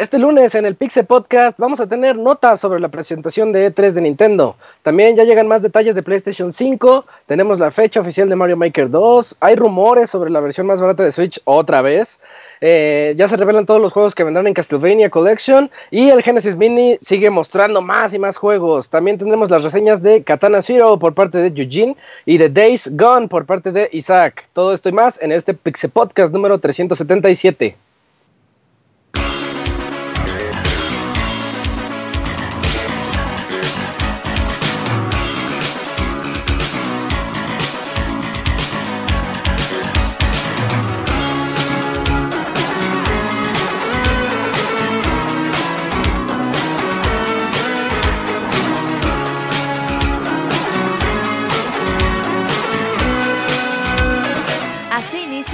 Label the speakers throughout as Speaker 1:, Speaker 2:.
Speaker 1: Este lunes en el Pixel Podcast vamos a tener notas sobre la presentación de E3 de Nintendo. También ya llegan más detalles de PlayStation 5, tenemos la fecha oficial de Mario Maker 2, hay rumores sobre la versión más barata de Switch otra vez. Eh, ya se revelan todos los juegos que vendrán en Castlevania Collection y el Genesis Mini sigue mostrando más y más juegos. También tendremos las reseñas de Katana Zero por parte de Eugene y de Days Gone por parte de Isaac. Todo esto y más en este Pixel Podcast número 377.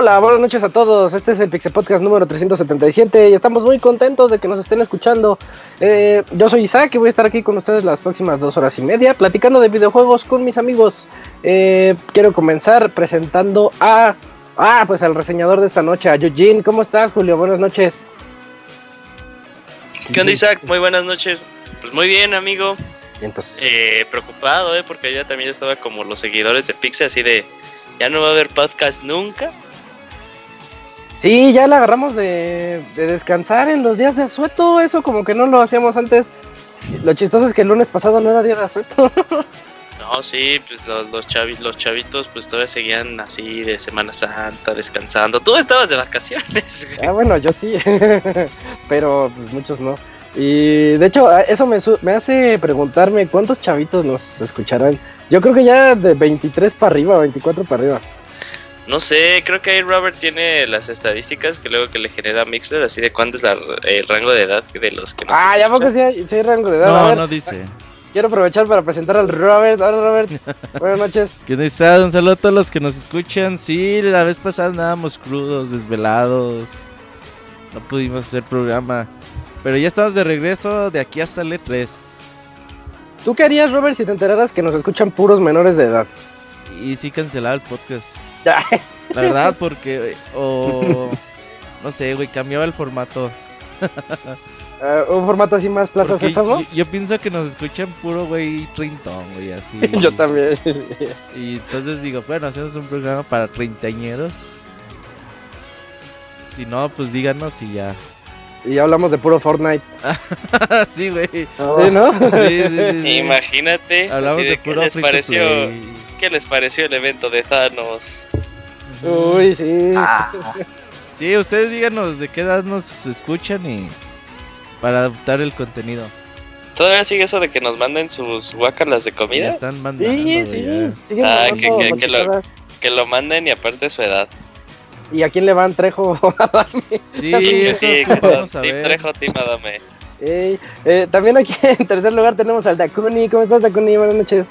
Speaker 1: Hola, buenas noches a todos. Este es el Pixel Podcast número 377 y estamos muy contentos de que nos estén escuchando. Eh, yo soy Isaac y voy a estar aquí con ustedes las próximas dos horas y media platicando de videojuegos con mis amigos. Eh, quiero comenzar presentando a, ah, pues al reseñador de esta noche, a Eugene. ¿Cómo estás, Julio? Buenas noches.
Speaker 2: ¿Qué onda, Isaac? Muy buenas noches. Pues muy bien, amigo. Entonces. Eh, preocupado, ¿eh? Porque ya también estaba como los seguidores de Pixel, así de, ya no va a haber podcast nunca.
Speaker 1: Sí, ya la agarramos de, descansar en los días de asueto, eso como que no lo hacíamos antes. Lo chistoso es que el lunes pasado no era día de asueto.
Speaker 2: No, sí, pues los, los, los chavitos pues todavía seguían así de Semana Santa, descansando. Tú estabas de vacaciones.
Speaker 1: Ah, bueno, yo sí, pero pues muchos no. Y de hecho, eso me, me hace preguntarme cuántos chavitos nos escucharán. Yo creo que ya de 23 para arriba, 24 para arriba.
Speaker 2: No sé, creo que ahí Robert tiene las estadísticas que luego que le genera Mixler, así de cuánto es el rango de edad de los que nos
Speaker 1: Ah, ya poco sí hay, rango de edad.
Speaker 3: No, no dice.
Speaker 1: Quiero aprovechar para presentar al Robert. Hola, Robert. Buenas noches.
Speaker 3: ¿Qué tal? Un saludo a todos los que nos escuchan. Sí, la vez pasada andábamos crudos, desvelados. No pudimos hacer programa. Pero ya estamos de regreso de aquí hasta el E3.
Speaker 1: ¿Tú qué harías, Robert, si te enteraras que nos escuchan puros menores de edad?
Speaker 3: Y sí cancelar el podcast. La verdad, porque. O. No sé, güey, cambiaba el formato.
Speaker 1: Eh, un formato así más Plaza
Speaker 3: Sésamo. Yo, yo, pienso que nos escuchan puro, güey, trintón, güey, así.
Speaker 1: yo también.
Speaker 3: y entonces digo, bueno, hacemos un programa para treintañeros. Si no, pues díganos y ya.
Speaker 1: Y ya hablamos de puro Fortnite.
Speaker 3: sí, güey. ¿Sí,
Speaker 1: no?
Speaker 2: Sí, sí, sí, Imagínate. Hablamos de, puro les pareció ¿Qué les pareció el evento de Thanos?
Speaker 1: Uy, sí. Ah.
Speaker 3: Sí, ustedes díganos de qué edad nos escuchan y para adaptar el contenido.
Speaker 2: ¿Todavía sigue eso de que nos manden sus guacalas de comida?
Speaker 3: Ya están mandando.
Speaker 1: Sí, sí.
Speaker 2: Ah, que, que, lo, que, lo, manden y aparte su edad.
Speaker 1: ¿Y a quién le van Trejo
Speaker 3: Sí, sí,
Speaker 2: sí, Team Trejo, Team Adame.
Speaker 1: eh, también aquí en tercer lugar tenemos al Dakuni. ¿Cómo estás, Dakuni? Buenas noches.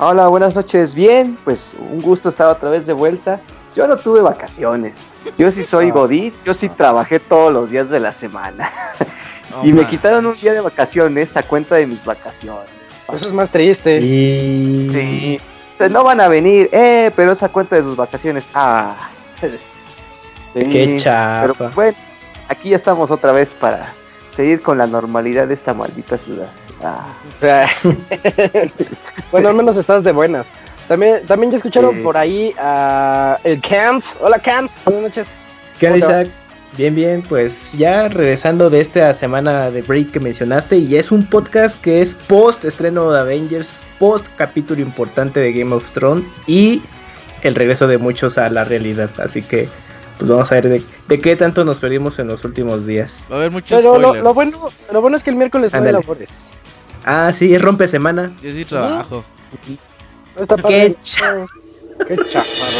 Speaker 4: Hola, buenas noches. Bien, pues un gusto estar otra vez de vuelta. Yo no tuve vacaciones. Yo sí soy godit, yo sí trabajé todos los días de la semana. y me quitaron un día de vacaciones a cuenta de mis vacaciones.
Speaker 1: Eso es más triste.
Speaker 4: Y... Sí. no van a venir, eh, pero esa cuenta de sus vacaciones. Ah.
Speaker 1: Qué chafa. Pero
Speaker 4: bueno, aquí ya estamos otra vez para seguir con la normalidad de esta maldita ciudad. Ah.
Speaker 1: bueno, al menos estás de buenas. También, también ya escucharon por ahí a el Camps. Hola Camps, buenas noches.
Speaker 5: ¿Qué dice?
Speaker 4: Bien, bien, pues ya regresando de esta semana de break que mencionaste, y es un podcast que es post estreno de Avengers, post capítulo importante de Game of Thrones y el regreso de muchos a la realidad. Así que, pues vamos a ver de, qué tanto nos perdimos en los últimos días.
Speaker 3: Va a haber muchos
Speaker 1: Pero lo, bueno, lo bueno es que el miércoles no hay labores.
Speaker 4: Ah, sí, es rompe semana.
Speaker 3: Yo sí trabajo.
Speaker 4: Qué
Speaker 1: Qué chafarro.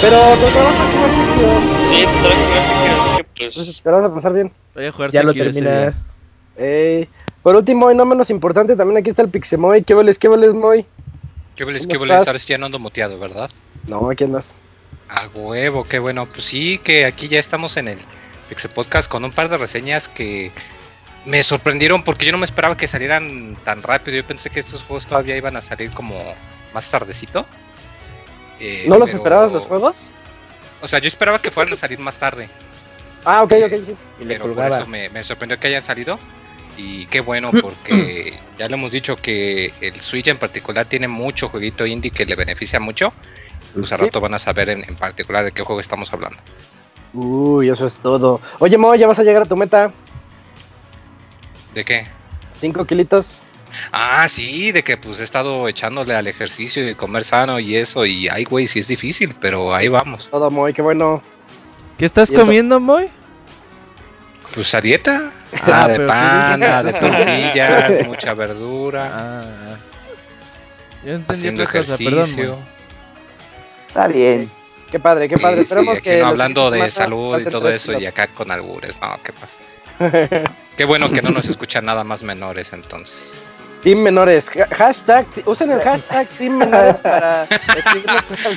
Speaker 1: Pero te vas a jugar Sekiro.
Speaker 2: Sí, te traes a jugar Sekiro, así que pues.
Speaker 1: Entonces te vas a pasar bien.
Speaker 3: Voy a jugar
Speaker 4: Ya lo terminas.
Speaker 1: Ey. Por último y no menos importante, también aquí está el Pixemoy. ¿Qué voles, qué voles, Moy?
Speaker 5: ¿Qué voles,
Speaker 1: ¿Cómo
Speaker 5: qué voles? Ahora sí ya no ando muteado, ¿verdad?
Speaker 1: No, aquí andas.
Speaker 5: A huevo, qué bueno. Pues sí, que aquí ya estamos en el Pixel Podcast con un par de reseñas que me sorprendieron porque yo no me esperaba que salieran tan rápido. Yo pensé que estos juegos todavía iban a salir como más tardecito. Eh,
Speaker 1: ¿No los
Speaker 5: pero-
Speaker 1: esperabas los juegos?
Speaker 5: O sea, yo esperaba que fueran a salir más tarde.
Speaker 1: Ah, ok, ok, sí.
Speaker 4: Y le
Speaker 5: pero por eso me, me sorprendió que hayan salido. Y qué bueno, porque ya lo hemos dicho que el Switch en particular tiene mucho jueguito indie que le beneficia mucho. Pues al rato van a saber en, en particular de qué juego estamos hablando.
Speaker 1: Uy, eso es todo. Oye, Moy, ya vas a llegar a tu meta.
Speaker 5: ¿De qué?
Speaker 1: Cinco kilitos.
Speaker 5: Ah, sí, de que pues he estado echándole al ejercicio y comer sano y eso. Y ay, güey, sí es difícil, pero ahí vamos.
Speaker 1: Todo, Moy, qué bueno.
Speaker 3: ¿Qué estás comiendo, Moy?
Speaker 5: Pues a dieta.
Speaker 3: Ah,
Speaker 5: Nada de pan, de tortillas, mucha verdura.
Speaker 3: Ah, yo entendí
Speaker 5: Haciendo
Speaker 3: otra cosa, perdón.
Speaker 5: ejercicio.
Speaker 3: Moy.
Speaker 4: Está bien.
Speaker 1: Qué padre, qué padre.
Speaker 5: Sí, aquí
Speaker 1: que.
Speaker 5: no hablando de salud y todo eso y acá con albures, no, qué pasa. Qué bueno que no nos escuchan nada más menores entonces.
Speaker 1: Team menores. Ha- Hashtag, usen el hashtag Team menores para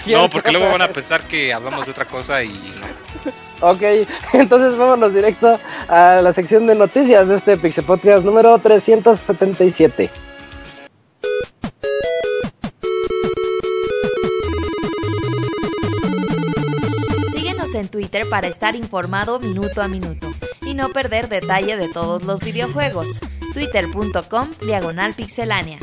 Speaker 5: No, porque luego van a pensar que hablamos de otra cosa y no.
Speaker 1: Ok, entonces vámonos directo a la sección de noticias de este Pixel Podcast número 377.
Speaker 6: En Twitter para estar informado minuto a minuto y no perder detalle de todos los videojuegos. Twitter.com Diagonal Pixelánea.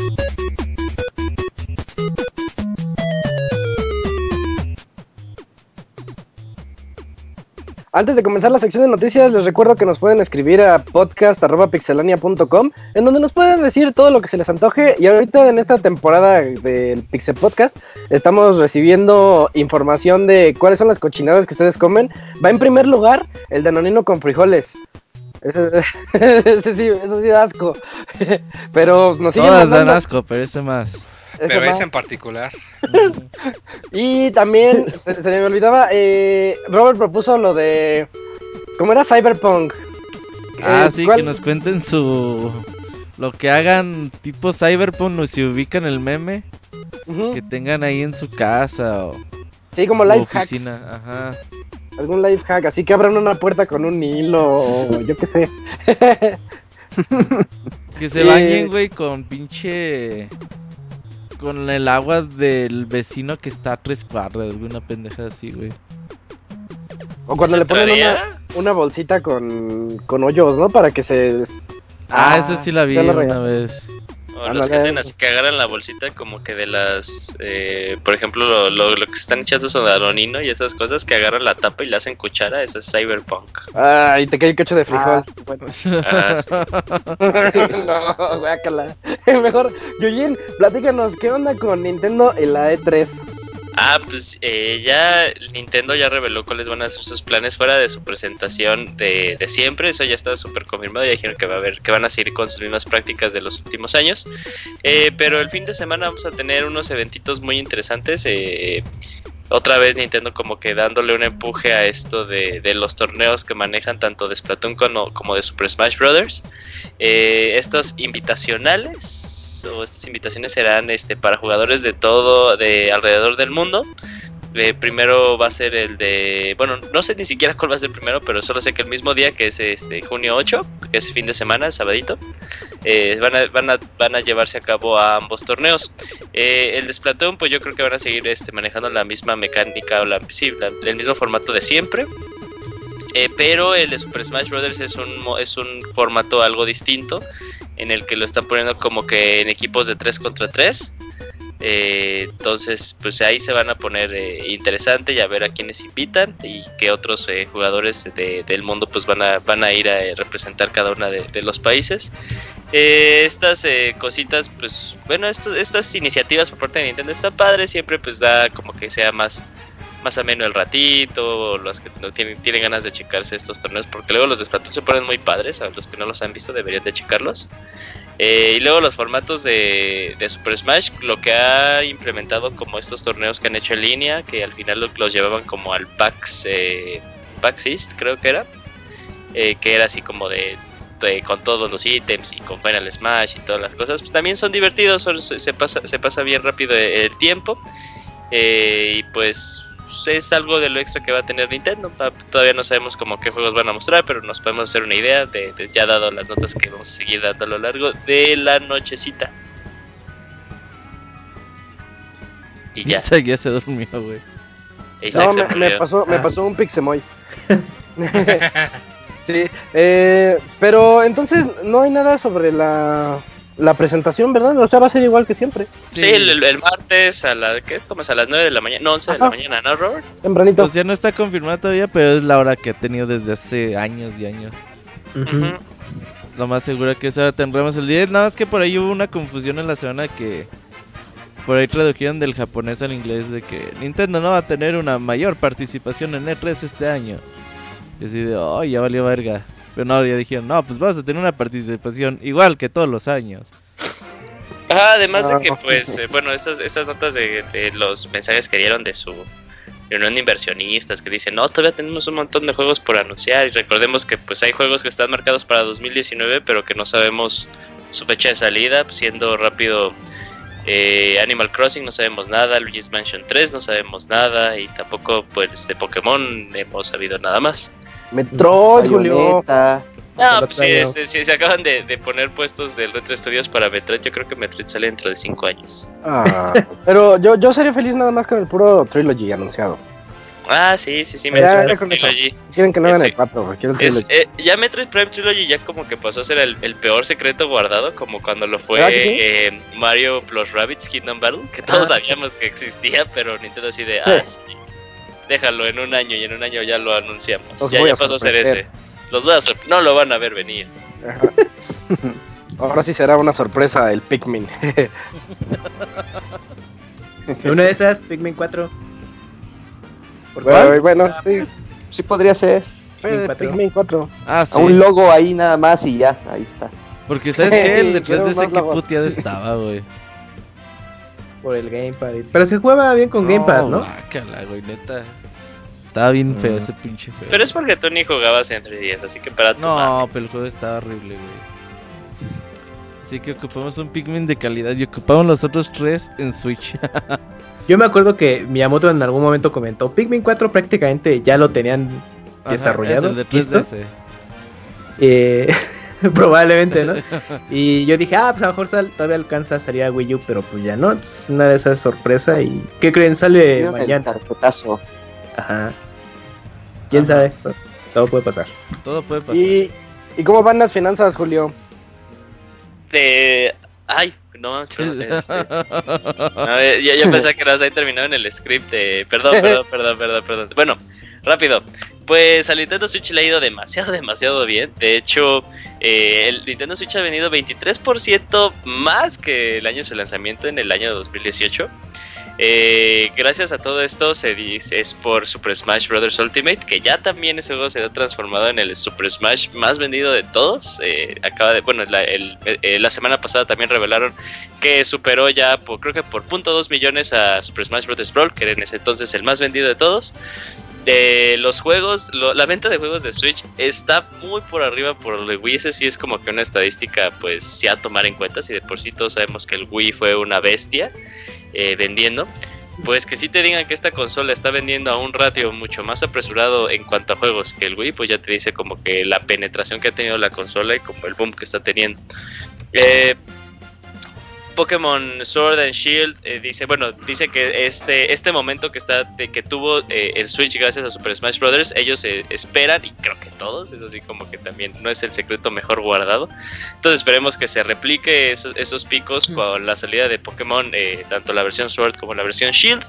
Speaker 1: Antes de comenzar la sección de noticias, les recuerdo que nos pueden escribir a podcast.pixelania.com, en donde nos pueden decir todo lo que se les antoje. Y ahorita en esta temporada del Pixel Podcast, estamos recibiendo información de cuáles son las cochinadas que ustedes comen. Va en primer lugar el danonino con frijoles. Ese, ese sí, eso sí da asco. Pero nos siguen
Speaker 3: Todas dan
Speaker 1: mandando-
Speaker 3: asco, pero ese más.
Speaker 5: Pero
Speaker 1: va.
Speaker 5: ese en particular.
Speaker 1: Y también, se, se me olvidaba, eh, Robert propuso lo de... ¿Cómo era? Cyberpunk.
Speaker 3: Ah,
Speaker 1: Eh,
Speaker 3: sí,
Speaker 1: ¿cuál-
Speaker 3: que nos cuenten su... Lo que hagan tipo Cyberpunk o si ubican el meme, que tengan ahí en su casa o,
Speaker 1: Sí, como hacks.
Speaker 3: Ajá.
Speaker 1: Algún life hack. Así que abran una puerta con un hilo o yo qué sé.
Speaker 3: Que se
Speaker 1: Eh.
Speaker 3: bañen, güey, con pinche... Con el agua del vecino que está a tres cuadras, güey, una pendeja así, güey.
Speaker 1: O cuando
Speaker 2: ¿Se
Speaker 1: le ponen una, una bolsita con, con hoyos, ¿no? Para que se...
Speaker 3: Ah, esa sí la vi una vez.
Speaker 2: O los que hacen así que agarran la bolsita como que de las, eh, por ejemplo, lo, lo, lo que están echando son danonino y esas cosas que agarran la tapa y le hacen cuchara, eso es cyberpunk.
Speaker 1: Ay, te cae el cacho de frijol. Bueno.
Speaker 2: Ah, sí.
Speaker 1: no, guácala. Mejor, Yuyin, platícanos, ¿qué onda con Nintendo en la E E3?
Speaker 2: Ah, pues eh, ya Nintendo ya reveló cuáles van a ser sus planes fuera de su presentación de, de siempre. Eso ya está súper confirmado. Ya dijeron que va a haber, que van a seguir con sus mismas prácticas de los últimos años. Eh, pero el fin de semana vamos a tener unos eventitos muy interesantes. eh, otra vez Nintendo como que dándole un empuje a esto de, los torneos que manejan tanto de Splatoon como, como de Super Smash Bros. Eh, estos invitacionales o estas invitaciones serán este para jugadores de todo de alrededor del mundo Eh, primero va a ser el de bueno no sé ni siquiera cuál va a ser primero pero solo sé que el mismo día que es este junio 8 que es fin de semana el sabadito eh, van, a, van, a, van a llevarse a cabo a ambos torneos Eh, el de Splatoon pues yo creo que van a seguir este manejando la misma mecánica o la, sí, el mismo formato de siempre pero el de Super Smash Bros. es un, es un formato algo distinto en el que lo están poniendo como que en equipos de 3 contra 3. Eh, entonces, pues ahí se van a poner eh, interesante y a ver a quiénes invitan y qué otros eh, jugadores de- del mundo pues van a, van a ir a eh, representar cada una de, los países. Estas cositas, pues bueno, esto- estas iniciativas por parte de Nintendo está padre, siempre pues da como que sea más más ameno el ratito, los que no tienen, tienen ganas de checarse estos torneos, porque luego los de se ponen muy padres, a los que no los han visto deberían de checarlos. Eh, y luego los formatos de, Super Smash, lo que ha implementado como estos torneos que han hecho en línea, que al final lo- los llevaban como al PAX, eh, East, creo que era, eh, que era así como de, con todos los ítems y con Final Smash y todas las cosas, pues también son divertidos, se, pasa, se pasa bien rápido el tiempo. Eh, y pues es algo de lo extra que va a tener Nintendo. Todavía no sabemos como qué juegos van a mostrar, pero nos podemos hacer una idea de, de- ya dado las notas que vamos a seguir dando a lo largo de la nochecita. Y ya.
Speaker 3: Isaac ya se durmió, güey.
Speaker 1: No, me, pasó, me
Speaker 5: Ah.
Speaker 1: pasó un Pixemoy. sí, eh, pero entonces no hay nada sobre la, la presentación, ¿verdad? O sea, va a ser igual que siempre.
Speaker 2: Sí, el, el- el martes a la ¿qué? Como es a las 9 de la mañana, no, 11 de la mañana, ¿no, Robert?
Speaker 1: Tempranito.
Speaker 3: Pues ya no está confirmado todavía, pero es la hora que ha tenido desde hace años y años. Lo más seguro que esa tendremos el día. Nada más que por ahí hubo una confusión en la semana que por ahí tradujeron del japonés al inglés de que Nintendo no va a tener una mayor participación en E3 este año. Y así de, oh, ya valió verga. Pero no, ya dijeron, no, pues vas a tener una participación igual que todos los años.
Speaker 2: Además de
Speaker 1: Ah,
Speaker 2: que,
Speaker 1: ok.
Speaker 2: pues, eh, bueno, estas, estas notas de, de los mensajes que dieron de su reunión de inversionistas que dicen, no, todavía tenemos un montón de juegos por anunciar y recordemos que pues hay juegos que están marcados para 2019 pero que no sabemos su fecha de salida, siendo rápido eh, Animal Crossing no sabemos nada, Luigi's Mansion 3 no sabemos nada y tampoco pues de Pokémon hemos sabido nada más.
Speaker 1: Metroid, Julio.
Speaker 2: No,
Speaker 7: lo
Speaker 2: pues sí, se acaban de, de poner puestos del Retro Studios para Metroid, yo creo que Metroid sale dentro de 5 años.
Speaker 1: Ah, pero yo, yo sería feliz nada más con el puro Trilogy anunciado.
Speaker 2: Ah, sí, sí, sí,
Speaker 1: Ya,
Speaker 2: Metroid
Speaker 1: ya.
Speaker 2: Trilogy.
Speaker 1: Si quieren que no hagan el 4, quiero el
Speaker 2: eh, ya Metroid Prime Trilogy ya como que pasó a ser el, el peor secreto guardado, como cuando lo fue eh, Mario plus Rabbids Kingdom Battle, que todos
Speaker 1: Ah,
Speaker 2: sabíamos que existía, pero Nintendo así de, ah, sí, déjalo en un año y en un año ya lo anunciamos.
Speaker 1: Los
Speaker 2: ya
Speaker 1: voy
Speaker 2: ya
Speaker 1: a
Speaker 2: pasó a ser ese. Los voy a no lo van a ver venir.
Speaker 1: Ajá. Ahora sí será una sorpresa el Pikmin.
Speaker 7: Una de esas, Pikmin 4. ¿Por
Speaker 1: bueno,
Speaker 7: cuál?
Speaker 1: bueno, sí.
Speaker 4: Sí podría ser.
Speaker 1: eh,
Speaker 7: cuatro.
Speaker 1: Pikmin 4.
Speaker 3: Ah, sí.
Speaker 4: A un logo ahí nada más y ya, ahí está.
Speaker 3: Porque sabes que el de
Speaker 1: Quiero
Speaker 3: 3DS
Speaker 1: más
Speaker 3: que puteado estaba, güey.
Speaker 7: Por el Gamepad. Pero se jugaba bien con Gamepad, ¿no?
Speaker 3: guácala, güey, neta. Estaba bien feo
Speaker 7: Mm.
Speaker 3: ese pinche feo.
Speaker 2: Pero es porque tú ni jugabas en 3DS, así que para tu mami.
Speaker 3: No, pero el juego estaba horrible, güey. Así que ocupamos un Pikmin de calidad y ocupamos los otros tres en Switch.
Speaker 7: Yo me acuerdo que Miyamoto en algún momento comentó, Pikmin 4 prácticamente ya lo tenían
Speaker 3: Ajá,
Speaker 7: Desarrollado,
Speaker 3: es el de
Speaker 7: ¿listo?
Speaker 3: 3DS.
Speaker 7: Eh, probablemente, ¿no? Y yo dije, ah, pues a lo mejor sal- todavía alcanza a salir a Wii U, pero pues ya no, es una de esas sorpresas. ¿Y qué creen? Sale mañana.
Speaker 4: carpetazo.
Speaker 7: Ajá. ¿Quién
Speaker 3: Ajá.
Speaker 7: sabe? Todo puede pasar.
Speaker 3: Todo puede pasar.
Speaker 1: ¿Y, ¿Y cómo van las finanzas, Julio?
Speaker 2: De... Ay, no, este, A ver, ya, ya pensé que nos había terminado en el script. de- Perdón, perdón, perdón, perdón, perdón. Bueno, rápido. Pues al Nintendo Switch le ha ido demasiado, demasiado bien. De hecho, eh, el Nintendo Switch ha venido 23% más que el año de su lanzamiento en el año 2018. Eh, gracias a todo esto se dice, es por Super Smash Bros. Ultimate, que ya también ese juego se ha transformado en el Super Smash más vendido de todos. Eh, acaba de, bueno, la, semana pasada también revelaron que superó ya, por, creo que por .2 millones a Super Smash Bros. Brawl, que era en ese entonces el más vendido de todos. Eh, los juegos, la venta de juegos de Switch está muy por arriba por el Wii. Ese sí es como que una estadística, pues, sí a tomar en cuenta. Si de por sí todos sabemos que el Wii fue una bestia eh, vendiendo. Pues que si te digan que esta consola está vendiendo a un ratio mucho más apresurado en cuanto a juegos que el Wii, pues ya te dice como que la penetración que ha tenido la consola y como el boom que está teniendo. Eh, Pokémon Sword and Shield eh, dice, bueno, dice que este, este momento que está, de, que tuvo eh, el Switch gracias a Super Smash Bros. Ellos eh, esperan, y creo que todos, es así como que también no es el secreto mejor guardado. Entonces esperemos que se replique esos, esos picos con la salida de Pokémon, tanto la versión Sword como la versión Shield.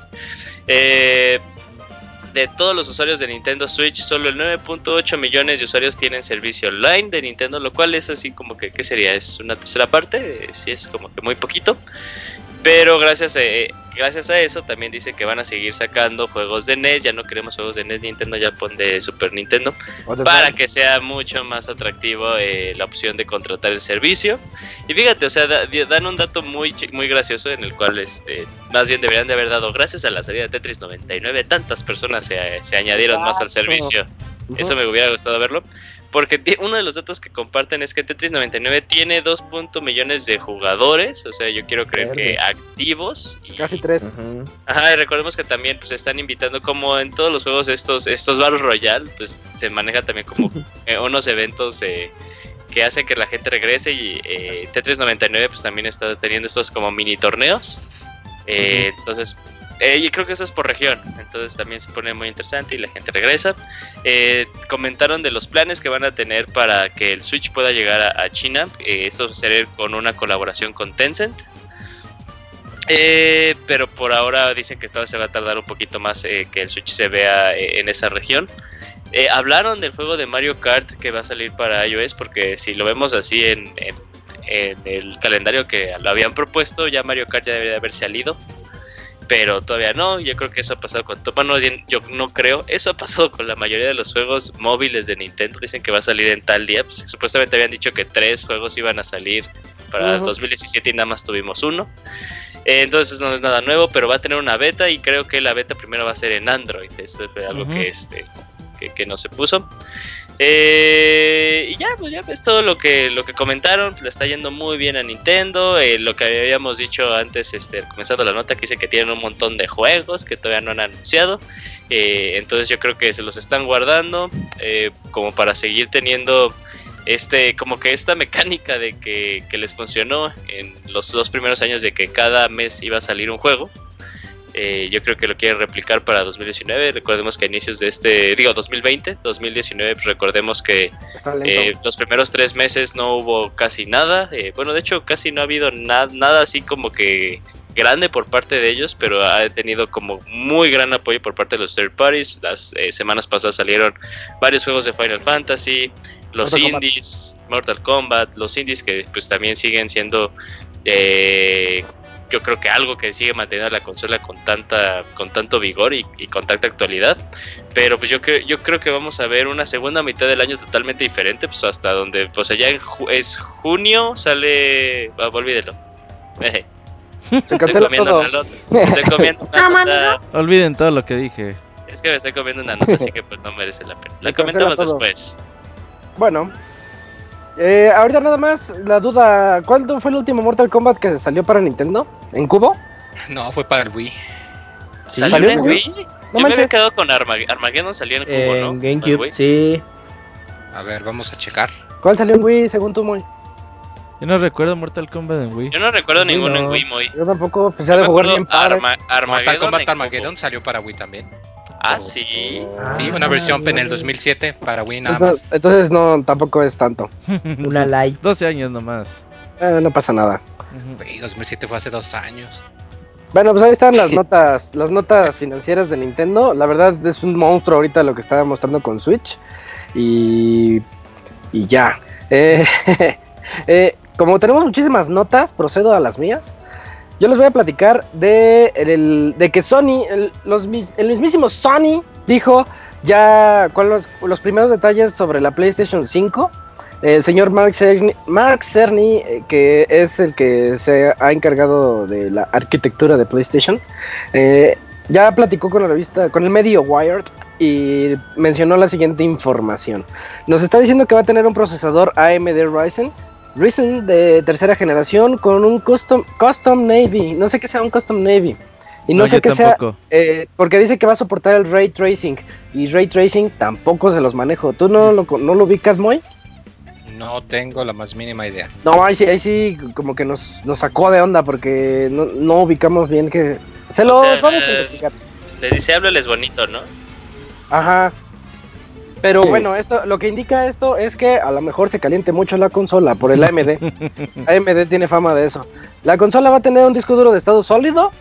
Speaker 2: Eh, de todos los usuarios de Nintendo Switch, solo el 9.8 millones de usuarios tienen servicio online de Nintendo, lo cual es así como que, ¿qué sería? ¿Es una tercera parte? Sí, es como que muy poquito. Pero gracias a, eh, gracias a eso también dice que van a seguir sacando juegos de NES. Ya no queremos juegos de NES Nintendo, ya pon de Super Nintendo. Para que sea mucho más atractivo eh, la opción de contratar el servicio. Y fíjate, o sea, dan un dato muy, muy gracioso en el cual este, más bien deberían de haber dado, gracias a la salida de Tetris 99, tantas personas se, se añadieron más al servicio. Eso me hubiera gustado verlo. Porque uno de los datos que comparten es que Tetris 99 tiene 2. millones de jugadores. O sea, yo quiero creer que activos.
Speaker 1: Casi 3.
Speaker 2: Ajá, y recordemos que también pues están invitando, como en todos los juegos, estos, estos Battle Royale, pues se maneja también como eh, unos eventos que hacen que la gente regrese. Y eh, Tetris 99 pues también está teniendo estos como mini torneos. Eh, entonces, eh, y creo que eso es por región, entonces también se pone muy interesante y la gente regresa. Eh, comentaron de los planes que van a tener para que el Switch pueda llegar a, China. Eh, esto será con una colaboración con Tencent. pero por ahora dicen que todavía se va a tardar un poquito más que el Switch se vea en esa región. hablaron del juego de Mario Kart que va a salir para iOS, porque si lo vemos así en el calendario que lo habían propuesto, ya Mario Kart ya debería haber salido pero todavía no. Yo creo que eso ha pasado con. Bueno, yo no creo. Eso ha pasado con la mayoría de los juegos móviles de Nintendo. Dicen que va a salir en tal día. Pues, supuestamente habían dicho que tres juegos iban a salir para 2017 y nada más tuvimos uno. Eh, entonces no es nada nuevo, pero va a tener una beta y creo que la beta primero va a ser en Android. Eso es algo que, este, que, que no se puso. Eh, y ya, pues ya ves todo lo que, lo que comentaron, le está yendo muy bien a Nintendo, eh, lo que habíamos dicho antes, este, comenzando la nota, que dice que tienen un montón de juegos que todavía no han anunciado, eh, entonces yo creo que se los están guardando como para seguir teniendo este, como que esta mecánica de que, que les funcionó en los dos primeros años de que cada mes iba a salir un juego, eh, yo creo que lo quieren replicar para 2019. Recordemos que a inicios de este, digo 2020, 2019, pues recordemos que eh, los primeros tres meses no hubo casi nada. Eh, bueno, de hecho, casi no ha habido nada así como que grande por parte de ellos, pero ha tenido como muy gran apoyo por parte de los third parties. Las semanas pasadas salieron varios juegos de Final Fantasy, los indies, Mortal Kombat, los indies que pues también siguen siendo eh, yo creo que algo que sigue manteniendo la consola con tanta con tanto vigor y, con tanta actualidad. Pero pues yo creo yo creo que vamos a ver una segunda mitad del año totalmente diferente pues hasta donde pues allá en es junio sale ah, olvídelo.
Speaker 1: Se cancela todo.
Speaker 2: estoy comiendo
Speaker 3: olviden todo lo que dije.
Speaker 2: Es que me estoy comiendo una nota así que pues no merece la pena. La comentamos después.
Speaker 1: Bueno eh, ahorita nada más la duda, ¿cuál fue el último Mortal Kombat que salió para Nintendo? ¿En cubo?
Speaker 5: No, fue para el Wii.
Speaker 2: ¿Salió, en Wii? No Yo me había quedado con Armageddon, salió en cubo, ¿no?
Speaker 7: En GameCube, sí.
Speaker 5: A ver, vamos a checar.
Speaker 1: ¿Cuál salió en Wii según tú, Moy?
Speaker 3: Yo no recuerdo Mortal Kombat en Wii.
Speaker 2: Yo no recuerdo ninguno en Wii, Moy.
Speaker 1: Yo tampoco, ya de jugar bien
Speaker 5: Arma Mortal Kombat Armageddon salió para Wii también.
Speaker 2: Ah, sí.
Speaker 5: sí, una versión en el 2007 para Wii nada
Speaker 1: más. Entonces no, tampoco es tanto.
Speaker 7: una light.
Speaker 3: 12 años nomás.
Speaker 1: Eh, no pasa nada.
Speaker 5: Uh 2007 fue hace dos años.
Speaker 1: Bueno, pues ahí están las notas, las notas financieras de Nintendo. La verdad es un monstruo ahorita lo que estaba mostrando con Switch. Y, y ya. Eh, eh, como tenemos muchísimas notas, procedo a las mías. Yo les voy a platicar de, de que Sony, el, los, el mismísimo Sony dijo ya con los, los, primeros detalles sobre la PlayStation 5. El señor Mark Cerny, Mark Cerny, eh, que es el que se ha encargado de la arquitectura de PlayStation, eh, ya platicó con la revista, con el medio Wired y mencionó la siguiente información. Nos está diciendo que va a tener un procesador AMD Ryzen Ryzen de tercera generación con un custom, custom Navy. No sé qué sea un custom Navy. Y no, sé qué sea. Eh, porque dice que va a soportar el ray tracing. Y ray tracing tampoco se los manejo. ¿Tú no lo, no lo ubicas, Moy?
Speaker 5: No tengo la más mínima idea.
Speaker 1: No, ahí sí, ahí sí como que nos, nos sacó de onda porque no, no ubicamos bien que... Se lo
Speaker 2: O sea,
Speaker 1: vamos a
Speaker 2: eh,
Speaker 1: investigar.
Speaker 2: Le dice, háblales bonito, ¿no?
Speaker 1: Ajá. Pero
Speaker 4: Sí.
Speaker 1: bueno, esto, lo que indica esto es que a lo mejor se caliente mucho la consola por el AMD. AMD tiene fama de eso. La consola va a tener un disco duro de estado sólido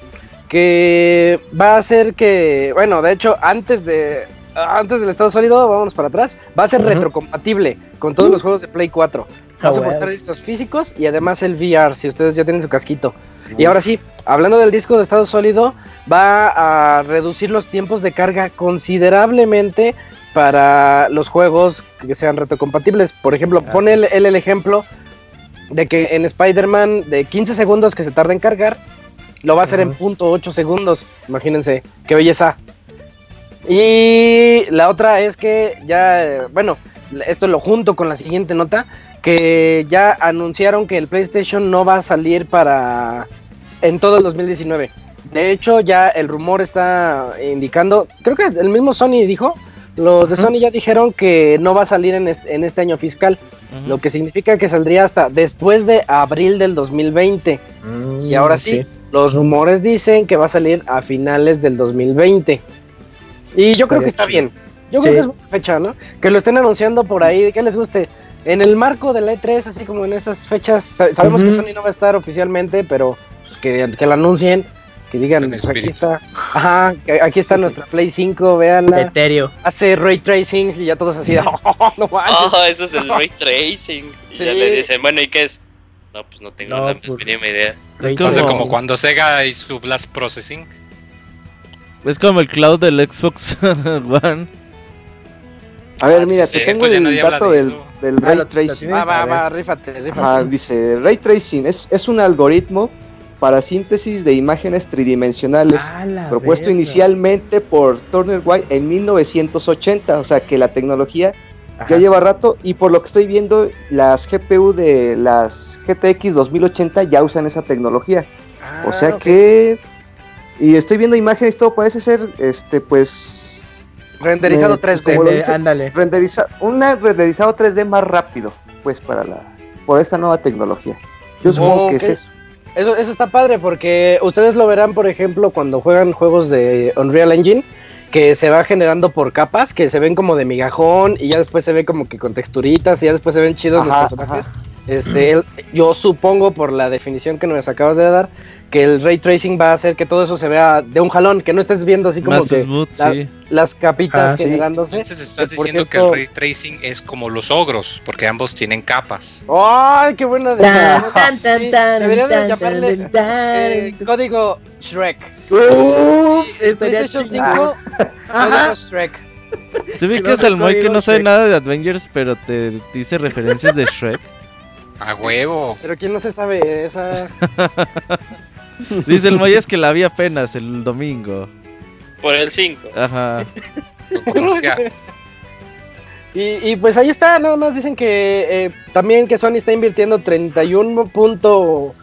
Speaker 1: que va a hacer que, bueno, de hecho, antes de antes del estado sólido, vámonos para atrás, va a ser retrocompatible con todos los juegos de Play 4. Va
Speaker 7: Ah,
Speaker 1: a soportar
Speaker 7: bueno.
Speaker 1: discos físicos y además el VR, si ustedes ya tienen su casquito. Y ahora sí, hablando del disco de estado sólido, va a reducir los tiempos de carga considerablemente para los juegos que sean retrocompatibles. Por ejemplo,
Speaker 7: Ah,
Speaker 1: pone
Speaker 7: sí.
Speaker 1: el, el- ejemplo de que en Spider-Man de 15 segundos que se tarda en cargar, lo va a hacer en
Speaker 7: Ujú.
Speaker 1: punto .8 segundos. Imagínense, qué belleza. Y la otra es que ya, bueno, esto lo junto con la siguiente nota, que ya anunciaron que el PlayStation no va a salir para en todo el 2019. De hecho, ya el rumor está indicando, creo que el mismo Sony dijo, los de. Sony ya dijeron que no va a salir en este, en este año fiscal, lo que significa que saldría hasta después de abril del 2020.
Speaker 7: Mm,
Speaker 1: Y ahora sí, los rumores dicen que va a salir a finales del 2020. Y yo creo que está bien. Yo creo que es buena fecha, ¿no? Que lo estén anunciando por ahí, que les guste. En el marco de la E3, así como en esas fechas, sa- sabemos que. Sony no va a estar oficialmente, pero pues, que, que la anuncien, que digan, pues, aquí está, ajá, aquí está nuestra Play 5, véanla,
Speaker 7: Etéreo.
Speaker 1: hace ray tracing y ya todos así, oh, no manches.
Speaker 2: Oh, eso es el ray tracing. Y ya
Speaker 1: Sí.
Speaker 2: le dicen, bueno, ¿y qué es? No, pues no tengo
Speaker 7: No,
Speaker 2: la
Speaker 7: pues-
Speaker 2: mínima idea.
Speaker 3: Es
Speaker 5: O sea,
Speaker 3: como-
Speaker 5: como cuando Sega hizo su Blast Processing.
Speaker 3: Es como el cloud del Xbox One.
Speaker 4: A ver,
Speaker 5: Ah,
Speaker 4: mira,
Speaker 5: sí,
Speaker 4: te tengo
Speaker 5: ya
Speaker 4: el dato
Speaker 5: de
Speaker 4: del, del
Speaker 7: Ah,
Speaker 4: ray tracing.
Speaker 7: tienes.
Speaker 1: Va, va, rífate, rífate.
Speaker 4: Ajá, dice, ray tracing es, es un algoritmo para síntesis de imágenes tridimensionales
Speaker 7: Ah,
Speaker 4: propuesto
Speaker 7: verga.
Speaker 4: inicialmente por Turner White en 1980, o sea que la tecnología
Speaker 7: Ajá.
Speaker 4: ya lleva rato y por lo que estoy viendo las GPU de las GTX 2080 ya usan esa tecnología,
Speaker 1: Ah,
Speaker 4: o sea que y estoy viendo imágenes todo parece ser este pues
Speaker 1: Renderizado
Speaker 4: eh, pues,
Speaker 1: 3D.
Speaker 4: como lo
Speaker 7: Render-
Speaker 4: dice-
Speaker 7: Ándale.
Speaker 4: renderiza una renderizado 3D más rápido, pues para la por esta nueva tecnología. Yo supongo que es eso.
Speaker 1: Eso, eso está padre porque ustedes lo verán, por ejemplo, cuando juegan juegos de Unreal Engine, que se va generando por capas, que se ven como de migajón y ya después se ve como que con texturitas y ya después se ven chidos
Speaker 4: Ajá,
Speaker 1: los personajes. Este, el- yo supongo por la definición que nos acabas de dar que el ray tracing va a hacer que todo eso se vea de un jalón, que no estés viendo así como
Speaker 3: Más
Speaker 1: que
Speaker 3: smooth,
Speaker 1: la-
Speaker 3: sí.
Speaker 1: las capitas
Speaker 4: Ah, sí.
Speaker 1: generándose.
Speaker 5: Entonces estás
Speaker 1: que,
Speaker 5: diciendo
Speaker 1: cierto-
Speaker 5: que el ray tracing es como los ogros, porque ambos tienen capas.
Speaker 1: ¡Ay, qué buena
Speaker 7: Tan,
Speaker 1: definición!
Speaker 7: tan, tan,
Speaker 1: Sí,
Speaker 7: tan,
Speaker 1: debería de
Speaker 7: tan,
Speaker 1: llamarle
Speaker 7: tan, tan.
Speaker 1: eh, código Shrek.
Speaker 7: Uf, estaría
Speaker 1: PlayStation
Speaker 7: chido.
Speaker 1: 5,
Speaker 7: Ajá.
Speaker 1: código Shrek.
Speaker 3: Se ve
Speaker 7: Que
Speaker 3: es el Moy que no sabe
Speaker 7: Shrek.
Speaker 3: nada de Avengers, pero te dice referencias de Shrek.
Speaker 5: A huevo.
Speaker 1: Pero quién no se sabe esa.
Speaker 3: Dice el Moy es que la vi apenas el domingo.
Speaker 2: Por el 5.
Speaker 3: Ajá.
Speaker 1: Y, y pues ahí está, nada más dicen que eh, también que Sony está invirtiendo 31 punto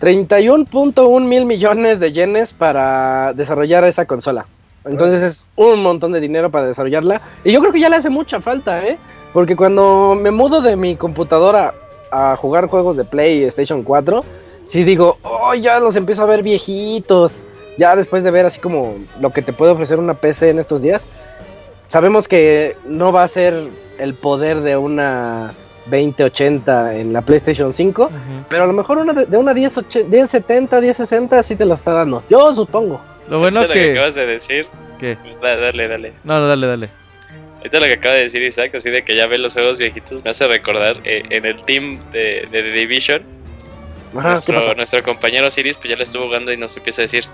Speaker 1: 31.1 mil millones de yenes para desarrollar esa consola. Entonces es un montón de dinero para desarrollarla. Y yo creo que ya le hace mucha falta, ¿eh? Porque cuando me mudo de mi computadora a jugar juegos de PlayStation 4, sí digo, oh, ya los empiezo a ver viejitos. Ya después de ver así como lo que te puede ofrecer una PC en estos días, sabemos que no va a ser el poder de una 2080 en la PlayStation 5,
Speaker 3: Ujú.
Speaker 1: pero a lo mejor una de, de una 1080 1070, 1060 sí te la está dando. Yo supongo.
Speaker 3: Lo bueno
Speaker 2: lo que
Speaker 3: que...
Speaker 2: acabas de decir.
Speaker 3: ¿Qué?
Speaker 2: Da- Dale, dale.
Speaker 3: No, no, dale, dale.
Speaker 2: Ahorita lo que acaba de decir Isaac, así de que ya ve los juegos viejitos, me hace recordar eh, en el team de, de The Division,
Speaker 1: Ajá, ¿qué
Speaker 2: nuestro,
Speaker 1: pasó?
Speaker 2: nuestro compañero Siris, pues ya le estuvo jugando y nos empieza a decir: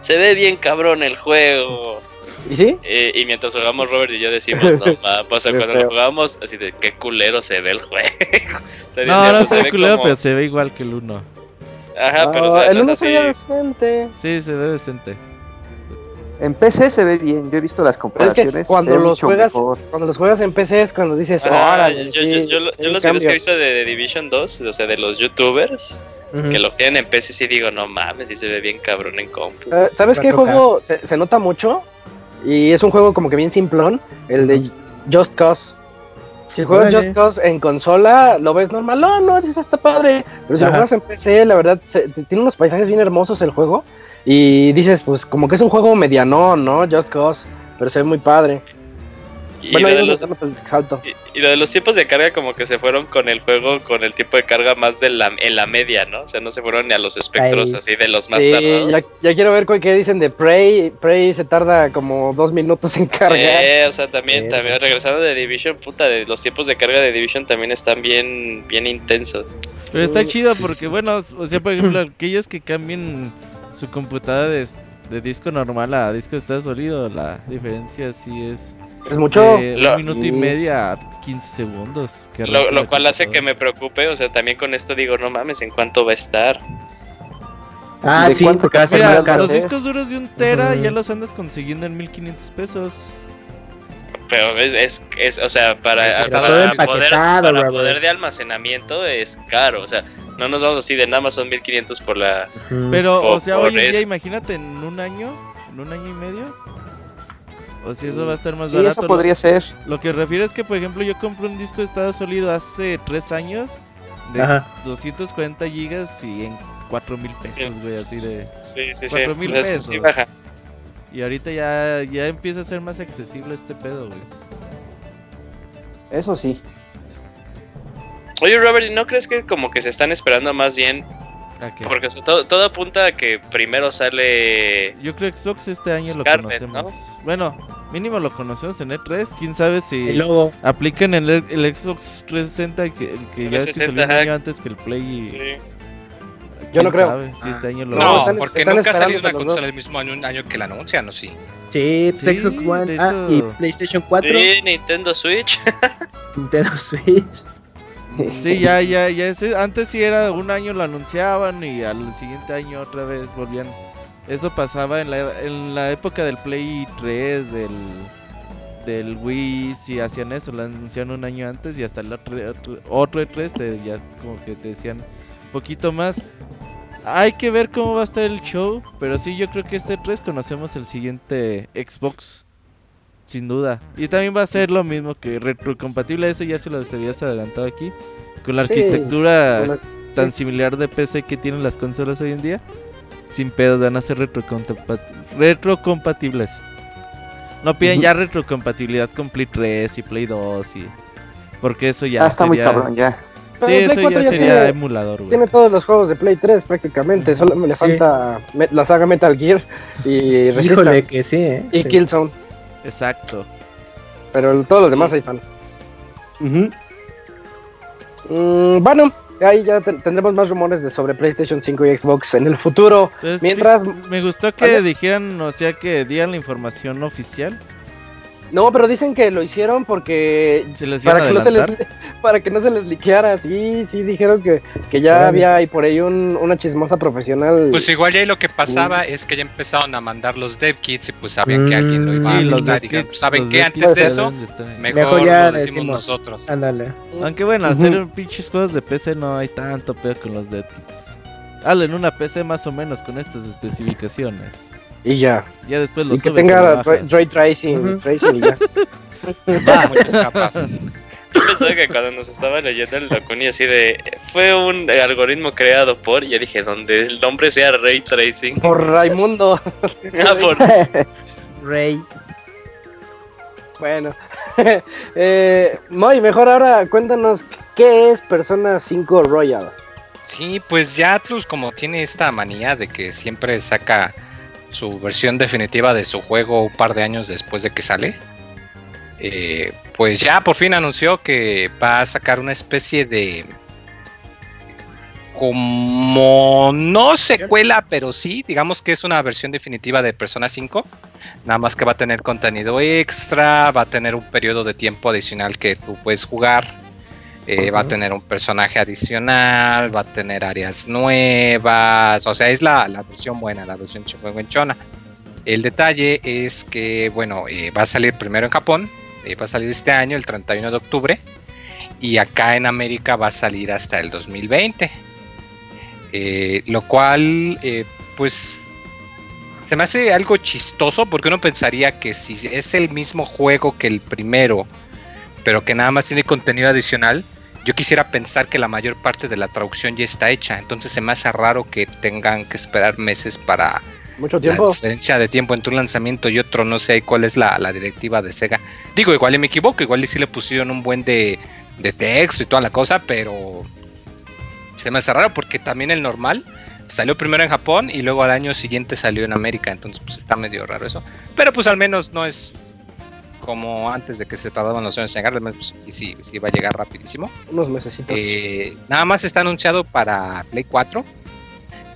Speaker 2: Se ve bien cabrón el juego.
Speaker 1: ¿Y sí?
Speaker 2: Eh, y mientras jugamos, Robert y yo decimos: No, ma, o sea,
Speaker 1: Qué
Speaker 2: cuando lo jugamos, así de qué culero se ve el juego. O sea,
Speaker 3: No,
Speaker 2: decíamos,
Speaker 3: no se ve
Speaker 2: ve
Speaker 3: culero,
Speaker 2: como-
Speaker 3: pero se ve igual que el 1.
Speaker 2: Ajá, pero o
Speaker 1: Ah,
Speaker 2: sea,
Speaker 1: el
Speaker 2: no
Speaker 1: uno
Speaker 2: es
Speaker 1: se ve decente.
Speaker 3: Sí, se ve decente.
Speaker 4: En PC se ve bien, yo he visto las
Speaker 1: es
Speaker 4: comparaciones.
Speaker 1: que cuando los juegas,
Speaker 4: mejor.
Speaker 1: cuando los juegas en PC es cuando dices,
Speaker 2: Ah, yo,
Speaker 1: sí,
Speaker 2: yo, yo, yo los videos que he visto de Division 2, o sea, de los youtubers, que lo tienen en PC, sí digo, no mames, sí se ve bien cabrón en compu.
Speaker 1: ¿Sabes- ¿Sabes qué
Speaker 7: 4K.
Speaker 1: juego se, se nota mucho? Y es un juego como que bien simplón, el de Just Cause. Si juegas
Speaker 7: Órale.
Speaker 1: Just Cause en consola, lo ves normal, no, no, dices, está padre. Pero si lo juegas en PC, la verdad, se- tiene unos paisajes bien hermosos el juego. Y dices, pues como que es un juego medianón, ¿no? Just Cause, pero se ve muy padre.
Speaker 2: Y,
Speaker 1: bueno,
Speaker 2: lo de los, y- y lo de los tiempos de carga como que se fueron con el juego con el tiempo de carga más de la, en la media, ¿no? O sea, no se fueron ni a los espectros así de los más
Speaker 1: Sí,
Speaker 2: tardados.
Speaker 1: ya, ya quiero ver qué dicen de Prey. Prey se tarda como dos minutos en cargar.
Speaker 2: Eh, o sea, también,
Speaker 7: Verga.
Speaker 2: también regresando de Division, puta, de los tiempos de carga de Division también están bien, bien intensos.
Speaker 3: Pero está chido porque, bueno, o sea, por ejemplo, aquellos que cambien su computadora de, de disco normal a disco de estado sólido, la diferencia sí es
Speaker 1: Es mucho.
Speaker 3: de
Speaker 2: Lo-
Speaker 3: un minuto y media a 15 segundos. Qué
Speaker 2: Lo, cual hace que me preocupe, o sea, también con esto digo, no mames, ¿en cuánto va a estar?
Speaker 7: Ah,
Speaker 4: ¿De
Speaker 7: sí, porque
Speaker 3: Mira, los discos duros de un tera ya los andas consiguiendo en 1500 pesos.
Speaker 2: Pero es, es, es, o sea, para, para
Speaker 7: todo
Speaker 2: poder, para poder de almacenamiento es caro, o sea, no nos vamos así de nada más son 1500 por la...
Speaker 3: Pero, o sea, hoy en día, imagínate en un año, en un año y medio. O si eso va a estar más
Speaker 4: Sí,
Speaker 3: barato.
Speaker 4: eso
Speaker 3: lo-
Speaker 4: podría ser.
Speaker 3: Lo que refiero es que, por ejemplo, yo compré un disco de estado sólido hace 3 años de
Speaker 7: Ajá.
Speaker 3: 240 gigas y en 4 mil pesos, güey, así de...
Speaker 2: Sí, sí, sí.
Speaker 3: cuatro mil
Speaker 2: o sea, sí,
Speaker 3: pesos.
Speaker 2: sí baja.
Speaker 3: Y ahorita ya, ya empieza a ser más accesible este pedo, güey.
Speaker 4: Eso sí.
Speaker 2: Oye, Robert, ¿y no crees que como que se están esperando más bien?
Speaker 3: ¿A qué?
Speaker 2: Porque o sea, todo, todo apunta a que primero sale...
Speaker 3: Yo creo que Xbox este año
Speaker 2: Scarlet,
Speaker 3: lo conocemos. Bueno, mínimo lo conocemos en E3. Quién sabe si
Speaker 7: El logo.
Speaker 3: aplican el, el Xbox 360 que, que ya ves que
Speaker 2: 360,
Speaker 3: salió un año antes que el Play. y-
Speaker 2: Sí.
Speaker 1: Yo no creo.
Speaker 3: este año lo
Speaker 5: No,
Speaker 1: están-
Speaker 5: porque
Speaker 1: están
Speaker 5: nunca ha salido una consola
Speaker 1: dos.
Speaker 5: el mismo año, un año que la anuncian, ¿no? Sí.
Speaker 7: Sí, pues,
Speaker 3: Sí,
Speaker 7: Xbox One ah, y PlayStation 4,
Speaker 2: Sí, Nintendo Switch.
Speaker 7: Nintendo Switch.
Speaker 3: Sí, ya, ya, ya. antes sí era un año lo anunciaban y al siguiente año otra vez volvían. Eso pasaba en la, en la época del Play 3, del, del Wii, si hacían eso, lo anunciaban un año antes y hasta el otro, otro, otro E3 te, ya como que te decían un poquito más. Hay que ver cómo va a estar el show, pero sí, yo creo que este E3 conocemos el siguiente Xbox. Sin duda. Y también va a ser lo mismo que retrocompatible. Eso ya se lo habías adelantado aquí. Con la
Speaker 1: Sí,
Speaker 3: arquitectura tan similar de PC que tienen las consolas hoy en día. Sin pedos, van a ser retrocompa- retrocompatibles. No piden ya retrocompatibilidad con Play 3 y Play 2 y... Porque eso ya
Speaker 4: Ah, está muy
Speaker 3: sería-
Speaker 4: cabrón ya.
Speaker 1: Pero
Speaker 3: Sí, eso
Speaker 1: 4
Speaker 3: ya
Speaker 1: ya
Speaker 3: sería
Speaker 1: tiene-
Speaker 3: emulador, güey.
Speaker 1: Tiene todos los juegos de Play 3 prácticamente, solo me le
Speaker 7: Sí.
Speaker 1: falta la saga Metal Gear y
Speaker 7: Híjole, que sí, ¿eh?
Speaker 1: y
Speaker 7: Sí.
Speaker 1: Killzone,
Speaker 3: Exacto.
Speaker 1: pero el- todos los demás ahí están.
Speaker 7: Ujú.
Speaker 1: Mm, bueno, ahí ya ten- tendremos más rumores de sobre PlayStation 5 y Xbox en el futuro.
Speaker 3: Pues,
Speaker 1: Mientras,
Speaker 3: Me gustó que
Speaker 1: ¿Vale?
Speaker 3: dijeran, o sea, que dieran la información oficial.
Speaker 1: No, pero dicen que lo hicieron porque
Speaker 3: Se les iban
Speaker 1: para
Speaker 3: a
Speaker 1: que no se les para que no se les liqueara, sí, sí dijeron que, que ya había ahí por ahí un- una chismosa profesional.
Speaker 5: Pues igual ya ahí lo que pasaba es que ya empezaron a mandar los dev kits y pues sabían que alguien lo iba
Speaker 7: Mm,
Speaker 5: a
Speaker 3: de
Speaker 5: Dijeron,
Speaker 3: kits,
Speaker 5: pues, ¿Saben
Speaker 3: de
Speaker 5: Antes de eso, mejor,
Speaker 7: Mejor ya
Speaker 5: lo decimos
Speaker 7: decimos.
Speaker 5: nosotros.
Speaker 7: Ándale.
Speaker 3: Aunque bueno, hacer pinches juegos de PC no hay tanto pedo con los dead kits. Hablen una PC más o menos con estas especificaciones.
Speaker 1: Y ya.
Speaker 3: Ya después lo
Speaker 1: Y que
Speaker 3: subes
Speaker 1: tenga ray, ray tracing,
Speaker 7: Ujú.
Speaker 1: tracing y ya.
Speaker 5: Va, muchas capas.
Speaker 2: Yo pensaba que cuando nos estaba leyendo el Locuni así de... Fue un algoritmo creado por... Ya dije, donde el nombre sea Ray Tracing.
Speaker 1: Por Raimundo.
Speaker 2: Ah, por...
Speaker 7: Rey.
Speaker 1: Bueno, eh, Moy, mejor ahora cuéntanos qué es Persona 5 Royal.
Speaker 5: Sí, pues ya Atlus como tiene esta manía de que siempre saca su versión definitiva de su juego un par de años después de que sale. eh, pues ya por fin anunció que va a sacar una especie de como no secuela, pero sí, digamos que es una versión definitiva de Persona 5. Nada más que va a tener contenido extra, va a tener un periodo de tiempo adicional que tú puedes jugar. Eh, Va a tener un personaje adicional, va a tener áreas nuevas, o sea, es la, la versión buena, la versión chona. El detalle es que, bueno, eh, va a salir primero en Japón, eh, va a salir este año, el 31 de octubre, y acá en América va a salir hasta el 2020. Eh, lo cual, pues, se me hace algo chistoso porque uno pensaría que si es el mismo juego que el primero, pero que nada más tiene contenido adicional, yo quisiera pensar que la mayor parte de la traducción ya está hecha, entonces se me hace raro que tengan que esperar meses para
Speaker 1: Mucho
Speaker 5: la
Speaker 1: tiempo.
Speaker 5: diferencia de tiempo entre un lanzamiento y otro, no sé ahí cuál es la, la directiva de Sega. Digo, igual y me equivoco, igual y sí le pusieron un buen de, de texto y toda la cosa, pero se me hace raro porque también el normal salió primero en Japón y luego al año siguiente salió en América, entonces pues está medio raro eso. Pero pues al menos no es como antes de que se tardaban los años en llegar, al menos pues, sí, sí va a llegar rapidísimo.
Speaker 1: Unos mesecitos.
Speaker 5: Eh, nada más está anunciado para Play 4.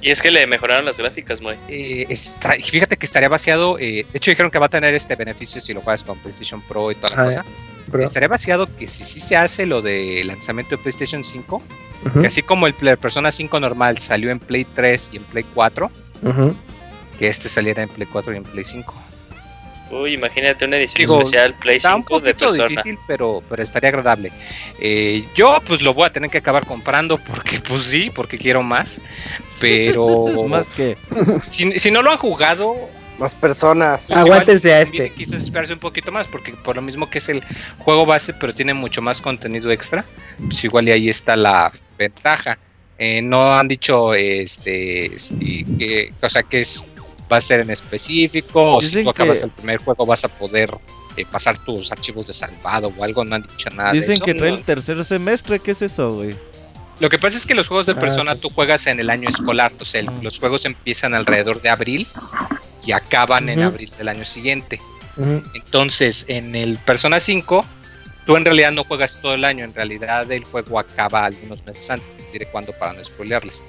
Speaker 2: Y es que le mejoraron las gráficas, muy.
Speaker 5: Eh, está- y fíjate que estaría vaciado. eh, de hecho, dijeron que va a tener este beneficio si lo juegas con PlayStation Pro y toda la
Speaker 7: Ah,
Speaker 5: cosa.
Speaker 7: Bro.
Speaker 5: Estaría vaciado que si sí se hace lo de lanzamiento de PlayStation 5,
Speaker 7: Ujú,
Speaker 5: que así como el Persona 5 normal salió en Play 3 y en Play 4,
Speaker 7: ujú.
Speaker 5: que este saliera en Play 4 y en Play 5.
Speaker 2: Uy, imagínate una edición
Speaker 5: Digo,
Speaker 2: especial Play
Speaker 5: Está un
Speaker 2: 5 de
Speaker 5: poquito
Speaker 2: persona.
Speaker 5: difícil, pero, pero estaría agradable. Eh, yo pues lo voy a tener que acabar comprando porque pues sí, porque quiero más. Pero
Speaker 3: Más que.
Speaker 5: si, si no lo han jugado,
Speaker 1: Más personas.
Speaker 5: Pues
Speaker 7: Aguántense
Speaker 5: igual
Speaker 7: a este.
Speaker 5: Quizás esperarse un poquito más, porque por lo mismo que es el juego base, pero tiene mucho más contenido extra, pues igual y ahí está la ventaja. Eh, no han dicho este si, que, o sea, que es, va a ser en específico, o si
Speaker 3: Dicen
Speaker 5: tú acabas
Speaker 3: que-
Speaker 5: el primer juego vas a poder eh, pasar tus archivos de salvado o algo, no han dicho nada de
Speaker 3: Dicen
Speaker 5: eso.
Speaker 3: que trae el tercer semestre. ¿Qué es eso, güey?
Speaker 5: Lo que pasa es que los juegos de
Speaker 7: Ah,
Speaker 5: persona
Speaker 7: sí.
Speaker 5: tú juegas en el año escolar, o sea, el-
Speaker 3: Ah.
Speaker 5: los juegos empiezan alrededor de abril y acaban en abril del año siguiente. Entonces, en el Persona 5, tú en realidad no juegas todo el año, en realidad el juego acaba algunos meses antes, diré cuándo para no spoilearles.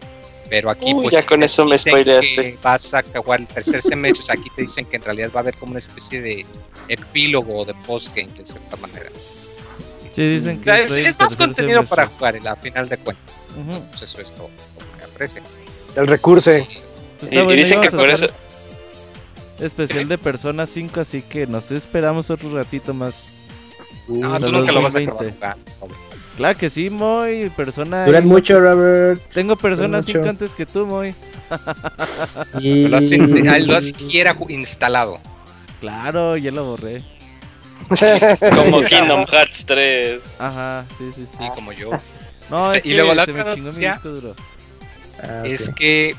Speaker 5: Pero aquí,
Speaker 2: Uy,
Speaker 5: pues.
Speaker 2: ya con
Speaker 5: te
Speaker 2: eso me
Speaker 5: dicen
Speaker 2: spoileaste.
Speaker 5: que Vas a acabar el tercer semestre, o sea, aquí te dicen que en realidad va a haber como una especie de epílogo o de postgame, de cierta manera.
Speaker 3: Sí, dicen
Speaker 5: O
Speaker 3: que.
Speaker 5: sea, es, es más contenido
Speaker 3: semestre.
Speaker 5: para jugar, a final de cuentas.
Speaker 3: Ujú.
Speaker 5: Pues eso es todo lo que aprecio.
Speaker 1: El recurso.
Speaker 3: Pues
Speaker 2: Y,
Speaker 3: está
Speaker 2: y
Speaker 3: bueno,
Speaker 2: dicen que por eso.
Speaker 3: Especial de Persona 5, así que nos esperamos otro ratito más.
Speaker 5: No, tú nunca lo vas a
Speaker 3: 2020.
Speaker 5: acabar jugar.
Speaker 3: Claro que sí, Moy. Persona.
Speaker 7: Duran mucho, Robert.
Speaker 3: Tengo Persona
Speaker 7: mucho.
Speaker 3: 5 antes que tú, Moy.
Speaker 7: Y...
Speaker 5: Lo has, ah, lo has siquiera ju- instalado.
Speaker 3: Claro, ya lo borré.
Speaker 2: Como Kingdom Hearts 3.
Speaker 3: Ajá, sí, sí, sí.
Speaker 5: Sí, como yo.
Speaker 3: No,
Speaker 5: Este,
Speaker 3: es
Speaker 5: y
Speaker 3: que
Speaker 5: luego la
Speaker 3: se
Speaker 5: otra noticia-.
Speaker 7: Ah,
Speaker 5: es que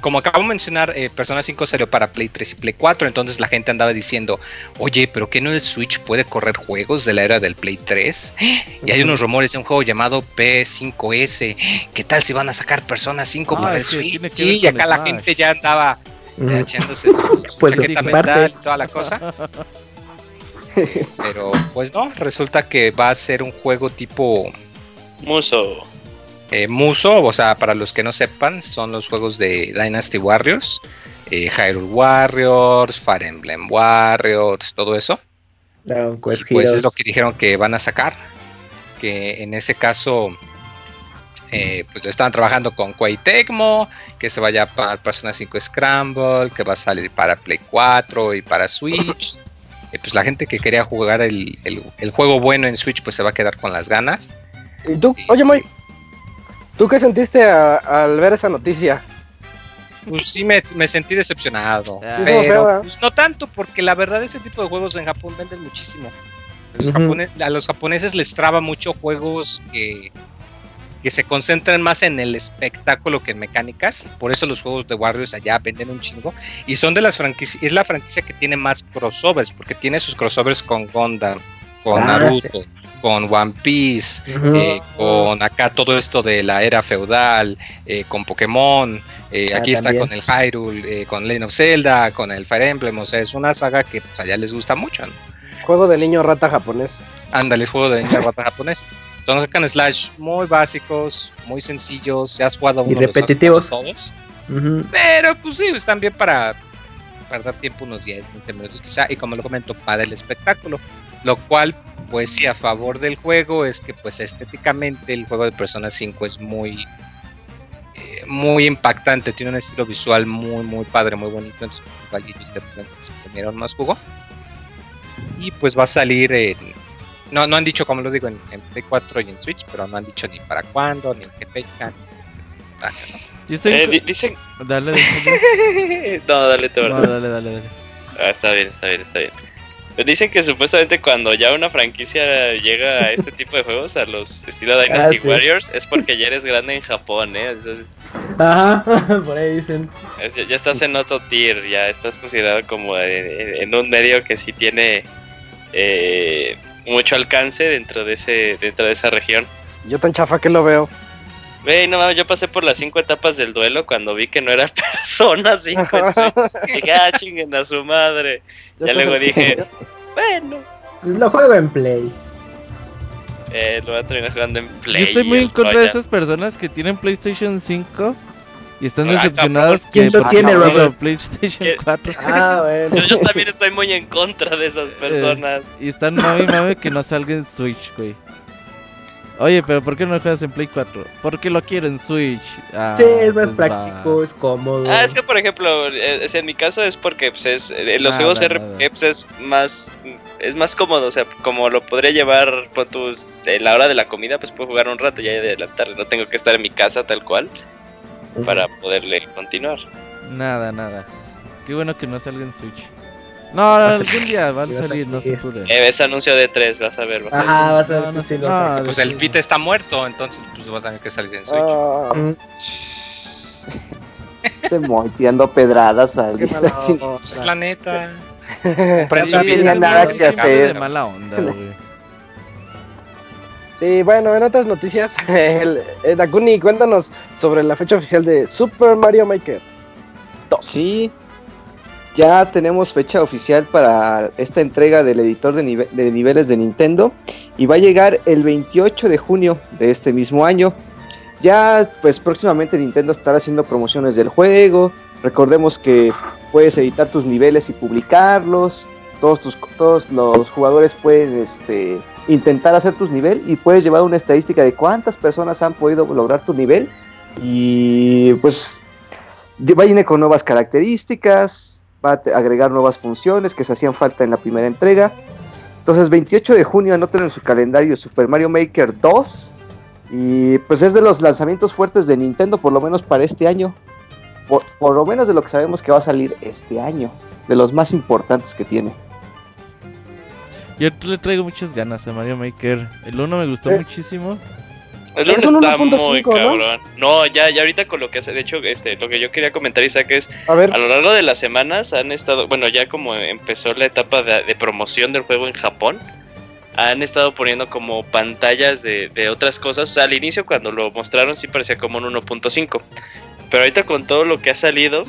Speaker 5: como acabo de mencionar, eh, Persona 5 salió para Play 3 y Play 4, entonces la gente andaba diciendo, oye, pero ¿qué no el Switch puede correr juegos de la era del Play 3? Y hay unos rumores de un juego llamado P5S, ¿qué tal si van a sacar Persona 5
Speaker 3: Ah,
Speaker 5: para el Switch? Sí, y acá la
Speaker 3: Smash.
Speaker 5: gente ya andaba eh, echándose su, su
Speaker 7: Pues,
Speaker 5: chaqueta mental y toda la cosa. Pero pues no, resulta que va a ser un juego tipo
Speaker 2: Muso.
Speaker 5: Eh, Muso, o sea, para los que no sepan, son los juegos de Dynasty Warriors, eh, Hyrule Warriors, Fire Emblem Warriors, todo eso.
Speaker 7: Dragon Quest
Speaker 5: Pues es lo que dijeron que van a sacar. Que en ese caso, eh, pues lo estaban trabajando con Koei Tecmo, que se vaya para Persona 5 Scramble, que va a salir para Play 4 y para Switch. Eh, pues la gente que quería jugar el, el- el juego bueno en Switch, pues se va a quedar con las ganas.
Speaker 1: ¿Y tú? Oye, Moy. ¿Tú qué sentiste a- al ver esa noticia?
Speaker 5: Pues sí me, me sentí decepcionado.
Speaker 3: Ah.
Speaker 1: Sí, estuvo feo,
Speaker 5: pero
Speaker 1: ¿eh?
Speaker 5: pues, no tanto, porque la verdad ese tipo de juegos en Japón venden muchísimo. Los a los japoneses les traba mucho juegos que, que se concentran más en el espectáculo que en mecánicas. Por eso los juegos de Warriors allá venden un chingo. Y son de las franquicias, es la franquicia que tiene más crossovers, porque tiene sus crossovers con Gundam, con
Speaker 7: Ah,
Speaker 5: Naruto, con One Piece, eh, con acá todo esto de la era feudal, eh, con Pokémon, eh,
Speaker 7: Ah,
Speaker 5: aquí está con el Hyrule, eh, con Legend of Zelda, con el Fire Emblem, o sea, es una saga que pues, allá les gusta mucho, ¿no?
Speaker 1: Juego de niño rata japonés.
Speaker 5: Ándale, juego de niña rata japonés. Son hack slash muy básicos, muy sencillos, se has jugado
Speaker 7: Y
Speaker 5: uno has
Speaker 7: repetitivos.
Speaker 5: todos, pero pues sí, están bien para perder tiempo unos 10, 20 minutos quizá, y como lo comento, para el espectáculo, lo cual pues sí, a favor del juego es que pues estéticamente el juego de Persona 5 es muy eh, muy impactante, tiene un estilo visual muy muy padre, muy bonito, entonces pues, este se comieron más jugo. Y pues va a salir en no, no han dicho, como lo digo, en, en Play 4 y en Switch, pero no han dicho ni para cuándo, ni en qué fecha. ni nada,
Speaker 3: Yo estoy.
Speaker 2: Eh, di- dicen.
Speaker 3: Dale, dale.
Speaker 2: no, dale tú,
Speaker 3: No, dale, dale, dale.
Speaker 2: Ah, está bien, está bien, está bien. Dicen que supuestamente cuando ya una franquicia llega a este tipo de juegos, a los estilo Dynasty
Speaker 7: Ah, sí.
Speaker 2: Warriors, es porque ya eres grande en Japón, ¿eh? Es-
Speaker 7: Ajá, por ahí dicen.
Speaker 2: es- ya estás en otro tier, ya estás considerado como en, en un medio que sí tiene eh, mucho alcance dentro de ese dentro de esa región.
Speaker 1: Yo tan chafa que lo veo.
Speaker 2: Güey, no mames, yo pasé por las cinco etapas del duelo cuando vi que no era persona 5 en. Dije, ah, chinguen a su madre. Ya luego dije, bueno,
Speaker 7: Pues lo juego en Play.
Speaker 2: eh, lo voy a terminar jugando en
Speaker 3: Yo
Speaker 2: Play.
Speaker 3: estoy muy en contra de esas personas que tienen PlayStation 5 y están
Speaker 2: Ah,
Speaker 3: decepcionados.
Speaker 7: ¿Quién
Speaker 3: que
Speaker 7: lo tiene, Robert?
Speaker 3: PlayStation
Speaker 2: ¿Quién?
Speaker 3: 4
Speaker 7: Ah, bueno.
Speaker 2: Yo, yo también estoy muy en contra de esas personas.
Speaker 3: y están mami mami que no salga en Switch, güey. Oye, pero ¿por qué no lo juegas en Play 4? Porque lo quiero en Switch. Ah,
Speaker 7: Sí, es más
Speaker 3: pues
Speaker 7: práctico,
Speaker 3: va.
Speaker 7: es cómodo.
Speaker 2: Ah, es que por ejemplo, eh, en mi caso es porque pues, es, en los juegos. RPG pues, es más es más cómodo, o sea, como lo podría llevar en la hora de la comida, pues puedo jugar un rato ya y adelantarle, no tengo que estar en mi casa tal cual para poderle continuar.
Speaker 3: Nada, nada. Qué bueno que no salga en Switch. No, algún día va a
Speaker 7: a
Speaker 3: salir, no se apure.
Speaker 2: Eh, ese anuncio de 3, vas a ver, vas a ver.
Speaker 7: Ajá, vas a ver
Speaker 3: No,
Speaker 7: sí
Speaker 3: no.
Speaker 5: Pues el Pete está muerto, entonces pues va a tener que salir en Switch.
Speaker 4: Se muy tirando pedradas al
Speaker 1: mala
Speaker 5: Pues es la neta.
Speaker 3: Sí,
Speaker 4: no tenía nada que hacer.
Speaker 3: de mala onda, güey.
Speaker 1: Sí, bueno, en otras noticias, el, eh, Dakuni, cuéntanos sobre la fecha oficial de Super Mario Maker.
Speaker 4: Sí, ya tenemos fecha oficial para esta entrega del editor de, nive- de niveles de Nintendo y va a llegar el 28 de junio de este mismo año. Ya pues próximamente Nintendo estará haciendo promociones del juego. Recordemos que puedes editar tus niveles y publicarlos. Todos, tus, todos los jugadores pueden este, intentar hacer tus niveles y puedes llevar una estadística de cuántas personas han podido lograr tu nivel. Y pues viene con nuevas características, va a agregar nuevas funciones que se hacían falta en la primera entrega. Entonces, 28 de junio, anoten en su calendario Super Mario Maker 2. Y pues es de los lanzamientos fuertes de Nintendo, por lo menos para este año. Por, por lo menos de lo que sabemos que va a salir este año. De los más importantes que tiene.
Speaker 3: Yo le traigo muchas ganas a Mario Maker. El 1 me gustó
Speaker 1: Eh.
Speaker 3: muchísimo.
Speaker 2: El
Speaker 1: Es
Speaker 2: uno
Speaker 1: un
Speaker 2: está
Speaker 1: 1.5,
Speaker 2: muy
Speaker 1: ¿no?
Speaker 2: cabrón. ¿no? ya, ya ahorita con lo que hace, de hecho, este, lo que yo quería comentar, Isaac, es
Speaker 1: A ver,
Speaker 2: a lo largo de las semanas han estado, bueno, ya como empezó la etapa de, de promoción del juego en Japón, han estado poniendo como pantallas de, de otras cosas. O sea, al inicio cuando lo mostraron sí parecía como un 1.5, pero ahorita con todo lo que ha salido,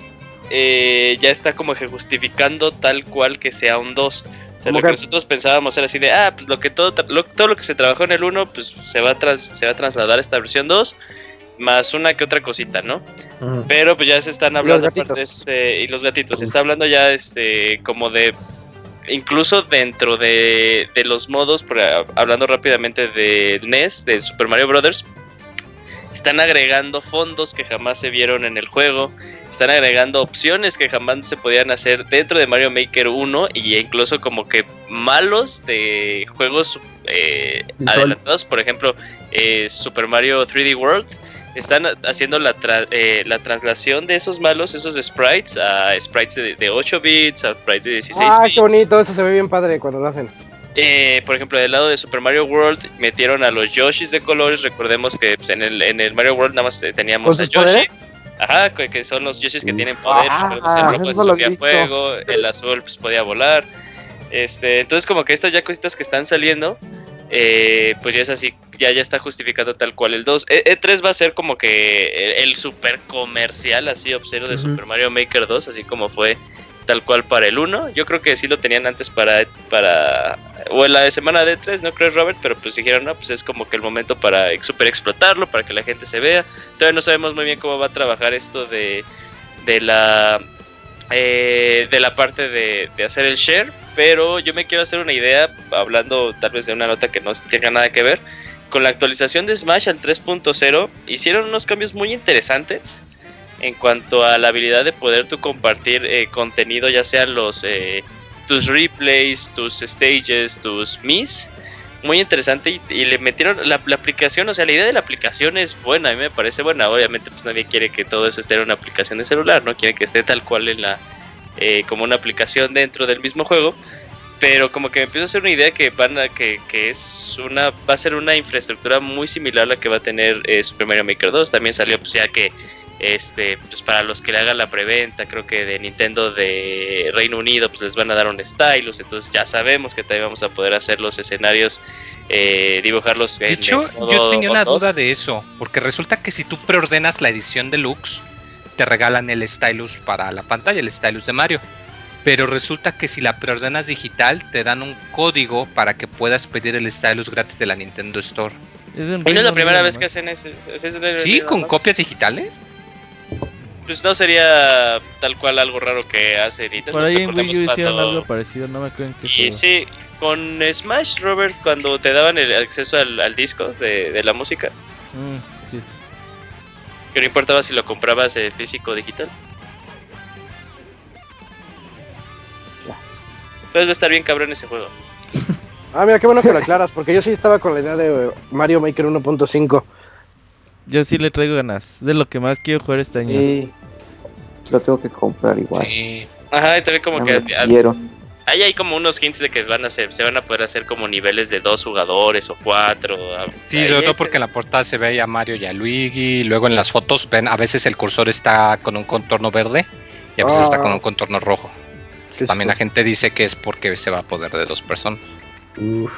Speaker 2: eh, ya está como que justificando tal cual que sea un 2. O sea, lo que
Speaker 1: que-
Speaker 2: nosotros pensábamos era así de, ah, pues lo que todo, lo- todo lo que se trabajó en el 1, pues se va, a tras- se va a trasladar a esta versión 2, más una que otra cosita, ¿no? Pero pues ya se están hablando aparte este y los gatitos, se está hablando ya este como de incluso dentro de, de los modos, por, hablando rápidamente de NES, de Super Mario Brothers, están agregando fondos que jamás se vieron en el juego, están agregando opciones que jamás se podían hacer dentro de Mario Maker 1 y incluso como que malos de juegos eh, adelantados, por ejemplo, eh, Super Mario 3D World. Están haciendo la, tra- eh, la traslación de esos malos, esos sprites, a sprites de, de 8 bits, a sprites de 16
Speaker 1: ah,
Speaker 2: bits.
Speaker 1: qué bonito, eso se ve bien padre cuando lo hacen.
Speaker 2: Eh, por ejemplo, del lado de Super Mario World metieron a los Yoshis de colores. Recordemos que pues, en, el, en el Mario World nada más teníamos
Speaker 1: ¿Con
Speaker 2: a Yoshi.
Speaker 1: poderes?
Speaker 2: Ajá, que, que son los Yoshis que tienen poder.
Speaker 4: Ah,
Speaker 2: el rojo subía fuego, el azul pues, podía volar. Este, entonces como que estas ya cositas que están saliendo, eh, pues ya es así, ya, ya está justificando tal cual el 2. E, 3 va a ser como que el, el super comercial, así obsceno de. Super Mario Maker 2, así como fue tal cual para el 1. Yo creo que sí lo tenían antes para, para o en la semana de 3, ¿no crees, Robert? Pero pues dijeron, no, pues es como que el momento para super explotarlo, para que la gente se vea. Todavía no sabemos muy bien cómo va a trabajar esto de, de la eh, de la parte de, de hacer el share, pero yo me quiero hacer una idea, hablando tal vez de una nota que no tenga nada que ver. Con la actualización de Smash al 3.0, hicieron unos cambios muy interesantes en cuanto a la habilidad de poder tú compartir eh, contenido, ya sean los eh, tus replays, tus stages, tus mis. Muy interesante y, le metieron la, aplicación, o sea, la idea de la aplicación es buena, a mí me parece buena. Obviamente, pues nadie quiere que todo eso esté en una aplicación de celular, no quiere que esté tal cual en la eh, como una aplicación dentro del mismo juego. pero como que me empiezo a hacer una idea que van a, que, que es una, va a ser una infraestructura muy similar a la que va a tener Super Mario Maker 2. También salió pues ya que este, pues para los que le hagan la preventa, creo que de Nintendo de Reino Unido, pues les van a dar un stylus, entonces ya sabemos que también vamos a poder hacer los escenarios, eh, dibujarlos.
Speaker 5: De hecho, yo tenía una duda de eso, porque resulta que si tú preordenas la edición deluxe, te regalan el stylus para la pantalla, el stylus de Mario. Pero resulta que si la preordenas digital, te dan un código para que puedas pedir el stylus gratis de la Nintendo Store.
Speaker 2: y no es la primera vez que hacen eso.
Speaker 5: ¿Sí? ¿Con copias digitales?
Speaker 2: Pues no sería tal cual algo raro que hace
Speaker 3: Por ahí en Wii U hicieron algo parecido, no me acuerdo en
Speaker 2: qué Y sí, con Smash, Robert, cuando te daban el acceso al, disco de, la música. Mm, sí. Que no importaba si lo comprabas físico o digital. Entonces va a estar bien cabrón ese juego.
Speaker 7: ah, mira, qué bueno que lo aclaras, porque yo sí estaba con la idea de Mario Maker 1.5.
Speaker 3: Yo sí le traigo ganas. De lo que más quiero jugar este año. Sí.
Speaker 4: Lo tengo que comprar igual.
Speaker 2: Sí. Ajá, y también como que. Ahí hay como unos hints de que van a ser, se van a poder hacer como niveles de dos jugadores o cuatro.
Speaker 5: Sí, sobre todo porque en la portada se ve a Mario y a Luigi. Luego en las fotos ven, a veces el cursor está con un contorno verde y a veces está con ah. un contorno rojo. También la gente dice que es porque se va a poder de dos personas.
Speaker 7: Uf.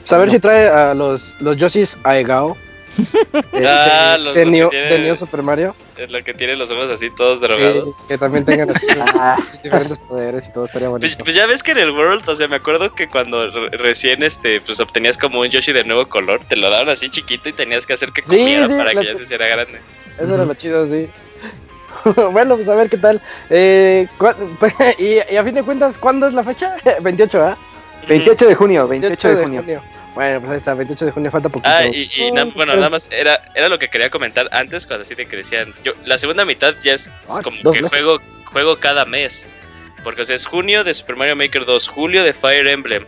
Speaker 7: Pues a ver si trae a los, los Yoshis Aegao
Speaker 2: ah, los, de,
Speaker 7: Neo, Super Mario.
Speaker 2: Es lo que tiene los ojos así todos drogados.
Speaker 7: que también tengan ah. diferentes poderes y todo estaría
Speaker 2: pues, pues, ya ves que en el World, o sea, me acuerdo que cuando recién este, pues obtenías como un Yoshi de nuevo color, te lo daban así chiquito y tenías que hacer que comiera para que ya se hiciera grande.
Speaker 7: Eso era lo chido, sí. bueno, pues a ver qué tal. Eh, y, a fin de cuentas, ¿cuándo es la fecha? 28, ¿ah?
Speaker 4: 28 de junio, 28, de, junio.
Speaker 7: Bueno, pues ahí está, 28 de junio falta poquito.
Speaker 2: Ah, y, bueno, nada más era, era lo que quería comentar antes cuando así te decían, yo, la segunda mitad ya es ah, como que juego, juego cada mes. Porque o sea, es junio de Super Mario Maker 2, julio de Fire Emblem,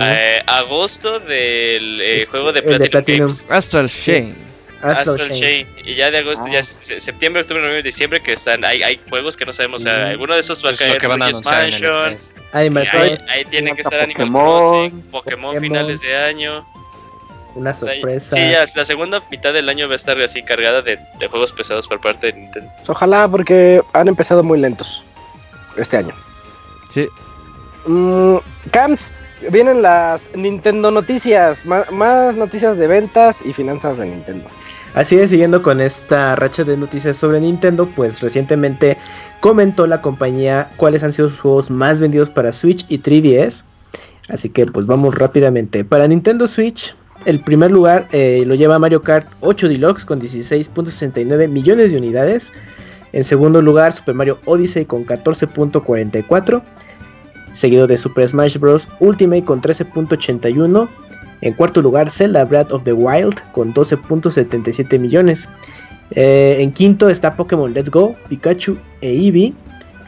Speaker 2: eh, agosto del eh, juego de Platinum, Games.
Speaker 3: Astral Chain.
Speaker 2: Astral, Chain. Y ya de agosto, ya ah. septiembre, octubre, noviembre, diciembre, que están, hay, hay juegos que no sabemos, o sea, alguno de esos va a caer,
Speaker 5: que van a Mansion,
Speaker 2: Ahí, ahí, tienen que estar Animal Crossing, Pokémon, finales de año.
Speaker 7: Una sorpresa.
Speaker 2: Sí, la segunda mitad del año va a estar así cargada de, juegos pesados por parte de Nintendo.
Speaker 7: Ojalá, porque han empezado muy lentos este año.
Speaker 3: Sí.
Speaker 7: Mm, Camps, vienen las Nintendo noticias, más noticias de ventas y finanzas de Nintendo. Así es, siguiendo con esta racha de noticias sobre Nintendo, pues recientemente comentó la compañía cuáles han sido sus juegos más vendidos para Switch y 3DS. Así que pues vamos rápidamente. Para Nintendo Switch, el primer lugar eh, lo lleva Mario Kart 8 Deluxe con 16.69 millones de unidades. En segundo lugar, Super Mario Odyssey con 14.44. Seguido de Super Smash Bros. Ultimate con 13.81. En cuarto lugar, Zelda Breath of the Wild con 12.77 millones. Eh, en quinto está Pokémon Let's Go, Pikachu e Eevee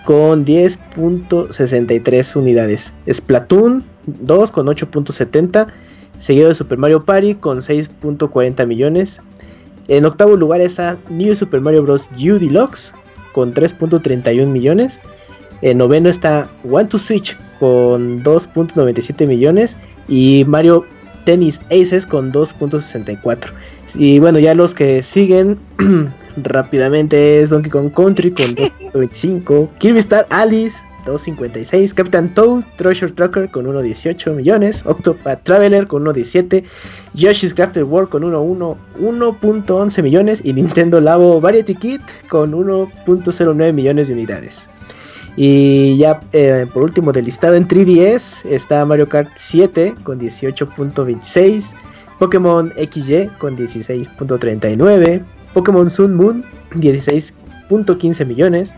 Speaker 7: con 10.63 unidades. Splatoon 2 con 8.70. Seguido de Super Mario Party con 6.40 millones. En octavo lugar está New Super Mario Bros. U Deluxe con 3.31 millones. En noveno está One to Switch con 2.97 millones. Y Mario Tennis Aces con 2.64. Y bueno, ya los que siguen rápidamente es Donkey Kong Country con 2.25. Kirby Star Alice 2.56. Captain Toad Treasure Trucker con 1.18 millones. Octopath Traveler con 1.17. Yoshi's Crafted World con 1.11 millones. Y Nintendo Labo Variety Kit con 1.09 millones de unidades. Y ya eh, por último del listado en 3DS está Mario Kart 7 con 18.26, Pokémon XY con 16.39, Pokémon Sun Moon 16.15 millones,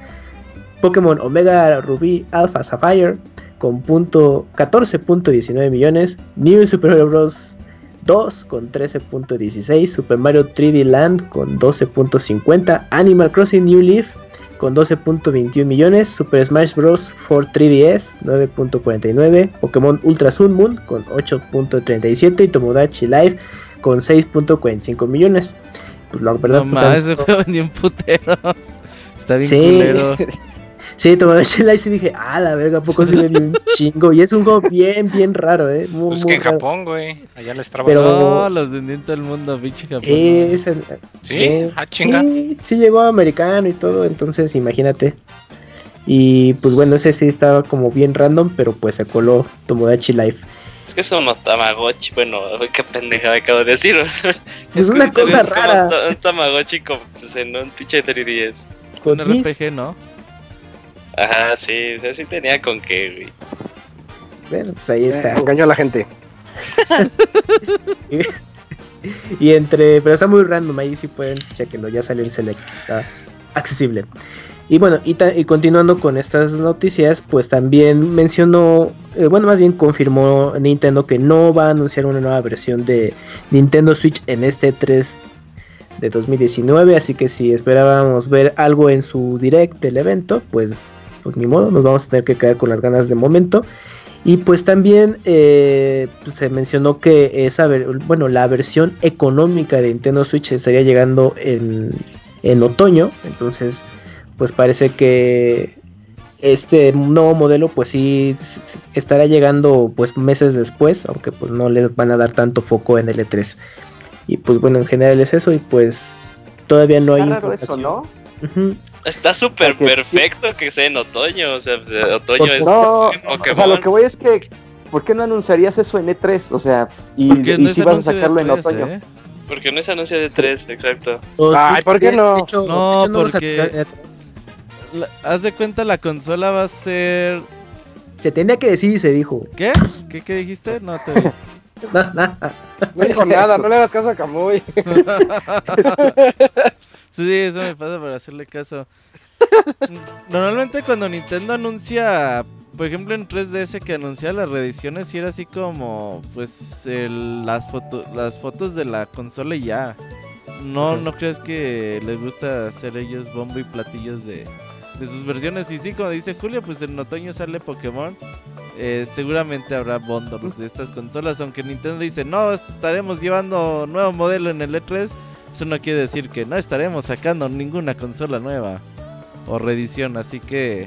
Speaker 7: Pokémon Omega Ruby Alpha Sapphire con 14.19 millones, New Super Mario Bros. 2 con 13.16, Super Mario 3D Land con 12.50, Animal Crossing New Leaf con 12.21 millones, Super Smash Bros. for 3DS 9.49, Pokémon Ultra Sun Moon con 8.37 y Tomodachi Live con 6.45 millones.
Speaker 3: Pues la verdad, no pues, más, ni un putero. Está bien culero.
Speaker 7: Sí, Tomodachi Life sí dije, ah, la verga, ¿a poco se ve bien chingo? Y es un juego bien, bien raro, ¿eh? Muy,
Speaker 5: Pues
Speaker 7: muy
Speaker 5: que en
Speaker 7: raro.
Speaker 5: Japón, güey. Allá les traba.
Speaker 7: Pero-
Speaker 3: No, los de todo el mundo, pinche Japón.
Speaker 7: Es el-
Speaker 5: ¿Sí? Ah, chinga.
Speaker 7: sí, sí llegó americano y todo, entonces imagínate. Y pues bueno, ese sí estaba como bien random, pero pues se coló Tomodachi Life.
Speaker 2: Es que son unos Tamagotchi. Bueno, qué pendejada acabo de decir.
Speaker 7: Es una cosa rara.
Speaker 2: Un, ta- un Tamagotchi como, pues, en un pinche 3DS.
Speaker 3: Un
Speaker 7: Con
Speaker 3: RPG, ¿no?
Speaker 2: Ajá, sí, o sea, sí tenía con qué, güey.
Speaker 7: Bueno, pues ahí
Speaker 1: Eh,
Speaker 7: está.
Speaker 1: engañó a la gente.
Speaker 7: Y entre, pero está muy random, ahí sí pueden chequenlo, ya salió en Select, está accesible. Y bueno, y, y continuando con estas noticias, pues también mencionó, eh, bueno, más bien confirmó Nintendo que no va a anunciar una nueva versión de Nintendo Switch en este 3 de 2019, así que si esperábamos ver algo en su direct del evento, pues, pues ni modo, nos vamos a tener que quedar con las ganas de momento. Y pues también eh, pues, se mencionó que esa bueno, la versión económica de Nintendo Switch estaría llegando en, en otoño. Entonces, pues parece que este nuevo modelo pues sí estará llegando pues meses después, aunque pues no les van a dar tanto foco en el E3. Y pues bueno, en general es eso y pues todavía no hay
Speaker 4: raro eso. ¿no?
Speaker 7: Ujú.
Speaker 2: Está súper perfecto que sea en otoño. O sea, pues, otoño
Speaker 7: Porque
Speaker 2: es
Speaker 4: No, o sea, lo que voy es que, ¿por qué no anunciarías eso en E3? O sea, y, y
Speaker 3: no
Speaker 4: si vas a sacarlo en
Speaker 3: tres,
Speaker 4: otoño.
Speaker 3: ¿eh?
Speaker 2: Porque no es anuncio de 3, exacto.
Speaker 7: Los
Speaker 1: Ay, ¿por qué
Speaker 7: 3,
Speaker 1: no?
Speaker 7: hecho-
Speaker 3: No,
Speaker 7: hecho no
Speaker 3: porque-. La- haz de cuenta, la consola va a ser.
Speaker 7: Se tenía que decir y se dijo.
Speaker 3: ¿Qué? ¿Qué, qué dijiste? No te vi.
Speaker 1: No dijo nada, no le hagas caso a Kamui.
Speaker 3: Sí, eso me pasa por hacerle caso. Normalmente cuando Nintendo anuncia, por ejemplo en 3DS que anuncia las reediciones, sí era así como, pues, el- las, foto- las fotos de la consola y ya. No, no crees que les gusta hacer ellos bombo y platillos de, de sus versiones. Y sí, como dice Julio, pues en otoño sale Pokémon. Eh, seguramente habrá bundles de estas consolas, aunque Nintendo dice, no, estaremos llevando nuevo modelo en el E3. Eso no quiere decir que no estaremos sacando ninguna consola nueva o reedición, así que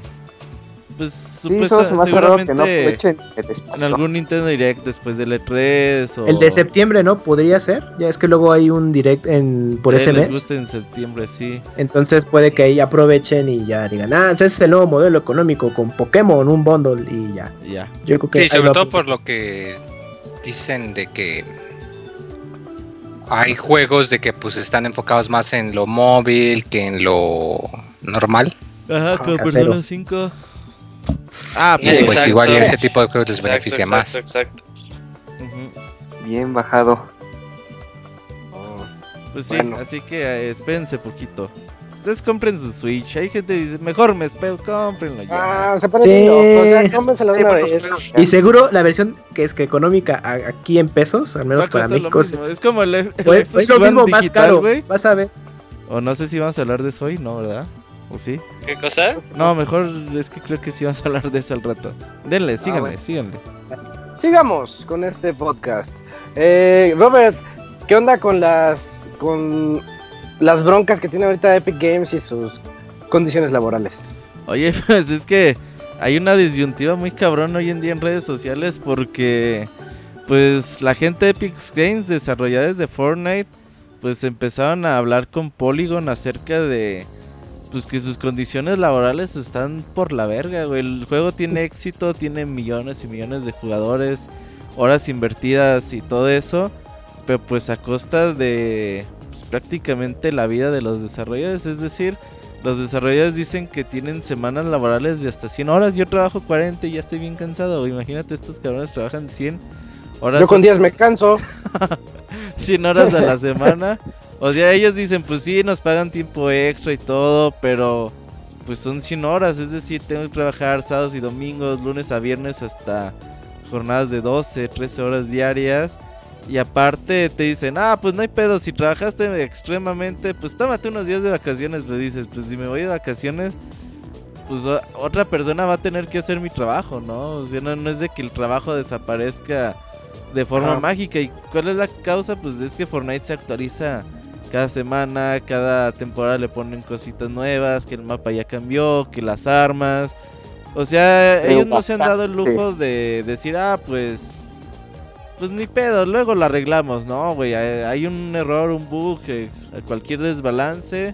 Speaker 3: pues
Speaker 4: Sí,
Speaker 3: supuesta-
Speaker 4: solo se me hace raro que no aprovechen el
Speaker 3: en
Speaker 4: espacio.
Speaker 3: algún Nintendo Direct después del E3 o
Speaker 7: El de septiembre, ¿no? Podría ser. Ya es que luego hay un direct en, por
Speaker 3: Eh,
Speaker 7: ese
Speaker 3: les
Speaker 7: mes.
Speaker 3: guste en septiembre, sí.
Speaker 7: Entonces puede que ahí aprovechen y ya digan, ah, ese es el nuevo modelo económico con Pokémon, un bundle y ya.
Speaker 3: Ya.
Speaker 7: Yo creo que
Speaker 5: Sí, sobre todo por lo que dicen de que hay juegos de que pues están enfocados más en lo móvil que en lo normal.
Speaker 3: Ajá,
Speaker 7: como
Speaker 3: Persona
Speaker 7: Persona
Speaker 3: 5. Ah,
Speaker 5: Y
Speaker 3: pues,
Speaker 5: pues
Speaker 2: Exacto.
Speaker 5: igual ese tipo de juegos les
Speaker 2: Exacto,
Speaker 5: beneficia
Speaker 2: exacto,
Speaker 5: más.
Speaker 2: Exacto.
Speaker 3: ujú.
Speaker 4: Bien bajado.
Speaker 3: Pues sí,
Speaker 1: Bueno.
Speaker 3: así que eh, espérense poquito. Ustedes compren su Switch. Hay gente que dice, mejor me espero, cómprenlo ya.
Speaker 1: Ah, se ponen
Speaker 7: Sí.
Speaker 1: locos, ya cómensela de
Speaker 4: Sí,
Speaker 1: una vez.
Speaker 7: Y seguro la versión que es que económica aquí en pesos, al menos para México.
Speaker 3: Es como el, el
Speaker 7: pues,
Speaker 3: Xbox
Speaker 7: es lo mismo más caro.
Speaker 3: güey.
Speaker 7: Vas a ver.
Speaker 3: O no sé si vamos a hablar de eso hoy, ¿no, verdad? ¿O sí?
Speaker 2: ¿Qué cosa?
Speaker 3: No, mejor es que creo que sí vamos a hablar de eso al rato. Denle, síganle,
Speaker 4: bueno.
Speaker 3: síganle.
Speaker 1: Sigamos con este podcast. Eh, Robert, ¿qué onda con las con las broncas que tiene ahorita Epic Games y sus condiciones laborales?
Speaker 3: Oye, pues es que hay una disyuntiva muy cabrón hoy en día en redes sociales porque pues la gente de Epic Games, desarrolladores de Fortnite, pues empezaron a hablar con Polygon acerca de pues que sus condiciones laborales están por la verga, güey. El juego tiene éxito, tiene millones y millones de jugadores, horas invertidas y todo eso, pero pues a costa de pues, prácticamente la vida de los desarrolladores, es decir, los desarrolladores dicen que tienen semanas laborales de hasta 100 horas. Yo trabajo 40 y ya estoy bien cansado. Imagínate, estos cabrones trabajan 100 horas,
Speaker 1: Yo con 10 me canso.
Speaker 3: 100 horas a la semana. O sea, ellos dicen, pues sí, nos pagan tiempo extra y todo, pero pues son 100 horas. Es decir, tengo que trabajar sábados y domingos, lunes a viernes hasta jornadas de 12, 13 horas diarias. Y aparte te dicen, ah, pues no hay pedo, si trabajaste extremadamente, pues tómate unos días de vacaciones, pues dices, pues si me voy de vacaciones, pues o- otra persona va a tener que hacer mi trabajo, ¿no? O sea, no, no es de que el trabajo desaparezca de forma mágica. ¿Y cuál es la causa? Pues es que Fortnite se actualiza cada semana, cada temporada le ponen cositas nuevas, que el mapa ya cambió, que las armas. O sea,
Speaker 4: Pero
Speaker 3: ellos no se han dado el lujo de decir, ah, pues... Pues ni pedo, luego lo arreglamos, ¿no, güey? Hay, un error, un bug, que cualquier desbalance,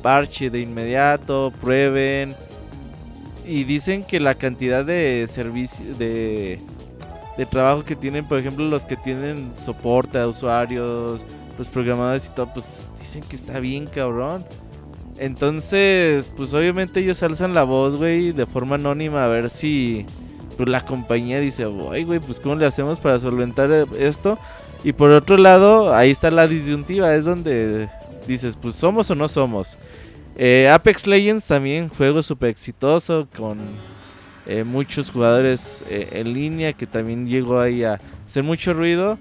Speaker 3: parche de inmediato, prueben. Y dicen que la cantidad de servicio, de, de trabajo que tienen, por ejemplo, los que tienen soporte a usuarios, los programadores y todo, pues dicen que está bien cabrón. Entonces, pues obviamente ellos alzan la voz, güey, de forma anónima a ver si pues, la compañía dice, ay, güey, pues cómo le hacemos para solventar eh, esto. Y por otro lado, ahí está la disyuntiva, es donde dices, pues somos o no somos. Eh, Apex Legends también, juego súper exitoso con eh, muchos jugadores eh, en línea que también llegó ahí a hacer mucho ruido.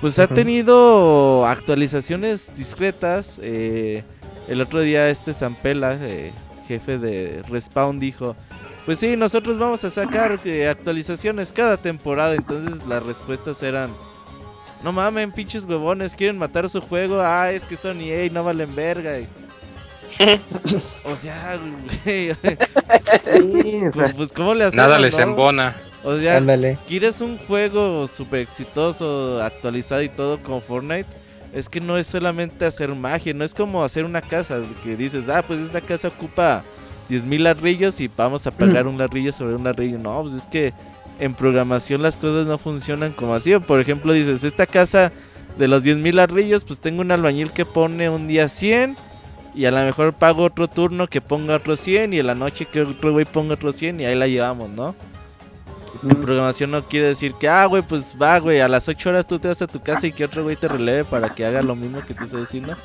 Speaker 3: Pues ha tenido actualizaciones discretas. eh, el otro día este Zampela, eh, jefe de Respawn, dijo, pues sí, nosotros vamos a sacar eh, actualizaciones cada temporada. Entonces las respuestas eran, no mamen, pinches huevones, quieren matar su juego. Ah, es que son EA, no valen verga. y- o sea, güey,
Speaker 4: sea,
Speaker 3: pues cómo le hacemos,
Speaker 5: Nada les
Speaker 3: no?
Speaker 5: embona.
Speaker 3: O sea,
Speaker 7: Ándale.
Speaker 3: ¿Quieres un juego súper exitoso, actualizado y todo como Fortnite? Es que no es solamente hacer magia, no es como hacer una casa que dices, ah, pues esta casa ocupa 10.000 ladrillos y vamos a pagar un ladrillo sobre un ladrillo. No, pues es que en programación las cosas no funcionan como así. Por ejemplo, dices, esta casa de los 10.000 ladrillos, pues tengo un albañil que pone un día 100 y a lo mejor pago otro turno que ponga otro 100 y en la noche que otro güey ponga otro 100 y ahí la llevamos, ¿no? En programación no quiere decir que, ah, güey, pues va, güey, a las 8 horas tú te vas a tu casa y que otro güey te releve para que haga lo mismo que tú estás haciendo.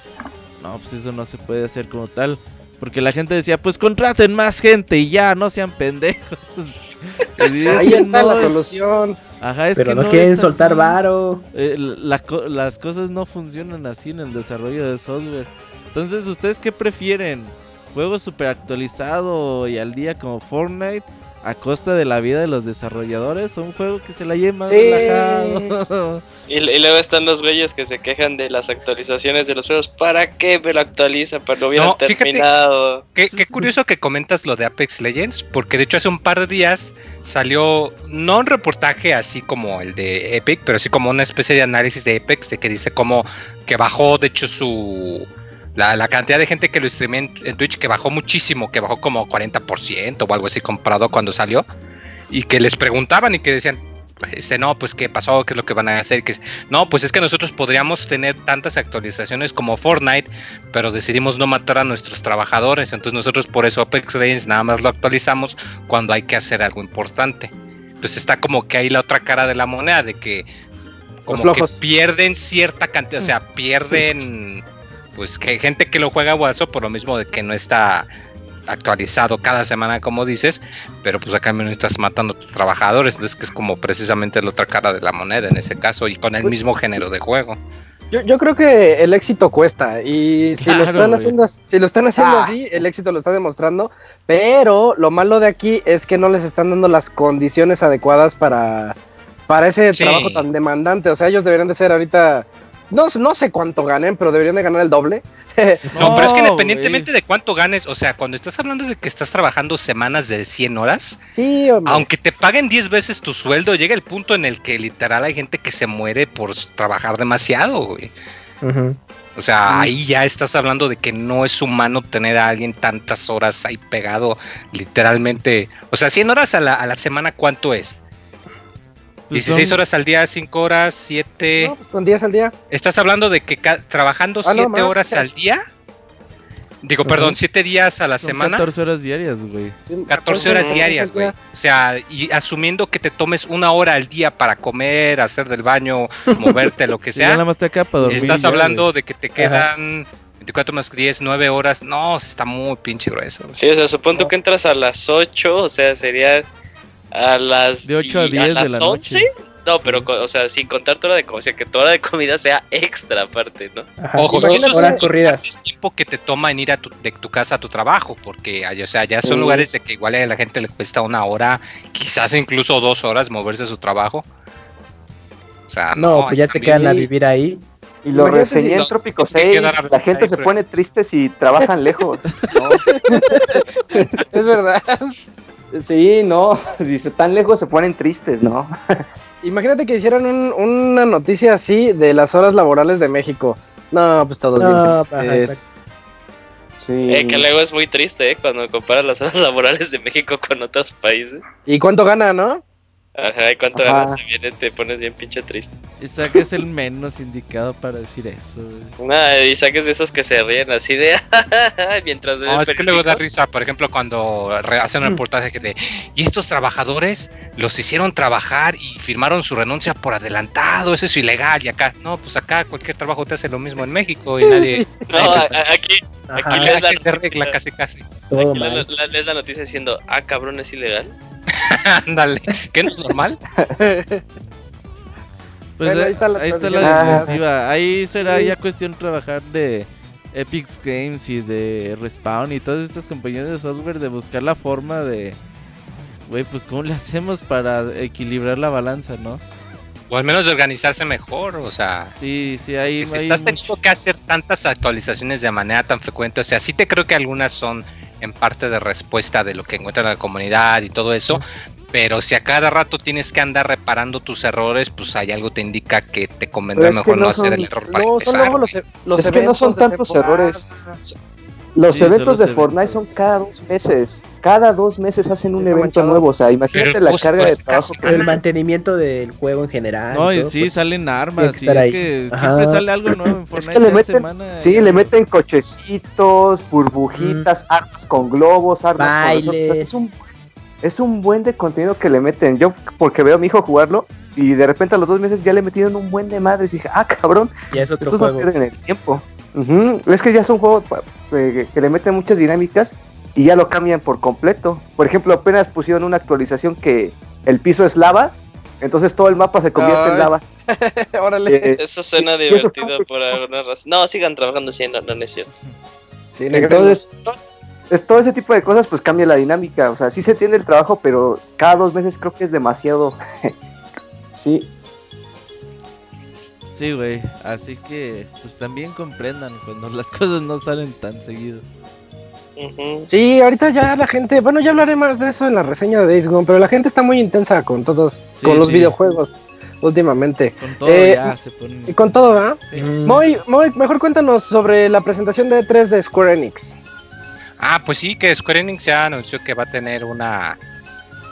Speaker 3: No, pues eso no se puede hacer como tal. Porque la gente decía, pues contraten más gente y ya, no sean pendejos.
Speaker 1: Ahí está
Speaker 3: no
Speaker 1: la solución.
Speaker 3: Ajá, es
Speaker 7: Pero
Speaker 3: que
Speaker 7: no,
Speaker 3: no
Speaker 7: quieren soltar
Speaker 3: así.
Speaker 7: varo.
Speaker 3: Eh, la las cosas no funcionan así en el desarrollo de software. Entonces, ¿ustedes qué prefieren? ¿Juego super actualizado y al día como Fortnite a costa de la vida de los desarrolladores? ¿O un juego que se la lleve más
Speaker 1: Sí.
Speaker 3: relajado?
Speaker 2: Y, y luego están los güeyes que se quejan de las actualizaciones de los juegos. ¿Para qué me lo actualiza? Pero lo hubieran
Speaker 5: No,
Speaker 2: terminado.
Speaker 5: Qué, qué curioso que comentas lo de Apex Legends, porque de hecho hace un par de días salió no un reportaje así como el de Epic, pero sí como una especie de análisis de Apex, de que dice como que bajó, de hecho, su la, la cantidad de gente que lo streamea en, en Twitch, que bajó muchísimo, que bajó como 40% o algo así comparado cuando salió, y que les preguntaban y que decían, este, no, pues qué pasó, qué es lo que van a hacer, que es- no, pues es que nosotros podríamos tener tantas actualizaciones como Fortnite, pero decidimos no matar a nuestros trabajadores. Entonces nosotros por eso Apex Legends nada más lo actualizamos cuando hay que hacer algo importante. Entonces está como que ahí la otra cara de la moneda, de que como que pierden cierta cantidad, o sea, pierden pues que gente que lo juega Warzone por lo mismo de que no está actualizado cada semana como dices, pero pues acá no estás matando a tus trabajadores, entonces que es como precisamente la otra cara de la moneda en ese caso y con el
Speaker 1: Pues-
Speaker 5: mismo género de juego.
Speaker 1: Yo, yo creo que el éxito cuesta y si lo están haciendo, si lo están haciendo
Speaker 4: Ah.
Speaker 1: así, el éxito lo está demostrando. Pero lo malo de aquí es que no les están dando las condiciones adecuadas para, para ese
Speaker 5: Sí.
Speaker 1: trabajo tan demandante. O sea, ellos deberían de ser ahorita, no, no sé cuánto ganen, pero deberían de ganar el doble.
Speaker 5: No, pero es que independientemente de cuánto ganes, o sea, cuando estás hablando de que estás trabajando semanas de 100 horas,
Speaker 1: Sí,
Speaker 5: aunque te paguen 10 veces tu sueldo, llega el punto en el que literal hay gente que se muere por trabajar demasiado, güey. O sea, ahí ya estás hablando de que no es humano tener a alguien tantas horas ahí pegado, literalmente. O sea, 100 horas a la, a la semana, ¿cuánto es?
Speaker 3: Pues
Speaker 5: 16
Speaker 3: son-
Speaker 5: horas al día, 5 horas, 7.
Speaker 1: No, pues con 10 al día.
Speaker 5: Estás hablando de que ca- trabajando
Speaker 1: Ah, no,
Speaker 5: 7 horas al día. Digo,
Speaker 7: Ajá.
Speaker 5: perdón, 7 días a la
Speaker 3: son
Speaker 5: semana.
Speaker 3: 14 horas diarias, güey.
Speaker 5: 14 horas diarias, güey. O sea, y asumiendo que te tomes una hora al día para comer, hacer del baño, moverte, lo que
Speaker 3: Y ya
Speaker 5: sea.
Speaker 3: nada más te acá para dormir.
Speaker 5: Estás
Speaker 3: ya,
Speaker 5: hablando
Speaker 3: güey.
Speaker 5: de que te quedan 24 más 10, 9 horas. No, está muy pinche grueso. güey.
Speaker 2: Sí, o sea, supongo que entras a las 8, o sea, sería a las...
Speaker 3: De 8 a
Speaker 2: y
Speaker 3: 10 de
Speaker 2: las
Speaker 3: la noche.
Speaker 2: No, pero, co- o sea, sin contar tu hora de comida, o sea, que tu hora de comida sea extra aparte, ¿no?
Speaker 7: Ajá.
Speaker 5: Ojo, eso
Speaker 7: horas
Speaker 5: sí,
Speaker 7: corridas.
Speaker 5: es tiempo que te toma en ir a tu, de tu casa a tu trabajo, porque o sea, ya son
Speaker 1: Mm.
Speaker 5: lugares de que igual a la gente le cuesta una hora, quizás incluso dos horas moverse a su trabajo. O sea,
Speaker 7: No, pues ya se quedan a vivir ahí.
Speaker 4: Y lo reseñé en
Speaker 5: Los-
Speaker 4: Trópico
Speaker 5: tiene que
Speaker 4: 6.
Speaker 5: dar a-
Speaker 4: La gente se
Speaker 5: pues.
Speaker 4: pone triste si trabajan lejos. ¿no?
Speaker 1: Es verdad.
Speaker 4: Sí, no. Si se tan lejos se ponen tristes, ¿no?
Speaker 1: Imagínate que hicieran un- una noticia así de las horas laborales de México. No, pues todos
Speaker 7: No,
Speaker 1: bien tristes.
Speaker 4: Sí.
Speaker 2: Eh, que luego es muy triste, ¿eh? Cuando comparas las horas laborales de México con otros países.
Speaker 1: ¿Y cuánto gana, no?
Speaker 2: Ajá, y cuánto
Speaker 4: Ajá.
Speaker 2: ganas también, te pones bien pinche triste.
Speaker 3: Isaac es el menos indicado para decir eso. güey.
Speaker 2: Nada, y saques de esos que se ríen así de. mientras
Speaker 5: No, es que luego da risa, por ejemplo, cuando hacen un reportaje que de, y estos trabajadores los hicieron trabajar y firmaron su renuncia por adelantado, eso es ilegal, y acá, no, pues acá cualquier trabajo te hace lo mismo en México y nadie,
Speaker 2: No, aquí,
Speaker 7: Ajá,
Speaker 2: Aquí
Speaker 5: se
Speaker 2: noticia.
Speaker 5: regla casi casi.
Speaker 7: todo
Speaker 2: aquí
Speaker 7: mal.
Speaker 2: la, noticia diciendo, ah, cabrón, es ilegal.
Speaker 5: Ándale, que no es normal.
Speaker 3: Pues
Speaker 1: Bueno,
Speaker 3: eh,
Speaker 1: ahí está la
Speaker 3: ahí está
Speaker 1: tradición.
Speaker 3: la definitiva. Ahí será
Speaker 1: Sí.
Speaker 3: ya cuestión trabajar de Epic Games y de Respawn y todas estas compañías de software de buscar la forma de... Güey, pues ¿cómo le hacemos para equilibrar la balanza, no?
Speaker 5: O al menos de organizarse mejor, o sea,
Speaker 3: Sí, sí, hay...
Speaker 5: si
Speaker 3: hay
Speaker 5: estás
Speaker 3: mucho-
Speaker 5: teniendo que hacer tantas actualizaciones de manera tan frecuente, o sea, sí te creo que algunas son en parte de respuesta de lo que encuentra la comunidad y todo eso, pero si a cada rato tienes que andar reparando tus errores, pues hay algo te indica que te convendrá
Speaker 4: es
Speaker 5: mejor no,
Speaker 4: no
Speaker 5: hacer el error para
Speaker 1: No, son
Speaker 5: empezar.
Speaker 1: luego los, e- los
Speaker 4: Es que no
Speaker 1: eventos
Speaker 4: son
Speaker 1: de
Speaker 4: tantos errores. Los
Speaker 3: Sí,
Speaker 4: eventos
Speaker 3: los
Speaker 4: de Fortnite
Speaker 3: eventos.
Speaker 4: son cada dos meses. Cada dos meses hacen un evento nuevo. O sea, imagínate
Speaker 5: Pero
Speaker 4: la
Speaker 5: pues,
Speaker 4: carga de trabajo
Speaker 7: Pero el mantenimiento del juego en general.
Speaker 3: No, y
Speaker 7: todo,
Speaker 3: sí,
Speaker 7: pues,
Speaker 3: salen armas. Y es
Speaker 7: ahí.
Speaker 3: que
Speaker 7: Ajá.
Speaker 3: siempre sale algo nuevo en
Speaker 4: Es
Speaker 3: Fortnite
Speaker 4: que le meten,
Speaker 3: semana.
Speaker 4: sí,
Speaker 3: y-
Speaker 4: le meten cochecitos, burbujitas, armas con globos, armas con. O sea,
Speaker 7: Bailes.
Speaker 4: es un es un buen de contenido que le meten. Yo porque veo a mi hijo jugarlo y de repente a los dos meses ya le metieron un buen de madres y dije, ah, cabrón,
Speaker 7: ya es otro
Speaker 4: estos no
Speaker 7: juego.
Speaker 4: pierden el tiempo. Es que ya es un juego eh, que le meten muchas dinámicas y ya lo cambian por completo. Por ejemplo, apenas pusieron una actualización que el piso es lava, entonces todo el mapa se convierte
Speaker 1: Ay.
Speaker 4: en lava.
Speaker 1: Órale.
Speaker 4: Eh,
Speaker 2: Eso suena
Speaker 4: eso
Speaker 2: divertido por alguna razón. No, sigan trabajando así, no, no, no es cierto.
Speaker 1: Sí, negrenos.
Speaker 4: Entonces, es todo ese tipo de cosas pues cambia la dinámica. O sea, sí se tiene el trabajo, pero cada dos meses creo que es demasiado. sí,
Speaker 3: Sí, güey. Así que, pues también comprendan cuando las cosas no salen tan seguido.
Speaker 1: Sí, ahorita ya la gente, bueno, ya hablaré más de eso en la reseña de Days Gone, pero la gente está muy intensa con todos,
Speaker 3: Sí,
Speaker 1: con los
Speaker 3: sí.
Speaker 1: videojuegos últimamente.
Speaker 3: Con todo
Speaker 1: Eh,
Speaker 3: ya se ponen.
Speaker 1: Y con todo, ¿verdad?
Speaker 3: Sí.
Speaker 7: Mm,
Speaker 1: Moy, Moy, mejor cuéntanos sobre la presentación de E3 de Square Enix.
Speaker 5: Ah, pues sí, que Square Enix ya anunció que va a tener una,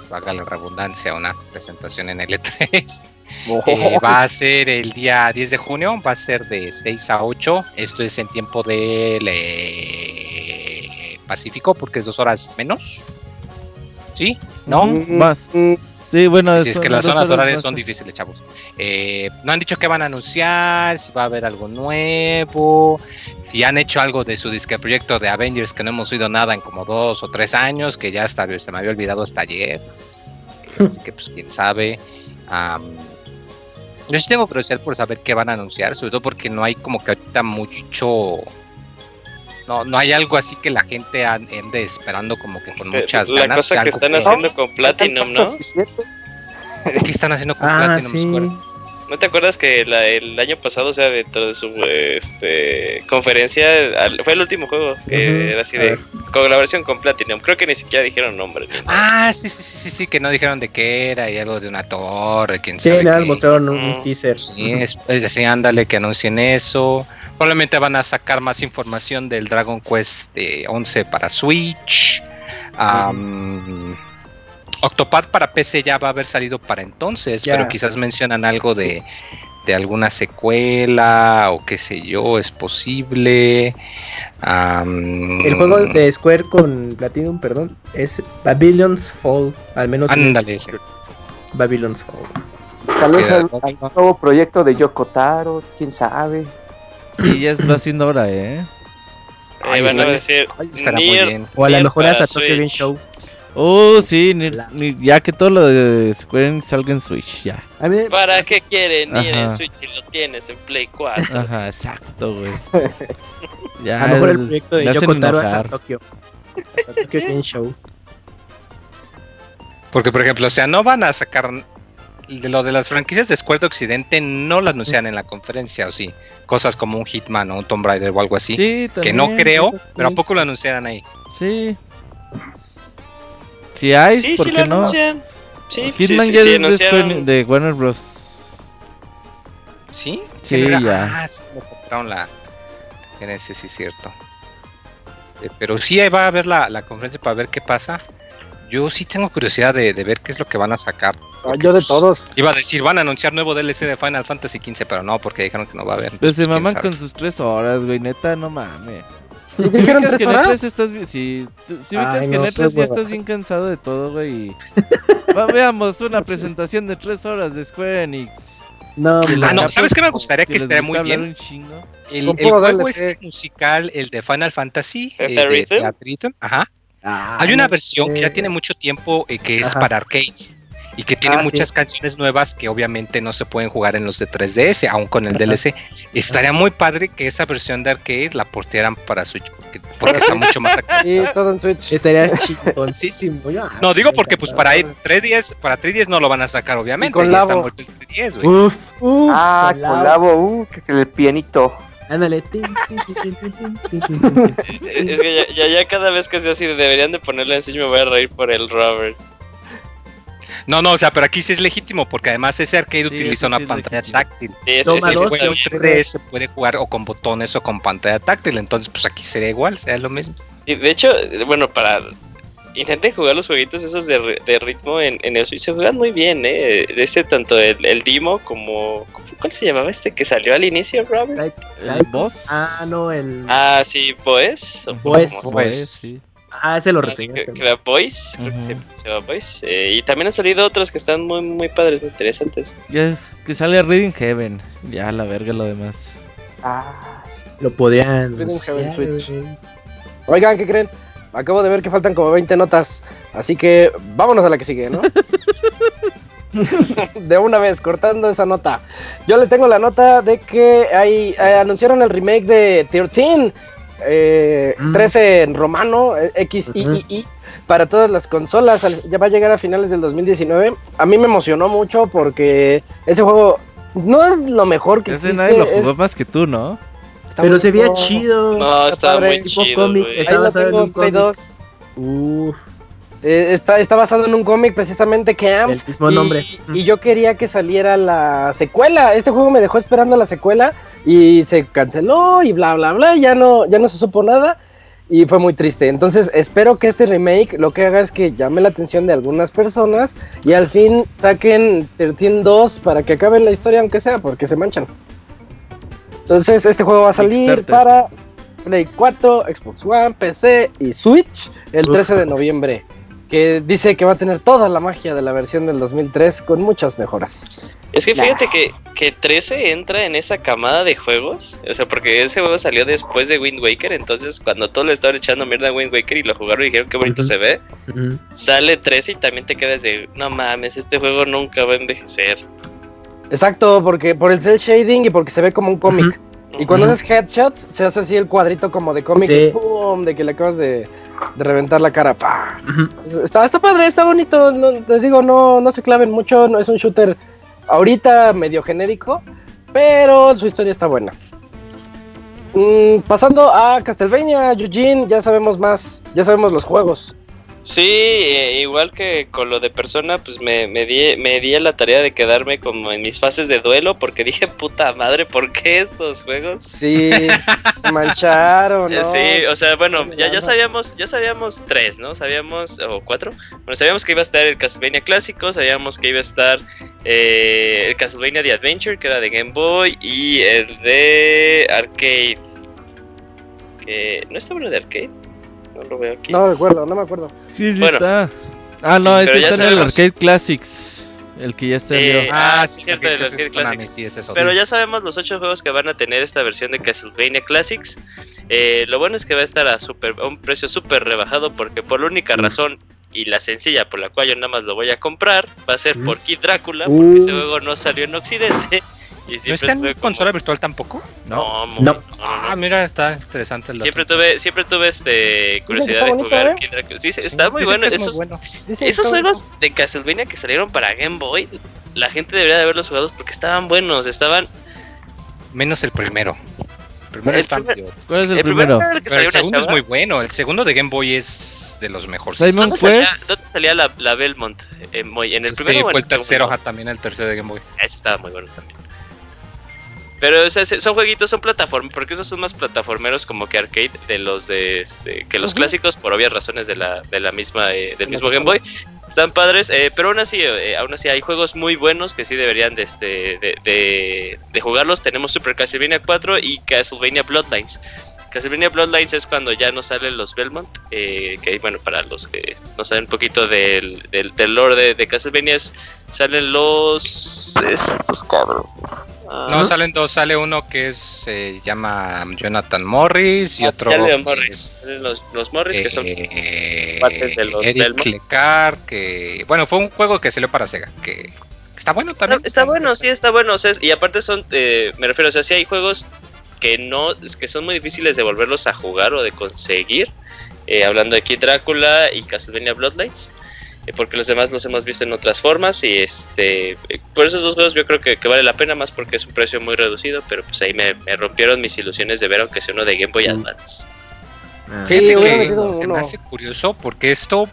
Speaker 5: valga la redundancia, una presentación en L3. Eh, va a ser el día 10 de junio, va a ser de 6 a 8. Esto es en tiempo del eh, Pacífico, porque es dos horas menos. ¿Sí? ¿No?
Speaker 3: Más. Sí, bueno,
Speaker 5: Si es que las zonas horarias son difíciles, chavos. Eh, no han dicho qué van a anunciar, si va a haber algo nuevo, si han hecho algo de su disque proyecto de Avengers que no hemos oído nada en como dos o tres años, que ya hasta se me había olvidado hasta ayer. Así que pues quién sabe. Yo sí tengo curiosidad por saber qué van a anunciar, sobre todo porque no hay como que ahorita mucho... No, no hay algo así que la gente an- ande esperando como que con muchas
Speaker 2: Eh, La
Speaker 5: ganas.
Speaker 2: cosa que están haciendo con Platinum, ¿no?
Speaker 5: ¿Qué están haciendo con
Speaker 7: Ah,
Speaker 5: Platinum
Speaker 7: sí.
Speaker 5: Square?
Speaker 2: ¿No te acuerdas que la- el año pasado, o sea, dentro de su este, conferencia, al- fue el último juego que
Speaker 7: Ujú.
Speaker 2: era así de colaboración con Platinum? Creo que ni siquiera dijeron nombre. nada.
Speaker 5: Ah, sí, sí, sí, sí, sí, que no dijeron de qué era y algo de una torre, quién
Speaker 7: Sí,
Speaker 5: sabe
Speaker 7: nada,
Speaker 5: qué.
Speaker 7: mostraron un, un teaser.
Speaker 5: Sí, es, es decir, ándale, que anuncien eso. Probablemente van a sacar más información del Dragon Quest eh, 11 para Switch. Am, Octopath para PC ya va a haber salido para entonces, pero quizás mencionan algo de, de alguna secuela o qué sé yo, es posible.
Speaker 7: El juego de Square con Platinum, perdón, es Babylon's Fall. Al menos en
Speaker 5: Ándale,
Speaker 7: este-. Babylon's Fall.
Speaker 4: Tal vez algún nuevo proyecto de Yoko Taro, quién sabe.
Speaker 3: Sí, ya va siendo hora, ¿eh?
Speaker 2: Ahí van a decir,
Speaker 5: ay, estará muy
Speaker 2: Nier-
Speaker 5: bien.
Speaker 7: O a lo mejor hasta Tokyo Game. Show.
Speaker 3: Oh, sí, ya que todo lo de Square Enix salga en Switch, ya.
Speaker 7: A
Speaker 2: ¿Para qué quieren Nier en. Switch si lo tienes en Play 4?
Speaker 3: Ajá, exacto, güey. Ya,
Speaker 7: a lo mejor el proyecto de
Speaker 3: me hacen
Speaker 7: Yoko Taro hasta
Speaker 3: enojar.
Speaker 7: Tokyo. Hasta Tokyo Game Show.
Speaker 5: Porque, por ejemplo, o sea, no van a sacar de lo de las franquicias de Square de Occidente no lo anuncian en la conferencia, o sí. Cosas como un Hitman o un Tomb Raider o algo así.
Speaker 3: Sí,
Speaker 5: que no
Speaker 3: también,
Speaker 5: creo,
Speaker 3: sí.
Speaker 5: pero ¿a poco lo anunciaran ahí?
Speaker 3: Sí. Si hay,
Speaker 2: Sí,
Speaker 3: ¿por
Speaker 2: sí
Speaker 3: qué
Speaker 2: lo
Speaker 3: no?
Speaker 2: anuncian. Sí,
Speaker 3: Hitman
Speaker 2: sí,
Speaker 3: ya
Speaker 2: sí,
Speaker 3: es de,
Speaker 2: anunciaron-
Speaker 3: Square- de Warner Bros.
Speaker 5: ¿Sí?
Speaker 3: Sí, ya.
Speaker 5: Ah, sí, me compraron la. En ese sí es cierto. Eh, pero sí ahí va a haber la, la conferencia para ver qué pasa. Yo sí tengo curiosidad de, de ver qué es lo que van a sacar.
Speaker 1: Ah,
Speaker 5: porque,
Speaker 1: yo de
Speaker 5: pues,
Speaker 1: todos.
Speaker 5: Iba a decir, van a anunciar nuevo DLC de Final Fantasy XV, pero no, porque dijeron que no va a haber.
Speaker 3: Pues se maman
Speaker 5: sabe.
Speaker 3: con sus tres horas, güey, neta, no mames.
Speaker 1: ¿Sí
Speaker 3: Si
Speaker 1: dijeron
Speaker 3: ubicas
Speaker 1: tres
Speaker 3: que
Speaker 1: horas?
Speaker 3: E3 estás, bi- si, tú- si
Speaker 7: Ay,
Speaker 3: que en
Speaker 7: no,
Speaker 3: E3
Speaker 7: pues,
Speaker 3: ya estás bien cansado de todo, güey. Va, veamos una presentación de tres horas de Square Enix.
Speaker 7: No,
Speaker 3: Que
Speaker 5: Ah, no,
Speaker 3: da
Speaker 5: ¿sabes qué me gustaría que estaría
Speaker 3: gusta
Speaker 5: muy bien?
Speaker 3: un chingo.
Speaker 5: El, juego este musical, el de Final Fantasy,
Speaker 2: ¿El
Speaker 5: eh,
Speaker 2: de
Speaker 5: de-
Speaker 2: Rhythm?
Speaker 5: de Rhythm, ajá.
Speaker 7: Ah,
Speaker 5: Hay una versión que ya tiene mucho tiempo eh, que es
Speaker 7: Ajá.
Speaker 5: para arcades y que tiene
Speaker 7: Ah, sí.
Speaker 5: muchas canciones nuevas que obviamente no se pueden jugar en los de 3DS, aún con el DLC. Estaría muy padre que esa versión de arcade la portearan para Switch porque, porque está mucho más acá.
Speaker 1: Sí, todo en Switch.
Speaker 7: Estaría chingoncísimo. ya.
Speaker 5: No, digo porque pues para
Speaker 7: encantaba.
Speaker 5: 3DS, para 3DS no lo van a sacar obviamente,
Speaker 1: con
Speaker 5: ya está
Speaker 1: Labo.
Speaker 5: muerto el 3DS, güey.
Speaker 7: Uf, uf.
Speaker 4: Ah,
Speaker 7: colabo.
Speaker 4: colabo, uh, que, que el pianito.
Speaker 7: Ándale.
Speaker 2: es que ya, ya, ya, cada vez que sea así, deberían de ponerle en sí, me voy a reír por el Robert.
Speaker 5: No, no, o sea, pero aquí sí es legítimo porque además ese arcade
Speaker 3: sí,
Speaker 5: utiliza una pantalla táctil.
Speaker 2: Sí, sí,
Speaker 7: sí,
Speaker 2: sí,
Speaker 5: un 3D se puede jugar o con botones o con pantalla táctil, entonces pues aquí sería igual, sería lo mismo.
Speaker 2: Y de hecho, bueno, para Intenten jugar los jueguitos esos de, ri- de ritmo en, en el Switch. Se juegan muy bien, ¿eh? Ese tanto el, el Dimo como. ¿Cuál se llamaba este que salió al inicio, Robert?
Speaker 3: ¿El boss?
Speaker 7: Ah, no, el.
Speaker 2: Ah, sí, Boes.
Speaker 7: Boes.
Speaker 3: Boss, sí.
Speaker 7: Ah, ese lo
Speaker 2: Ah, que,
Speaker 7: reseñaste.
Speaker 2: que era Boys, creo que se, se llama Boys. Eh, y también han salido otros que están muy, muy padres, muy interesantes.
Speaker 3: Ya, que sale Reading Heaven. Ya, la verga lo demás.
Speaker 4: Ah, sí.
Speaker 7: Lo.
Speaker 1: Tienen
Speaker 7: anunciar,
Speaker 1: Heaven Switch. Oigan, ¿qué creen? Acabo de ver que faltan como 20 notas. Así que vámonos a la que sigue, ¿no? de una vez, cortando esa nota. Yo les tengo la nota de que hay, eh, anunciaron el remake de 13. eh,
Speaker 7: Mm.
Speaker 1: 13 en romano, eh, XIII, para todas las consolas. Ya va a llegar a finales del 2019. A mí me emocionó mucho porque ese juego no es lo mejor que
Speaker 3: Ese
Speaker 1: existe.
Speaker 3: nadie lo
Speaker 1: es-
Speaker 3: jugó más que tú, ¿no?
Speaker 1: Está
Speaker 7: Pero se veía chido.
Speaker 2: No, muy chido,
Speaker 7: está
Speaker 1: Ahí lo
Speaker 7: basado en
Speaker 1: tengo
Speaker 7: un
Speaker 1: en Play
Speaker 7: cómic.
Speaker 1: 2.
Speaker 7: Uf,
Speaker 1: Eh, está, está basado en un cómic precisamente Camps.
Speaker 7: El mismo
Speaker 1: y-
Speaker 7: nombre.
Speaker 1: Y, yo quería que saliera la secuela. Este juego me dejó esperando la secuela y se canceló y bla bla bla. Ya no, ya no se supo nada y fue muy triste. Entonces espero que este remake lo que haga es que llame la atención de algunas personas y al fin saquen 13 2 para que acaben la historia aunque sea porque se manchan. Entonces este juego va a salir para Play 4, Xbox One, PC y Switch el
Speaker 7: Uf.
Speaker 1: 13 de noviembre. Que dice que va a tener toda la magia de la versión del 2003 con muchas mejoras.
Speaker 2: Es que fíjate que, que 13 entra en esa camada de juegos. O sea, porque ese juego salió después de Wind Waker. Entonces, cuando todos le estaban echando mierda a Wind Waker y lo jugaron y dijeron qué bonito se ve, sale 13 y también te quedas de no mames, este juego nunca va a envejecer.
Speaker 1: Exacto, porque por el cel shading y porque se ve como un cómic. Y cuando haces headshots, se hace así el cuadrito como de cómic.
Speaker 7: Sí.
Speaker 1: ¡pum! De que le acabas de, de reventar la cara. Está, está padre, está bonito. no- les digo, no, no se claven mucho. No es un shooter ahorita medio genérico. Pero su historia está buena. Mm, pasando a Castlevania, Eugene, ya sabemos más. Ya sabemos los juegos.
Speaker 2: Sí, eh, igual que con lo de persona, pues me, me, di, me di a la tarea de quedarme como en mis fases de duelo porque dije, puta madre, ¿por qué estos juegos?
Speaker 1: Sí, se mancharon. ¿no?
Speaker 2: Sí, o sea, bueno, ya, ya sabíamos, ya sabíamos tres, ¿no? Sabíamos, o cuatro. Bueno, sabíamos que iba a estar el Castlevania clásico, sabíamos que iba a estar eh, el Castlevania The Adventure, que era de Game Boy, y el de Arcade. Que no está bueno de Arcade, no lo veo aquí.
Speaker 1: No recuerdo, no me acuerdo.
Speaker 3: Sí, sí
Speaker 2: Bueno.
Speaker 3: está. Ah, no,
Speaker 2: Pero
Speaker 3: ese
Speaker 2: ya
Speaker 3: está en el
Speaker 2: sabemos.
Speaker 3: Arcade Classics. El que ya salió.
Speaker 2: Eh,
Speaker 5: Ah,
Speaker 2: Ah,
Speaker 5: sí,
Speaker 2: cierto,
Speaker 5: es
Speaker 2: Arcade Classics.
Speaker 5: sí, es.
Speaker 2: Pero ya sabemos los ocho juegos que van a tener esta versión de Castlevania Classics. Eh, lo bueno es que va a estar a, super, a un precio súper rebajado porque por la única
Speaker 7: Mm.
Speaker 2: razón y la sencilla por la cual yo nada más lo voy a comprar va a ser
Speaker 7: Mm.
Speaker 2: por Kid Drácula
Speaker 7: Uh.
Speaker 2: porque ese juego no salió en Occidente. Y
Speaker 5: ¿No está en
Speaker 2: como-
Speaker 5: consola virtual tampoco?
Speaker 2: No,
Speaker 7: No.
Speaker 5: Ah, mira, está interesante el.
Speaker 2: Siempre tuve, siempre tuve este curiosidad de
Speaker 1: bonito,
Speaker 2: jugar
Speaker 1: ¿eh?
Speaker 2: Kid Drácula. Sí, sí, está muy bueno.
Speaker 5: que es muy
Speaker 2: Esos,
Speaker 5: bueno.
Speaker 2: Esos juegos de Castlevania que salieron para Game Boy, la gente debería de haberlos jugado porque estaban buenos, estaban...
Speaker 5: Menos el primero. El primero
Speaker 2: El
Speaker 5: está
Speaker 2: primer-
Speaker 3: ¿Cuál es el,
Speaker 2: el
Speaker 3: primero?
Speaker 2: que
Speaker 5: Pero el segundo es muy bueno. El segundo de Game Boy es de los mejores.
Speaker 3: Simon
Speaker 2: ¿Dónde salía, dónde salía la, la Belmont? En, muy- en el
Speaker 5: Sí,
Speaker 2: primero en
Speaker 5: fue el tercero, ajá, también el tercero de Game Boy.
Speaker 2: Ese estaba muy bueno también. Pero o sea, se- son jueguitos, son plataformas, porque esos son más plataformeros como que arcade de los de este, que los clásicos por obvias razones de la, de la misma eh, del mismo Game Boy. Están padres, eh, pero aún así, eh, aún así hay juegos muy buenos que sí deberían de, este, de, de, de jugarlos. Tenemos Super Castlevania 4 y Castlevania Bloodlines. Castlevania Bloodlines es cuando ya no salen los Belmont, eh, que bueno, para los que no saben un poquito del, del, del lore de, de Castlevania, es- salen los... Estos, cabrón. Ah,
Speaker 5: No, salen dos. Sale uno que es, se llama Jonathan Morris y
Speaker 2: ah,
Speaker 5: otro.
Speaker 2: los Morris, los, los Morris que son...
Speaker 5: eh,
Speaker 2: partes de los
Speaker 5: Eric que bueno, fue un juego que salió para Sega, que, está bueno también.
Speaker 2: está bueno, sí, está bueno. o sea, es- y aparte son, eh, me refiero, o sea, sí hay juegos que no, que son muy difíciles de volverlos a jugar o de conseguir. eh, hablando de Kid Drácula y Castlevania Bloodlines. Eh, porque los demás los hemos visto en otras formas. Y este eh, por esos dos juegos yo creo que, que vale la pena más porque es un precio muy reducido. Pero pues ahí me, me rompieron mis ilusiones de ver aunque sea uno de Game Boy
Speaker 4: Mm.
Speaker 2: Advance.
Speaker 1: Sí,
Speaker 5: Fíjate que se
Speaker 1: uno.
Speaker 5: me hace curioso porque esto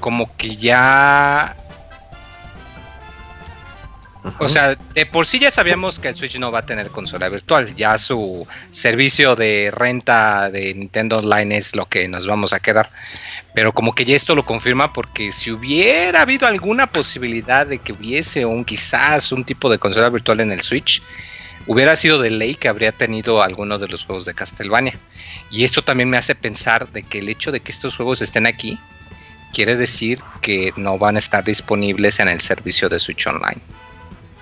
Speaker 5: como que ya o sea, de por sí ya sabíamos que el Switch no va a tener consola virtual, ya su servicio de renta de Nintendo Online es lo que nos vamos a quedar. Pero como que ya esto lo confirma porque si hubiera habido alguna posibilidad de que hubiese un quizás un tipo de consola virtual en el Switch, hubiera sido de ley que habría tenido alguno de los juegos de Castlevania. Y esto también me hace pensar de que el hecho de que estos juegos estén aquí quiere decir que no van a estar disponibles en el servicio de Switch Online.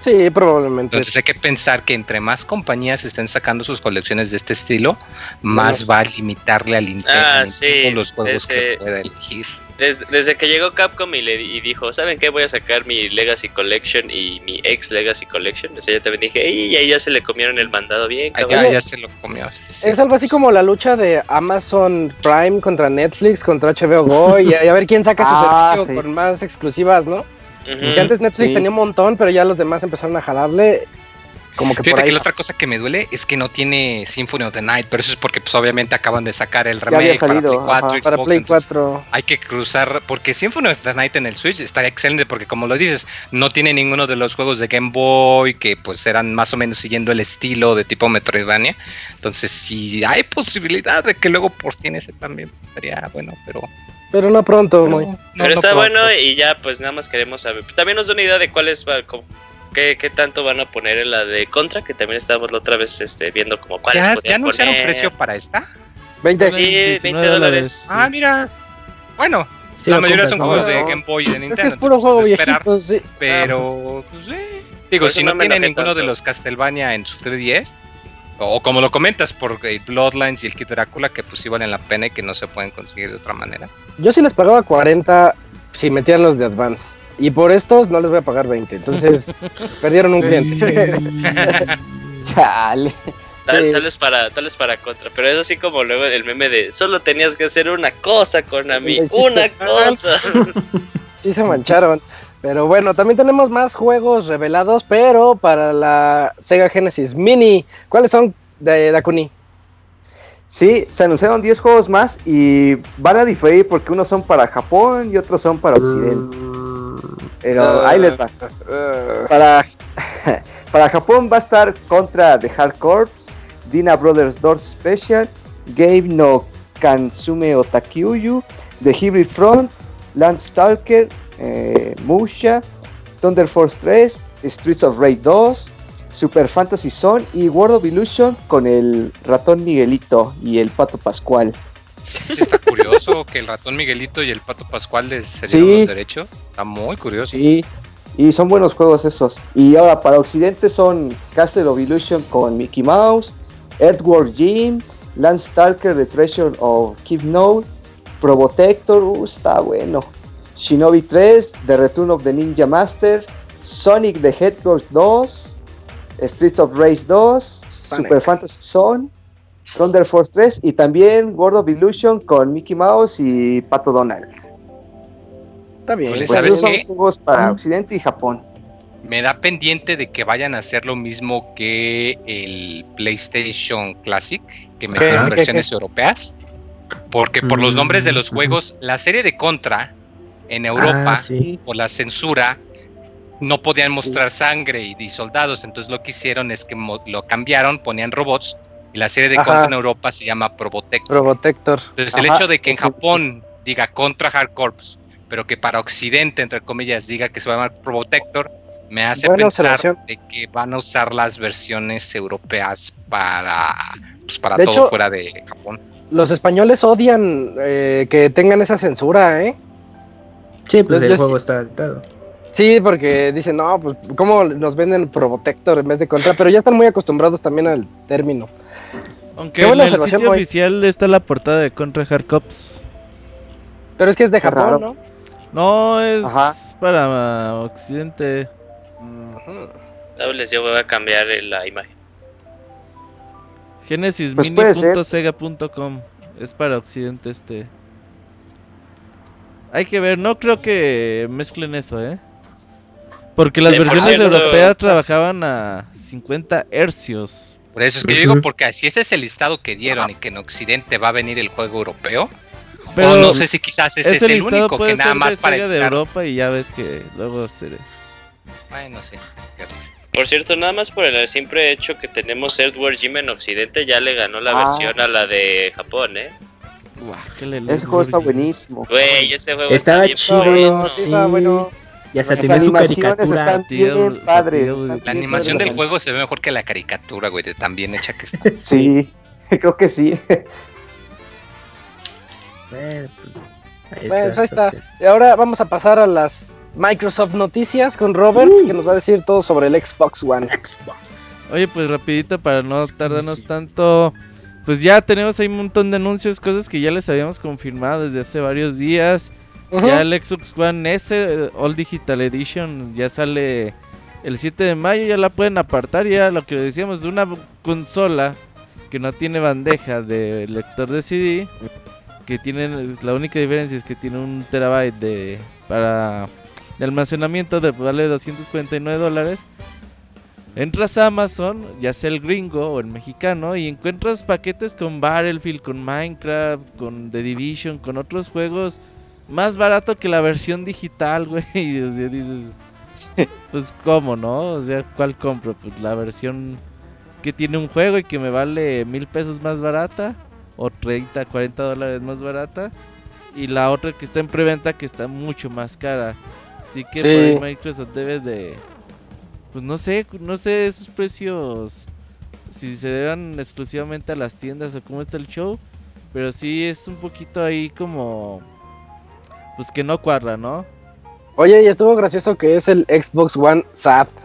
Speaker 1: Sí, probablemente.
Speaker 5: Entonces hay que pensar que entre más compañías estén sacando sus colecciones de este estilo, más va a limitarle al
Speaker 2: Ah, sí,
Speaker 5: Nintendo los juegos que pueda elegir.
Speaker 2: Desde, desde que llegó Capcom y le y dijo, ¿saben qué? Voy a sacar mi Legacy Collection y mi ex Legacy Collection. O sea, yo también dije, y ahí ya se le comieron el mandado bien, cabrón.
Speaker 5: ya, ya se lo comió. sí, sí.
Speaker 1: Es algo así como la lucha de Amazon Prime contra Netflix, contra HBO Go, y a, y a ver quién saca su
Speaker 4: Ah,
Speaker 1: servicio
Speaker 4: sí.
Speaker 1: con más exclusivas, ¿no? Porque antes Netflix
Speaker 4: Sí.
Speaker 1: tenía un montón, pero ya los demás empezaron a jalarle como que por
Speaker 5: Fíjate
Speaker 1: ahí.
Speaker 5: que la otra cosa que me duele es que no tiene Symphony of the Night, pero eso es porque pues obviamente acaban de sacar el remake para Play 4,
Speaker 4: ajá,
Speaker 5: Xbox,
Speaker 1: para Play
Speaker 5: entonces
Speaker 1: 4.
Speaker 5: hay que cruzar, porque Symphony of the Night en el Switch estaría excelente, porque como lo dices, no tiene ninguno de los juegos de Game Boy que pues eran más o menos siguiendo el estilo de tipo Metroidvania, entonces si hay posibilidad de que luego por tiene ese también, sería bueno, pero...
Speaker 1: Pero no pronto,
Speaker 5: pero
Speaker 1: muy.
Speaker 5: no,
Speaker 2: Pero
Speaker 5: no
Speaker 2: está
Speaker 5: pronto.
Speaker 2: bueno y ya pues nada más queremos saber. También nos da una idea de cuáles va, co- qué, qué tanto van a poner en la de Contra, que también estábamos la otra vez este, viendo como cuáles
Speaker 5: ¿Ya, ya anunciaron
Speaker 2: poner.
Speaker 5: precio para esta?
Speaker 1: 20.
Speaker 2: Sí, 20
Speaker 3: 19
Speaker 2: dólares.
Speaker 5: Ah, mira, bueno,
Speaker 7: Sí
Speaker 5: la mayoría
Speaker 7: compras,
Speaker 5: son
Speaker 7: ¿no?
Speaker 5: juegos de
Speaker 1: No.
Speaker 5: Game Boy y de
Speaker 1: Es
Speaker 5: Nintendo.
Speaker 1: que es puro juego
Speaker 5: pues, esperar.
Speaker 1: viejito, sí.
Speaker 5: Pero, pues, eh. Digo,
Speaker 2: Por eso
Speaker 5: si
Speaker 2: no
Speaker 5: no, tiene ninguno de los Castlevania en su 3DS, o como lo comentas, por el Bloodlines y el Kid Drácula, que pues sí valen la pena y que no se pueden conseguir de otra manera.
Speaker 1: Yo sí les pagaba 40 si metían los de Advance. Y por estos no les voy a pagar 20. Entonces perdieron un cliente.
Speaker 4: Chale.
Speaker 2: Tal,
Speaker 1: Sí.
Speaker 2: tal vez para, tal para Contra. Pero es así como luego el meme de solo tenías que hacer una cosa con mí.
Speaker 1: Lo hiciste
Speaker 2: Una cosa.
Speaker 1: sí se mancharon. Pero bueno, también tenemos más juegos revelados, pero para la Sega Genesis Mini. ¿Cuáles son de Dakuni?
Speaker 4: Sí, se anunciaron 10 juegos más y van a diferir porque unos son para Japón y otros son para Occidente. Pero ahí les va. Para, para Japón va a estar contra The Hard Corps, Dina Brothers Door Special, Game no Kansume Otakyuyu, The Hybrid Front, Landstalker, eh, Musha, Thunder Force 3, Streets of Rage 2, Super Fantasy Zone y World of Illusion con el ratón Miguelito y el pato Pascual.
Speaker 5: Sí, está curioso que el ratón Miguelito y el Pato Pascual les cedieron
Speaker 4: Sí.
Speaker 5: los derechos. Está muy curioso.
Speaker 4: Sí, y son buenos juegos esos. Y ahora para Occidente son Castle of Illusion con Mickey Mouse, Earthworm Jim, Landstalker The Treasure of Keep Note, Probotector, uh, está bueno. Shinobi 3, The Return of the Ninja Master, Sonic the Hedgehog 2, Streets of Rage 2,
Speaker 1: Sonic.
Speaker 4: Super Fantasy Zone, Thunder Force 3 y también World of Illusion con Mickey Mouse y Pato Donald.
Speaker 1: Está bien.
Speaker 5: Pues,
Speaker 4: Pues
Speaker 5: ¿sabes
Speaker 4: esos son
Speaker 5: qué?
Speaker 4: juegos para Occidente y Japón.
Speaker 5: me da pendiente de que vayan a hacer lo mismo que el PlayStation Classic, que metieron versiones
Speaker 1: ¿Qué?
Speaker 5: europeas. Porque por los nombres de los
Speaker 7: Mm,
Speaker 5: juegos, la serie de Contra en Europa,
Speaker 7: Ah, sí.
Speaker 5: por la censura, no podían mostrar sangre y, y soldados. Entonces lo que hicieron es que mo- lo cambiaron, ponían robots. Y la serie de
Speaker 1: Ajá.
Speaker 5: Contra en Europa se llama Probotector.
Speaker 1: Probotector.
Speaker 5: Entonces el hecho de que en. Japón diga Contra Hard Corps, pero que para Occidente, entre comillas, diga que se va a llamar Probotector, me hace
Speaker 1: Buena
Speaker 5: pensar de que van a usar las versiones europeas para, pues, para
Speaker 1: De
Speaker 5: todo
Speaker 1: hecho-
Speaker 5: fuera de Japón.
Speaker 1: Los españoles odian eh, que tengan esa censura, ¿eh?
Speaker 7: Sí, pues
Speaker 1: Yo-
Speaker 7: el
Speaker 1: yo
Speaker 7: juego
Speaker 1: sí-
Speaker 7: está adaptado.
Speaker 1: Sí, porque dicen, no, pues, ¿cómo nos venden Probotector en vez de Contra? Pero ya están muy acostumbrados también al término.
Speaker 3: Aunque en el sitio oficial está la portada de Contra Hard Cops.
Speaker 1: Pero es que es de Japón,
Speaker 4: raro.
Speaker 1: ¿no?
Speaker 3: No, es
Speaker 4: Ajá.
Speaker 3: para Occidente.
Speaker 2: Dobles, yo voy a cambiar la imagen.
Speaker 4: Pues.
Speaker 3: Genesismini.sega.com Es para Occidente este. Hay que ver, no creo que mezclen eso, ¿eh? Porque las
Speaker 2: por
Speaker 3: versiones
Speaker 2: cierto-
Speaker 3: europeas trabajaban a 50 hercios.
Speaker 5: Por eso es que yo digo, porque si este es el listado que dieron y que en Occidente va a venir el juego europeo,
Speaker 3: Pero
Speaker 5: o no sé si quizás ese es
Speaker 3: ese
Speaker 5: el
Speaker 3: listado
Speaker 5: único
Speaker 3: puede
Speaker 5: que nada
Speaker 3: ser
Speaker 5: más
Speaker 3: de
Speaker 5: para
Speaker 3: de. Europa y ya ves que luego se...
Speaker 5: Bueno, sí, es cierto.
Speaker 2: Por cierto, nada más por el simple hecho que tenemos Earthworm Jim en Occidente, ya le ganó la
Speaker 4: Ah.
Speaker 2: versión a la de Japón, ¿eh?
Speaker 3: Guácala,
Speaker 4: Ese juego está buenísimo.
Speaker 2: Güey, ese juego
Speaker 7: Estaba
Speaker 2: bien
Speaker 7: chido,
Speaker 2: bueno.
Speaker 1: sí, está bueno.
Speaker 7: Y hasta
Speaker 4: Las
Speaker 7: su
Speaker 4: animaciones
Speaker 7: caricatura.
Speaker 4: están
Speaker 3: Tío,
Speaker 4: bien padres.
Speaker 3: tío,
Speaker 4: están
Speaker 3: La
Speaker 4: bien
Speaker 5: animación del juego se ve mejor que la caricatura, güey, de tan bien hecha que está.
Speaker 4: Sí, creo que sí.
Speaker 7: Pues, ahí
Speaker 1: Bueno, pues ahí está.
Speaker 7: sí.
Speaker 1: Y ahora vamos a pasar a las Microsoft noticias con Robert, que nos va a decir todo sobre el Xbox One.
Speaker 7: Xbox.
Speaker 3: Oye, pues rapidito para no tardarnos
Speaker 7: sí.
Speaker 3: tanto. Pues ya tenemos ahí un montón de anuncios, cosas que ya les habíamos confirmado desde hace varios días. Ya el Xbox One S eh, All Digital Edition ya sale el 7 de mayo, ya la pueden apartar. Ya lo que decíamos, una consola que no tiene bandeja de lector de CD, que tiene la única diferencia es que tiene un terabyte de para de almacenamiento de vale 249 dólares. Entras a Amazon, ya sea el gringo o el mexicano, y encuentras paquetes con Battlefield, con Minecraft, con The Division, con otros juegos más barato que la versión digital, güey. Y o sea, dices, pues cómo, ¿no? O sea, ¿cuál compro? Pues la versión que tiene un juego y que me vale mil pesos más barata, o 30, 40 dólares más barata, y la otra que está en preventa que está mucho más cara. Así que
Speaker 1: Sí.
Speaker 3: por ahí Microsoft debe de, pues no sé, no sé esos precios, si se deban exclusivamente a las tiendas o cómo está el show, pero sí es un poquito ahí como, pues que no cuadra, ¿no?
Speaker 1: Oye, y estuvo gracioso que es el Xbox One SAT.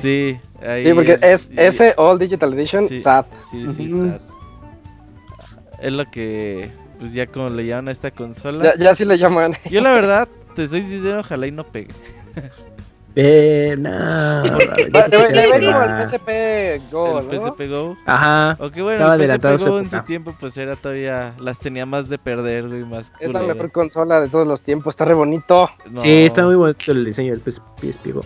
Speaker 3: Sí, ahí
Speaker 1: Sí, porque es ese All Digital Edition
Speaker 3: Sí.
Speaker 1: SAT.
Speaker 3: Sí, sí. Es lo que, pues ya como le llaman a esta consola.
Speaker 1: Ya, ya sí le llaman.
Speaker 3: Yo la verdad, te soy sincero, ojalá y no pegue.
Speaker 7: Eh, no.
Speaker 1: Le,
Speaker 7: quisiera
Speaker 1: le
Speaker 7: que
Speaker 1: ven como
Speaker 7: va.
Speaker 1: el PSP Go,
Speaker 3: el
Speaker 1: ¿no?
Speaker 3: PSP Go.
Speaker 7: Ajá.
Speaker 3: Bueno,
Speaker 7: Estaba
Speaker 3: el PSP Go en su tiempo pues era todavía, las tenía más de perder, güey, más
Speaker 1: Es la mejor consola de todos los tiempos, está re bonito.
Speaker 3: No,
Speaker 7: Sí, está muy bonito el diseño del PS- PSP Go.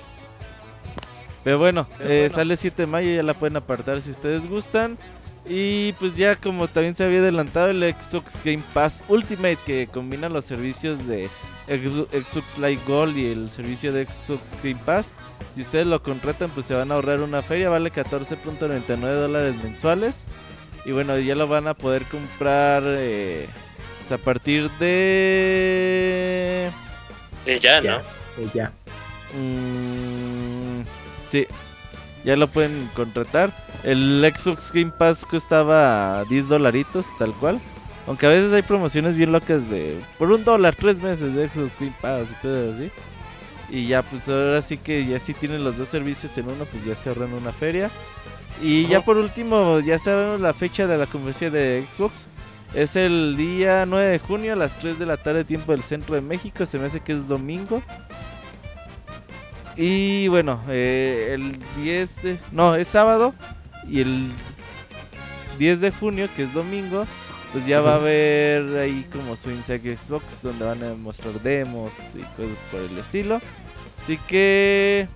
Speaker 3: Pero bueno, eh, sale 7 de mayo, ya la pueden apartar si ustedes gustan. Y pues ya como también se había adelantado el Xbox Game Pass Ultimate que combina los servicios de Xbox Live Gold y el servicio de Xbox Game Pass. Si ustedes lo contratan pues se van a ahorrar una feria, vale 14.99 dólares mensuales. Y bueno, ya lo van a poder comprar eh, pues, a partir de...
Speaker 2: Eh, ya,
Speaker 7: Ya.
Speaker 2: ¿no?
Speaker 7: Eh, ya.
Speaker 3: Mm, sí, ya lo pueden contratar. El Xbox Game Pass costaba 10 dolaritos, tal cual. Aunque a veces hay promociones bien locas de por un dólar, tres meses de Xbox Game Pass y cosas así. Y ya, pues ahora sí que ya sí tienen los dos servicios en uno, pues ya se ahorran una feria. Y ya por último, ya sabemos la fecha de la conferencia de Xbox. Es el día 9 de junio a las 3 de la tarde, tiempo del centro de México. Se me hace que es domingo. Y bueno, eh, el 10 de... No, es sábado. Y el 10 de junio, que es domingo, pues ya va a haber ahí como su Inside Xbox donde van a mostrar demos y cosas por el estilo. Así que...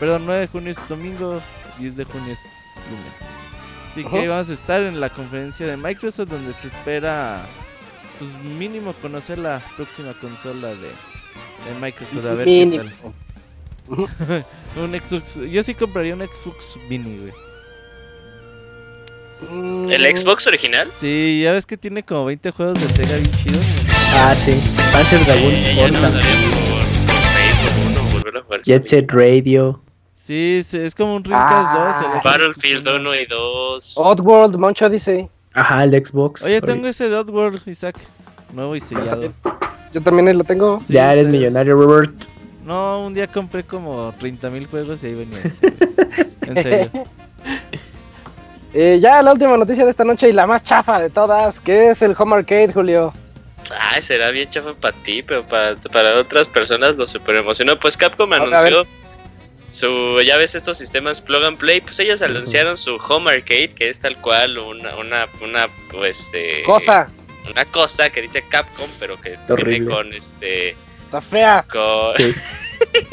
Speaker 3: Perdón, 9 de junio es domingo, 10 de junio es lunes. Así que vamos a estar en la conferencia de Microsoft donde se espera, pues mínimo conocer la próxima consola de, de Microsoft. A ver qué tal. Un Xbox, yo sí compraría un Xbox Mini, güey.
Speaker 1: Mm,
Speaker 2: ¿El Xbox original?
Speaker 3: Sí, ya ves que tiene como 20 juegos de Sega bien chidos.
Speaker 7: Ah, sí. Panzer Dragoon,
Speaker 2: Eh, ya no
Speaker 7: Portal,
Speaker 2: me daría por, por Facebook uno, volver a jugar.
Speaker 7: Jet Set Radio.
Speaker 3: Sí, sí, es como un Dreamcast
Speaker 4: Ah,
Speaker 3: 2. el Xbox
Speaker 2: Battlefield
Speaker 3: original.
Speaker 2: 1 y 2.
Speaker 1: Oddworld, Moncho dice.
Speaker 7: Ajá, el Xbox.
Speaker 3: Oye, tengo ese de Oddworld, Isaac. Nuevo y sellado.
Speaker 1: Yo también lo tengo.
Speaker 3: Sí,
Speaker 7: ya eres millonario, Robert.
Speaker 3: No, un día compré como 30 mil juegos y ahí venía. En serio.
Speaker 1: Eh, ya la última noticia de esta noche y la más chafa de todas, que es el Home Arcade, Julio.
Speaker 2: Ay, será bien chafa para ti, pero para, para otras personas lo super emocionó. Pues Capcom anunció su, ya ves estos sistemas plug and play, pues ellos anunciaron su Home Arcade, que es tal cual una, una, una pues, eh,
Speaker 1: Cosa,
Speaker 2: una cosa que dice Capcom, pero que viene con este,
Speaker 1: está fea.
Speaker 7: Sí.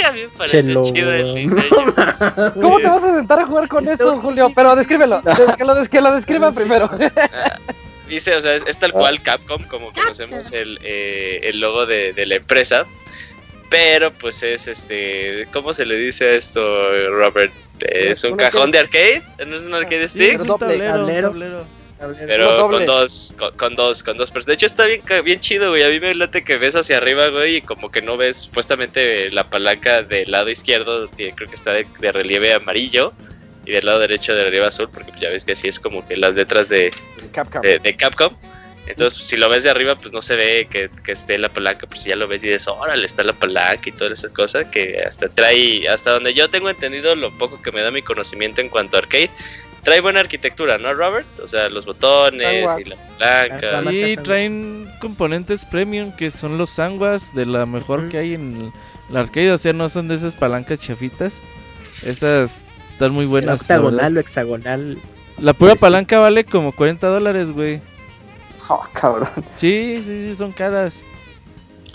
Speaker 2: a mí me parece
Speaker 7: Chelo.
Speaker 2: chido el diseño.
Speaker 1: ¿Cómo te vas a sentar a jugar con eso, Julio? Pero descríbelo, des- que lo, des- que lo describa primero.
Speaker 2: Ah, Dice, o sea, es, es tal cual Capcom, como conocemos el, eh, el logo de, de la empresa. Pero pues es este. ¿Cómo se le dice a esto, Robert? ¿Es un cajón de arcade? ¿No es un arcade
Speaker 3: Sí,
Speaker 2: stick?
Speaker 3: es un
Speaker 1: doble,
Speaker 3: tablero, un
Speaker 7: tablero.
Speaker 2: Pero con dos, con, con dos, con dos personas. De hecho está bien, bien chido, güey. A mí me late que ves hacia arriba, güey, y como que no ves supuestamente la palanca del lado izquierdo, tiene- creo que está de, de relieve amarillo, y del lado derecho de relieve azul, porque pues ya ves que así es como que las letras de,
Speaker 1: Capcom.
Speaker 2: de, de Capcom. Entonces, si lo ves de arriba, pues no se ve que, que esté la palanca, pero si ya lo ves y dices, órale, está la palanca y todas esas cosas, que hasta trae, hasta donde yo tengo entendido, lo poco que me da mi conocimiento en cuanto a arcade, trae buena arquitectura, ¿no, Robert? O sea, los botones
Speaker 1: Sanguas.
Speaker 2: y la palanca.
Speaker 3: Y traen componentes premium que son los sanguas de la mejor que hay en el arcade. O sea, no son de esas palancas chafitas. Esas están muy
Speaker 7: El
Speaker 3: buenas. la verdad.
Speaker 7: octagonal o hexagonal.
Speaker 3: La pura
Speaker 7: Sí.
Speaker 3: palanca vale como 40 dólares, güey.
Speaker 4: Oh, cabrón.
Speaker 3: Sí, sí, sí, son caras.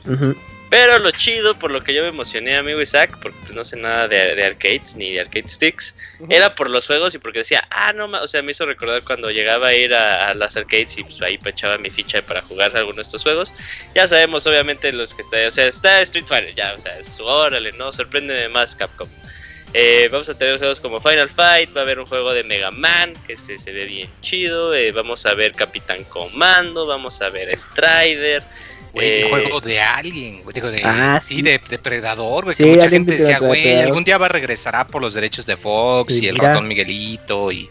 Speaker 7: Ujú.
Speaker 2: Pero lo chido, por lo que yo me emocioné, amigo Isaac, porque pues, no sé nada de, de arcades ni de arcade sticks, era por los juegos y porque decía, ah, no, ma-", o sea, me hizo recordar cuando llegaba a ir a, a las arcades y pues ahí echaba mi ficha para jugar alguno de estos juegos. Ya sabemos, obviamente, los que está, o sea, está Street Fighter, ya, o sea, es, órale, no, sorpréndeme más Capcom. Eh, vamos a tener juegos como Final Fight, va a haber un juego de Mega Man que se, se ve bien chido, eh, vamos a ver Capitán Comando, vamos a ver Strider.
Speaker 5: Güey,
Speaker 2: eh,
Speaker 5: el juego de Alien, güey, digo, de,
Speaker 7: Ah,
Speaker 5: sí,
Speaker 7: sí.
Speaker 5: de, de Predador, güey,
Speaker 7: Sí,
Speaker 5: que mucha gente
Speaker 7: de
Speaker 5: decía, güey, algún día va a regresará por los derechos de Fox
Speaker 7: Y
Speaker 5: y, el
Speaker 7: mira.
Speaker 5: ratón Miguelito y...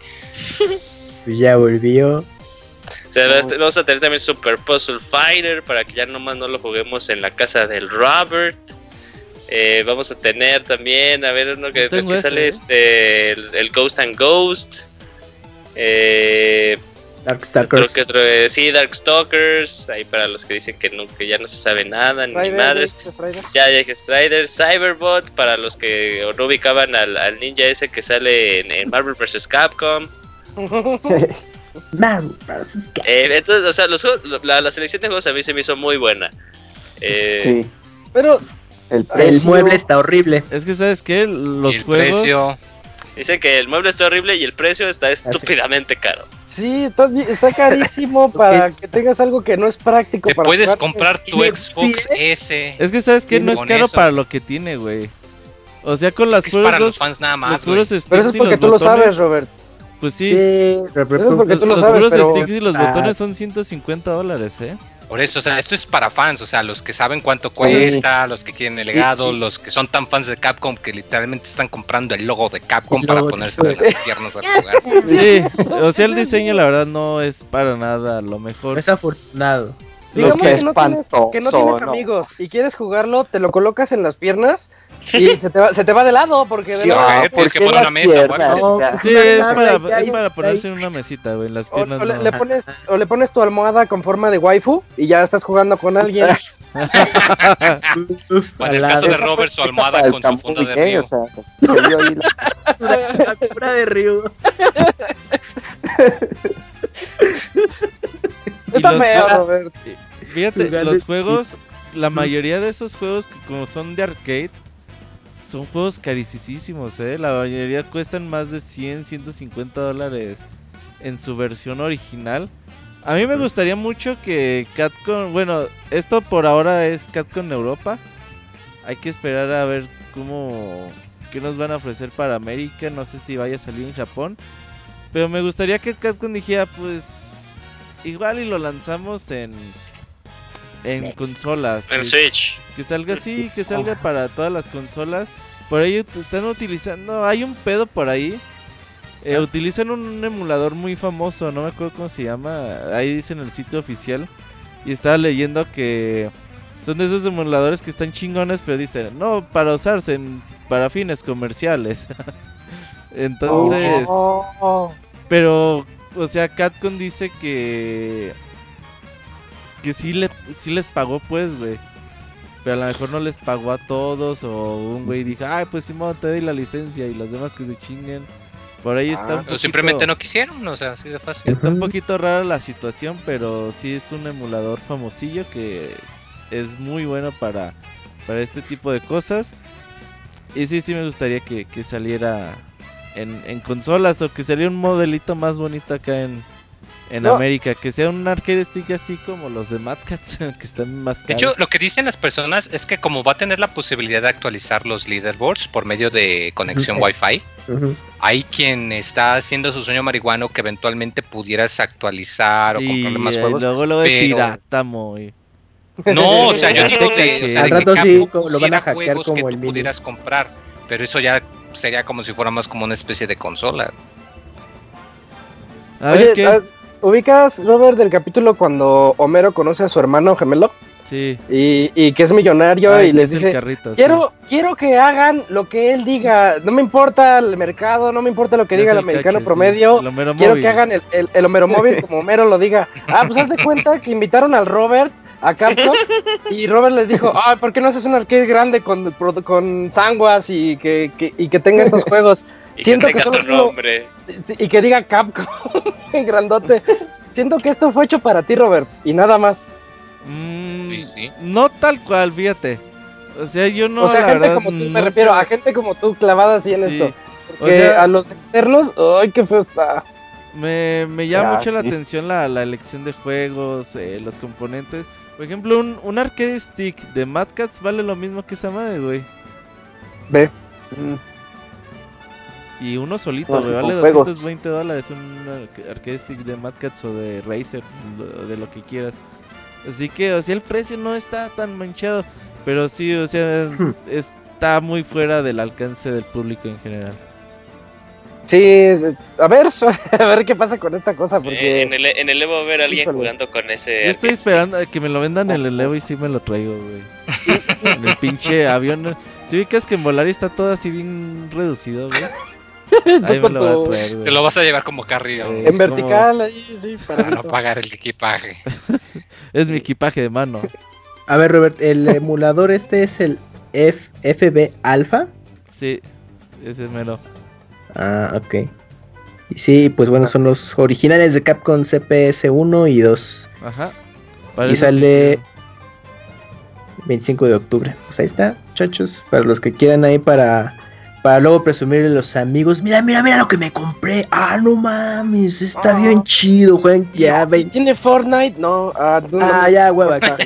Speaker 7: Pues ya volvió.
Speaker 2: O sea, vamos a tener también Super Puzzle Fighter para que ya nomás no lo juguemos en la casa del Robert. Eh, vamos a tener también, a ver, uno que, que sale
Speaker 3: ¿eh?
Speaker 2: este, el, el Ghost and Ghost. Eh, otro
Speaker 7: Darkstalkers.
Speaker 2: que otro, eh, sí, Darkstalkers. Ahí para los que dicen que, no, que ya no se sabe nada, ni madres. Ya, ya dije Strider, Cyberbot, para los que no ubicaban al, al ninja ese que sale en, en Marvel vs. Capcom.
Speaker 7: Marvel vs. Capcom.
Speaker 2: Eh, entonces, o sea, los juegos- la, la selección de juegos a mí se me hizo muy buena. Eh,
Speaker 4: Sí.
Speaker 1: Pero
Speaker 4: El
Speaker 7: El mueble está horrible.
Speaker 3: Es que, ¿sabes qué? Los
Speaker 5: el
Speaker 3: juegos.
Speaker 5: precio...
Speaker 2: Dice que el mueble está horrible y el precio está estúpidamente caro.
Speaker 1: Sí, está, está carísimo para que tengas algo que no es práctico.
Speaker 5: Te
Speaker 1: para
Speaker 5: puedes
Speaker 1: jugar.
Speaker 5: comprar tu
Speaker 7: ¿Y
Speaker 5: Xbox S.
Speaker 3: Es que, ¿sabes qué? No es caro
Speaker 5: eso.
Speaker 3: para lo que tiene, güey. O sea, con las
Speaker 5: que es para
Speaker 3: puras
Speaker 5: los fans nada
Speaker 3: Los
Speaker 5: más,
Speaker 3: puros
Speaker 1: Pero eso es porque
Speaker 3: los
Speaker 1: tú lo
Speaker 3: botones,
Speaker 1: sabes, Robert.
Speaker 3: Pues sí.
Speaker 7: Sí,
Speaker 1: Eso es porque tú lo
Speaker 3: los
Speaker 1: sabes,
Speaker 3: puros
Speaker 1: pero-
Speaker 3: sticks y los
Speaker 7: Ah.
Speaker 3: botones son 150 dólares, ¿eh?
Speaker 5: Por eso, o sea, esto es para fans, o sea, los que saben cuánto
Speaker 1: Sí.
Speaker 5: cuesta, los que quieren el legado, los que son tan fans de Capcom que literalmente están comprando el logo de Capcom para
Speaker 7: de
Speaker 5: ponerse en las piernas a jugar.
Speaker 3: Sí, o sea, el diseño la verdad no es para nada lo mejor.
Speaker 7: Es afortunado.
Speaker 1: Digamos
Speaker 4: que
Speaker 1: que, no tienes, que no tienes
Speaker 4: ¿no?
Speaker 1: amigos y quieres jugarlo, te lo colocas en las piernas y se te va, se te va de lado porque de
Speaker 4: Sí,
Speaker 1: lado-
Speaker 5: ah,
Speaker 4: ¿por
Speaker 5: tienes que poner una mesa,
Speaker 4: piernas?
Speaker 7: Pues
Speaker 3: Sí,
Speaker 7: una
Speaker 3: es para, es ponerse en una mesita, güey. Las
Speaker 1: o,
Speaker 3: piernas
Speaker 1: o le,
Speaker 3: no.
Speaker 1: le pones, o le pones tu almohada con forma de waifu y ya estás jugando con alguien.
Speaker 5: En el caso de
Speaker 7: lado.
Speaker 5: Robert, su almohada con su funda de río.
Speaker 4: O sea, se vio ahí la-
Speaker 7: La figura de Ryu.
Speaker 1: Está
Speaker 3: los
Speaker 1: feo,
Speaker 3: juegos-
Speaker 1: Robert.
Speaker 3: Fíjate, los
Speaker 7: de-
Speaker 3: juegos, la mayoría de esos juegos que como son de arcade, son juegos carísimos, ¿eh? La mayoría cuestan más de 100, 150 dólares en su versión original. A mí me gustaría mucho que Capcom, bueno, esto por ahora es Capcom Europa. Hay que esperar a ver cómo, qué nos van a ofrecer para América. No sé si vaya a salir en Japón. Pero me gustaría que Capcom dijera, pues, igual y lo lanzamos en, en consolas.
Speaker 2: En Switch.
Speaker 3: que salga así, que salga para todas las consolas. Por ahí están utilizando, hay un pedo por ahí. Eh, utilizan un emulador muy famoso, no me acuerdo cómo se llama. Ahí dice en el sitio oficial. Y estaba leyendo que son de esos emuladores que están chingones, pero dicen, no, para usarse en- para fines comerciales. Entonces,
Speaker 1: Oh.
Speaker 3: pero, o sea, Capcom dice que. Que sí, le, sí les pagó, pues, güey. Pero a lo mejor no les pagó a todos. O un güey dijo, ay, pues Simón, te doy la licencia. Y los demás que se chinguen. Por ahí está
Speaker 1: Ah,
Speaker 3: un poquito,
Speaker 5: simplemente no quisieron, o sea, así de fácil.
Speaker 3: Está un poquito rara la situación, pero sí es un emulador famosillo que es muy bueno para, para este tipo de cosas. Y sí, sí me gustaría que, que saliera en, en consolas o que saliera un modelito más bonito acá en, en
Speaker 1: No.
Speaker 3: América. Que sea un arcade stick así como los de Mad Cats, que están más
Speaker 5: De
Speaker 3: caros.
Speaker 5: hecho, lo que dicen las personas es que como va a tener la posibilidad de actualizar los leaderboards por medio de conexión. Wi-Fi, hay quien está haciendo su sueño marihuano que eventualmente pudieras actualizar o
Speaker 3: y
Speaker 5: comprarle más juegos.
Speaker 3: luego lo de
Speaker 5: pero-
Speaker 3: pirata, muy.
Speaker 5: No, o sea, yo digo de, o sea,
Speaker 7: Al
Speaker 5: de que
Speaker 7: rato sí, lo van a hackear
Speaker 5: juegos
Speaker 7: como
Speaker 5: que
Speaker 7: el
Speaker 5: tú
Speaker 7: mini.
Speaker 5: pudieras comprar, pero eso ya sería como si fuera más como una especie de consola.
Speaker 3: A
Speaker 1: Oye,
Speaker 3: ver qué.
Speaker 1: ¿Ubicas, Robert, del capítulo cuando Homero conoce a su hermano gemelo?
Speaker 3: Sí.
Speaker 1: Y, y que es millonario
Speaker 3: Ay,
Speaker 1: y les dice,
Speaker 3: carrito, sí.
Speaker 1: quiero, quiero que hagan lo que él diga, no me importa el mercado, no me importa lo que
Speaker 3: Es
Speaker 1: diga el americano
Speaker 3: cache, sí.
Speaker 1: promedio,
Speaker 3: El
Speaker 1: quiero
Speaker 3: móvil.
Speaker 1: que hagan el, el, el Homero móvil como Homero lo diga. Ah, pues haz de cuenta que invitaron al Robert a Capcom y Robert les dijo, ay, ¿por qué no haces un arcade grande con, con sanguas y que, que- y que tenga estos juegos?
Speaker 2: Y
Speaker 1: Siento
Speaker 2: que
Speaker 1: que
Speaker 2: tenga
Speaker 1: solo
Speaker 2: tu nombre.
Speaker 1: Sí, y que diga Capcom en grandote. Siento que esto fue hecho para ti, Robert, y nada más.
Speaker 3: Mm,
Speaker 5: Sí, sí.
Speaker 3: No tal cual, fíjate. O sea, yo no.
Speaker 1: o sea,
Speaker 3: la
Speaker 1: gente
Speaker 3: verdad,
Speaker 1: como tú, me refiero a gente como tú clavada así en
Speaker 3: Sí.
Speaker 1: esto.
Speaker 3: O
Speaker 1: Porque
Speaker 3: sea-
Speaker 1: a los externos, ¡ay, qué feo está!
Speaker 3: Me, me llama
Speaker 4: Ah,
Speaker 3: mucho la atención la, la elección de juegos, eh, los componentes. Por ejemplo, un, un arcade stick de Mad Cats vale lo mismo que esa madre, güey.
Speaker 1: Ve.
Speaker 4: Mm,
Speaker 3: Y uno solito,
Speaker 4: No,
Speaker 3: vale
Speaker 4: con juegos.
Speaker 3: 220 dólares un arca- arcade stick de Mad Cats o de Razer, de lo que quieras. Así que, o sea, el precio no está tan manchado. Pero sí, o sea,
Speaker 4: Hmm.
Speaker 3: está muy fuera del alcance del público en general.
Speaker 1: Sí, es- a ver, a ver qué pasa con esta cosa,
Speaker 2: Eh,
Speaker 1: porque
Speaker 2: en, el, en el Evo ver a alguien
Speaker 1: Híjole.
Speaker 2: jugando con ese.
Speaker 3: Yo estoy
Speaker 2: arcade
Speaker 3: esperando a que me lo vendan en el Evo y sí me lo traigo, güey. en el pinche avión. Si ubicas que en Volaris está todo así bien reducido, güey. Ahí me lo voy a traer,
Speaker 5: Te lo vas a llevar como carrillo
Speaker 3: Eh,
Speaker 1: en
Speaker 3: como-
Speaker 1: vertical, ahí, sí, para
Speaker 5: para no pagar el equipaje.
Speaker 3: Es mi equipaje de mano.
Speaker 7: A ver, Robert, el emulador este es el F FB Alpha.
Speaker 3: Sí, ese es mero.
Speaker 7: Ah, ok. Y sí, pues bueno, son los originales de Capcom CPS 1 y 2.
Speaker 3: Ajá.
Speaker 7: Y sale
Speaker 3: sí,
Speaker 7: 25 de octubre. Pues ahí está, muchachos. Para los que quieran ahí para, para luego presumirle a los amigos. Mira, mira, mira lo que me compré. Ah, no mames, está
Speaker 1: Ah.
Speaker 7: bien chido, juegan ya
Speaker 1: ¿Y
Speaker 7: 20.
Speaker 1: ¿Tiene Fortnite? No, ah, no, no.
Speaker 7: Ah, ya, hueva. acá.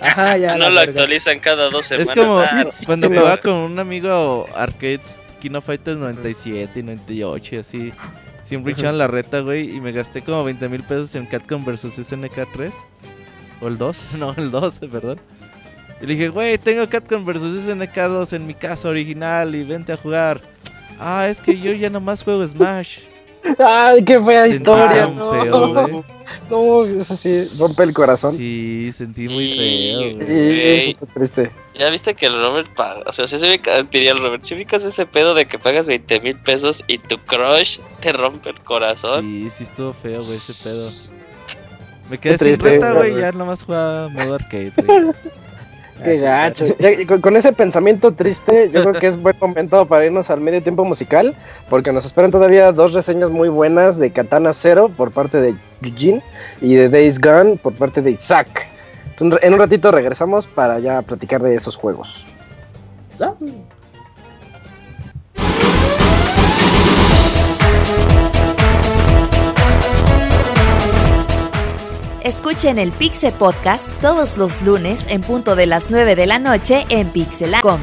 Speaker 7: Ajá, ya.
Speaker 2: No lo
Speaker 7: verga.
Speaker 2: actualizan cada dos
Speaker 3: Es
Speaker 2: semanas.
Speaker 3: como
Speaker 2: Ah,
Speaker 3: cuando
Speaker 1: sí,
Speaker 3: jugaba
Speaker 1: no.
Speaker 3: con un amigo arcades Kino Fighters 97 y 98 y así. Siempre echaban la reta, güey, y me gasté como 20 mil pesos en Catcom vs SNK 3. O el 2, no, el 2, perdón. Y le dije, güey, tengo Catcom vs SNK 2 en mi casa original y vente a jugar. Ah, es que yo ya nomás juego Smash.
Speaker 1: Ay, qué fea
Speaker 3: Sentí
Speaker 1: historia.
Speaker 3: tan
Speaker 1: No,
Speaker 3: feo,
Speaker 1: no, eso sí, rompe el corazón.
Speaker 3: Sí, sentí muy feo,
Speaker 1: Sí,
Speaker 3: güey.
Speaker 1: eso está triste.
Speaker 2: Ya viste que el Robert paga. O sea, si se ubica- diría el Robert, si ubicas ese pedo de que pagas 20 mil pesos y tu crush te rompe el corazón.
Speaker 3: Sí, sí estuvo feo, güey, ese pedo. Me quedé
Speaker 1: Qué
Speaker 3: sin
Speaker 1: triste,
Speaker 3: reta, güey,
Speaker 1: güey.
Speaker 3: ya nomás jugaba modo arcade, güey.
Speaker 1: Gacho. Con ese pensamiento triste, yo creo que es buen momento para irnos al medio tiempo musical, porque nos esperan todavía dos reseñas muy buenas de Katana Zero por parte de Eugene y de Days Gone por parte de Isaac. En un ratito regresamos para ya platicar de esos juegos.
Speaker 6: Escuchen el Pixel Podcast todos los lunes en punto de las 9 de la noche en pixela.com.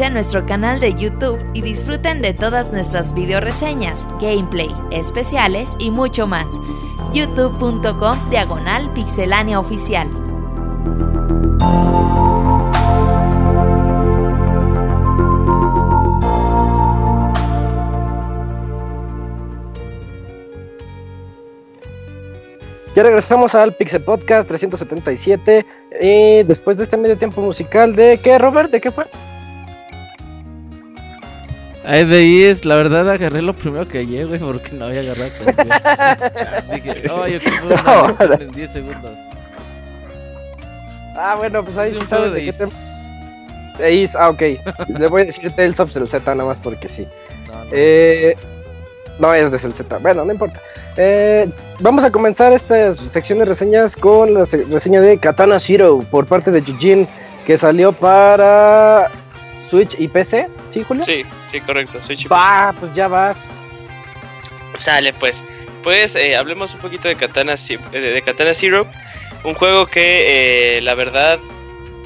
Speaker 6: a nuestro canal de YouTube y disfruten de todas nuestras video reseñas, gameplay, especiales y mucho más. youtube.com diagonal pixelánea oficial.
Speaker 1: Ya regresamos al Pixel Podcast 377. Eh, después de este medio tiempo musical, ¿de qué, Robert? ¿De qué fue?
Speaker 3: Ay, de ahí es, la verdad agarré lo primero que llegué, güey, porque no había agarrado Dije, no, yo creo que fue una en 10 segundos.
Speaker 1: Ah, bueno, pues ahí sí sabes de
Speaker 3: de
Speaker 1: qué
Speaker 3: Is.
Speaker 1: te... de Is, ah, ok. Le voy a decir Tales of Z nada más porque sí.
Speaker 3: No, no.
Speaker 1: Eh, no es de Z. Bueno, no importa. Eh, vamos a comenzar esta sección de reseñas con la se- reseña de Katana Zero por parte de Yujin que salió para Switch y PC. ¿Sí, Julio?
Speaker 2: Sí, sí, correcto. Soy Chip.
Speaker 1: Va, pues ya vas.
Speaker 2: Sale pues. Pues eh, hablemos un poquito de Katana, Ze- de, de Katana Zero. Un juego que eh, la verdad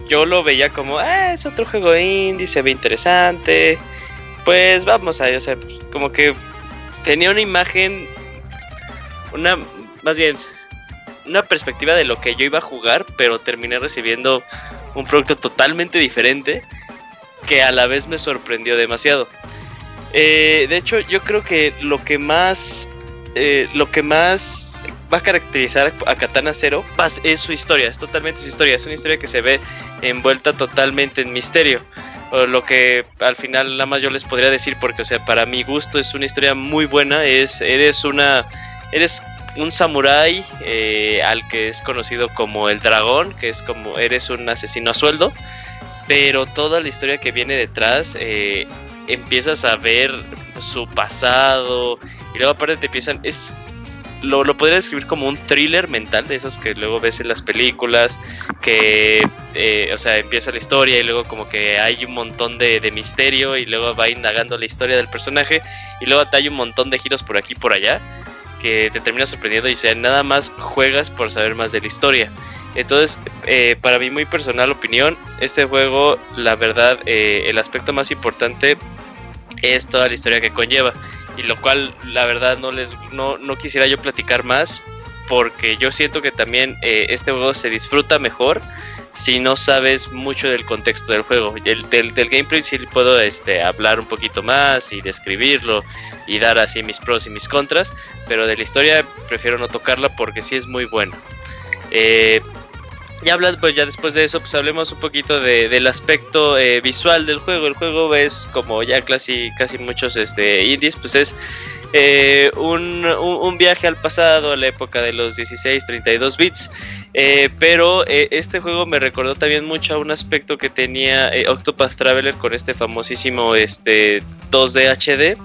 Speaker 2: yo lo veía como, ah, es otro juego indie, se ve interesante. Pues vamos a, o sea, como que tenía una imagen, una, más bien, una perspectiva de lo que yo iba a jugar, pero terminé recibiendo un producto totalmente diferente que a la vez me sorprendió demasiado. Eh, de hecho, yo creo que lo que más, eh, lo que más va a caracterizar a Katana Zero es su historia, es totalmente su historia, es una historia que se ve envuelta totalmente en misterio. Lo que al final nada más yo les podría decir, porque o sea, para mi gusto es una historia muy buena, es, eres una, eres un samurái eh, al que es conocido como el dragón, que es como eres un asesino a sueldo, pero toda la historia que viene detrás eh, empiezas a ver su pasado y luego aparte te empiezan es lo, lo podría describir como un thriller mental de esos que luego ves en las películas que eh, o sea empieza la historia y luego como que hay un montón de, de misterio y luego va indagando la historia del personaje y luego te hay un montón de giros por aquí y por allá que te termina sorprendiendo y sea, nada más juegas por saber más de la historia. Entonces, eh, para mi muy personal opinión, este juego, la verdad, eh, el aspecto más importante es toda la historia que conlleva. Y lo cual, la verdad, no les no, no quisiera yo platicar más. Porque yo siento que también eh, este juego se disfruta mejor si no sabes mucho del contexto del juego. El, del, del gameplay sí puedo este, hablar un poquito más y describirlo y dar así mis pros y mis contras. Pero de la historia prefiero no tocarla porque sí es muy buena. Eh, ya hablando, pues ya después de eso, pues hablemos un poquito de, del aspecto eh, visual del juego. El juego es como ya casi, casi muchos este, indies, pues es eh, un, un, viaje al pasado, a la época de los 16, 32 bits. Eh, pero este juego me recordó también mucho a un aspecto que tenía Octopath Traveler con este famosísimo este, 2D HD.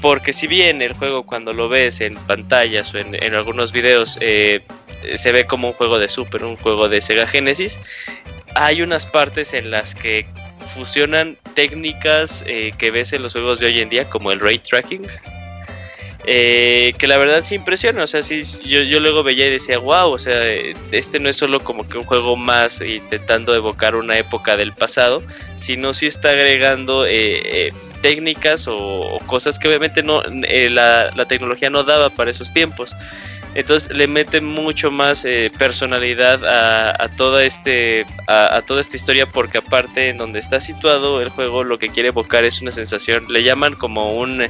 Speaker 2: Porque si bien el juego cuando lo ves en pantallas o en, en algunos videos se ve como un juego de Super, un juego de Sega Genesis, hay unas partes en las que fusionan técnicas eh, que ves en los juegos de hoy en día, como el ray tracking. eh, que la verdad sí impresiona, o sea, sí, yo, yo luego veía y decía, wow, o sea, eh, este no es solo como que un juego más intentando evocar una época del pasado, sino sí está agregando eh, eh, técnicas o, o, cosas que obviamente no eh, la, la, tecnología no daba para esos tiempos. Entonces le mete mucho más eh, personalidad a, toda este, a, a, toda esta historia porque aparte en donde está situado el juego lo que quiere evocar es una sensación, le llaman como un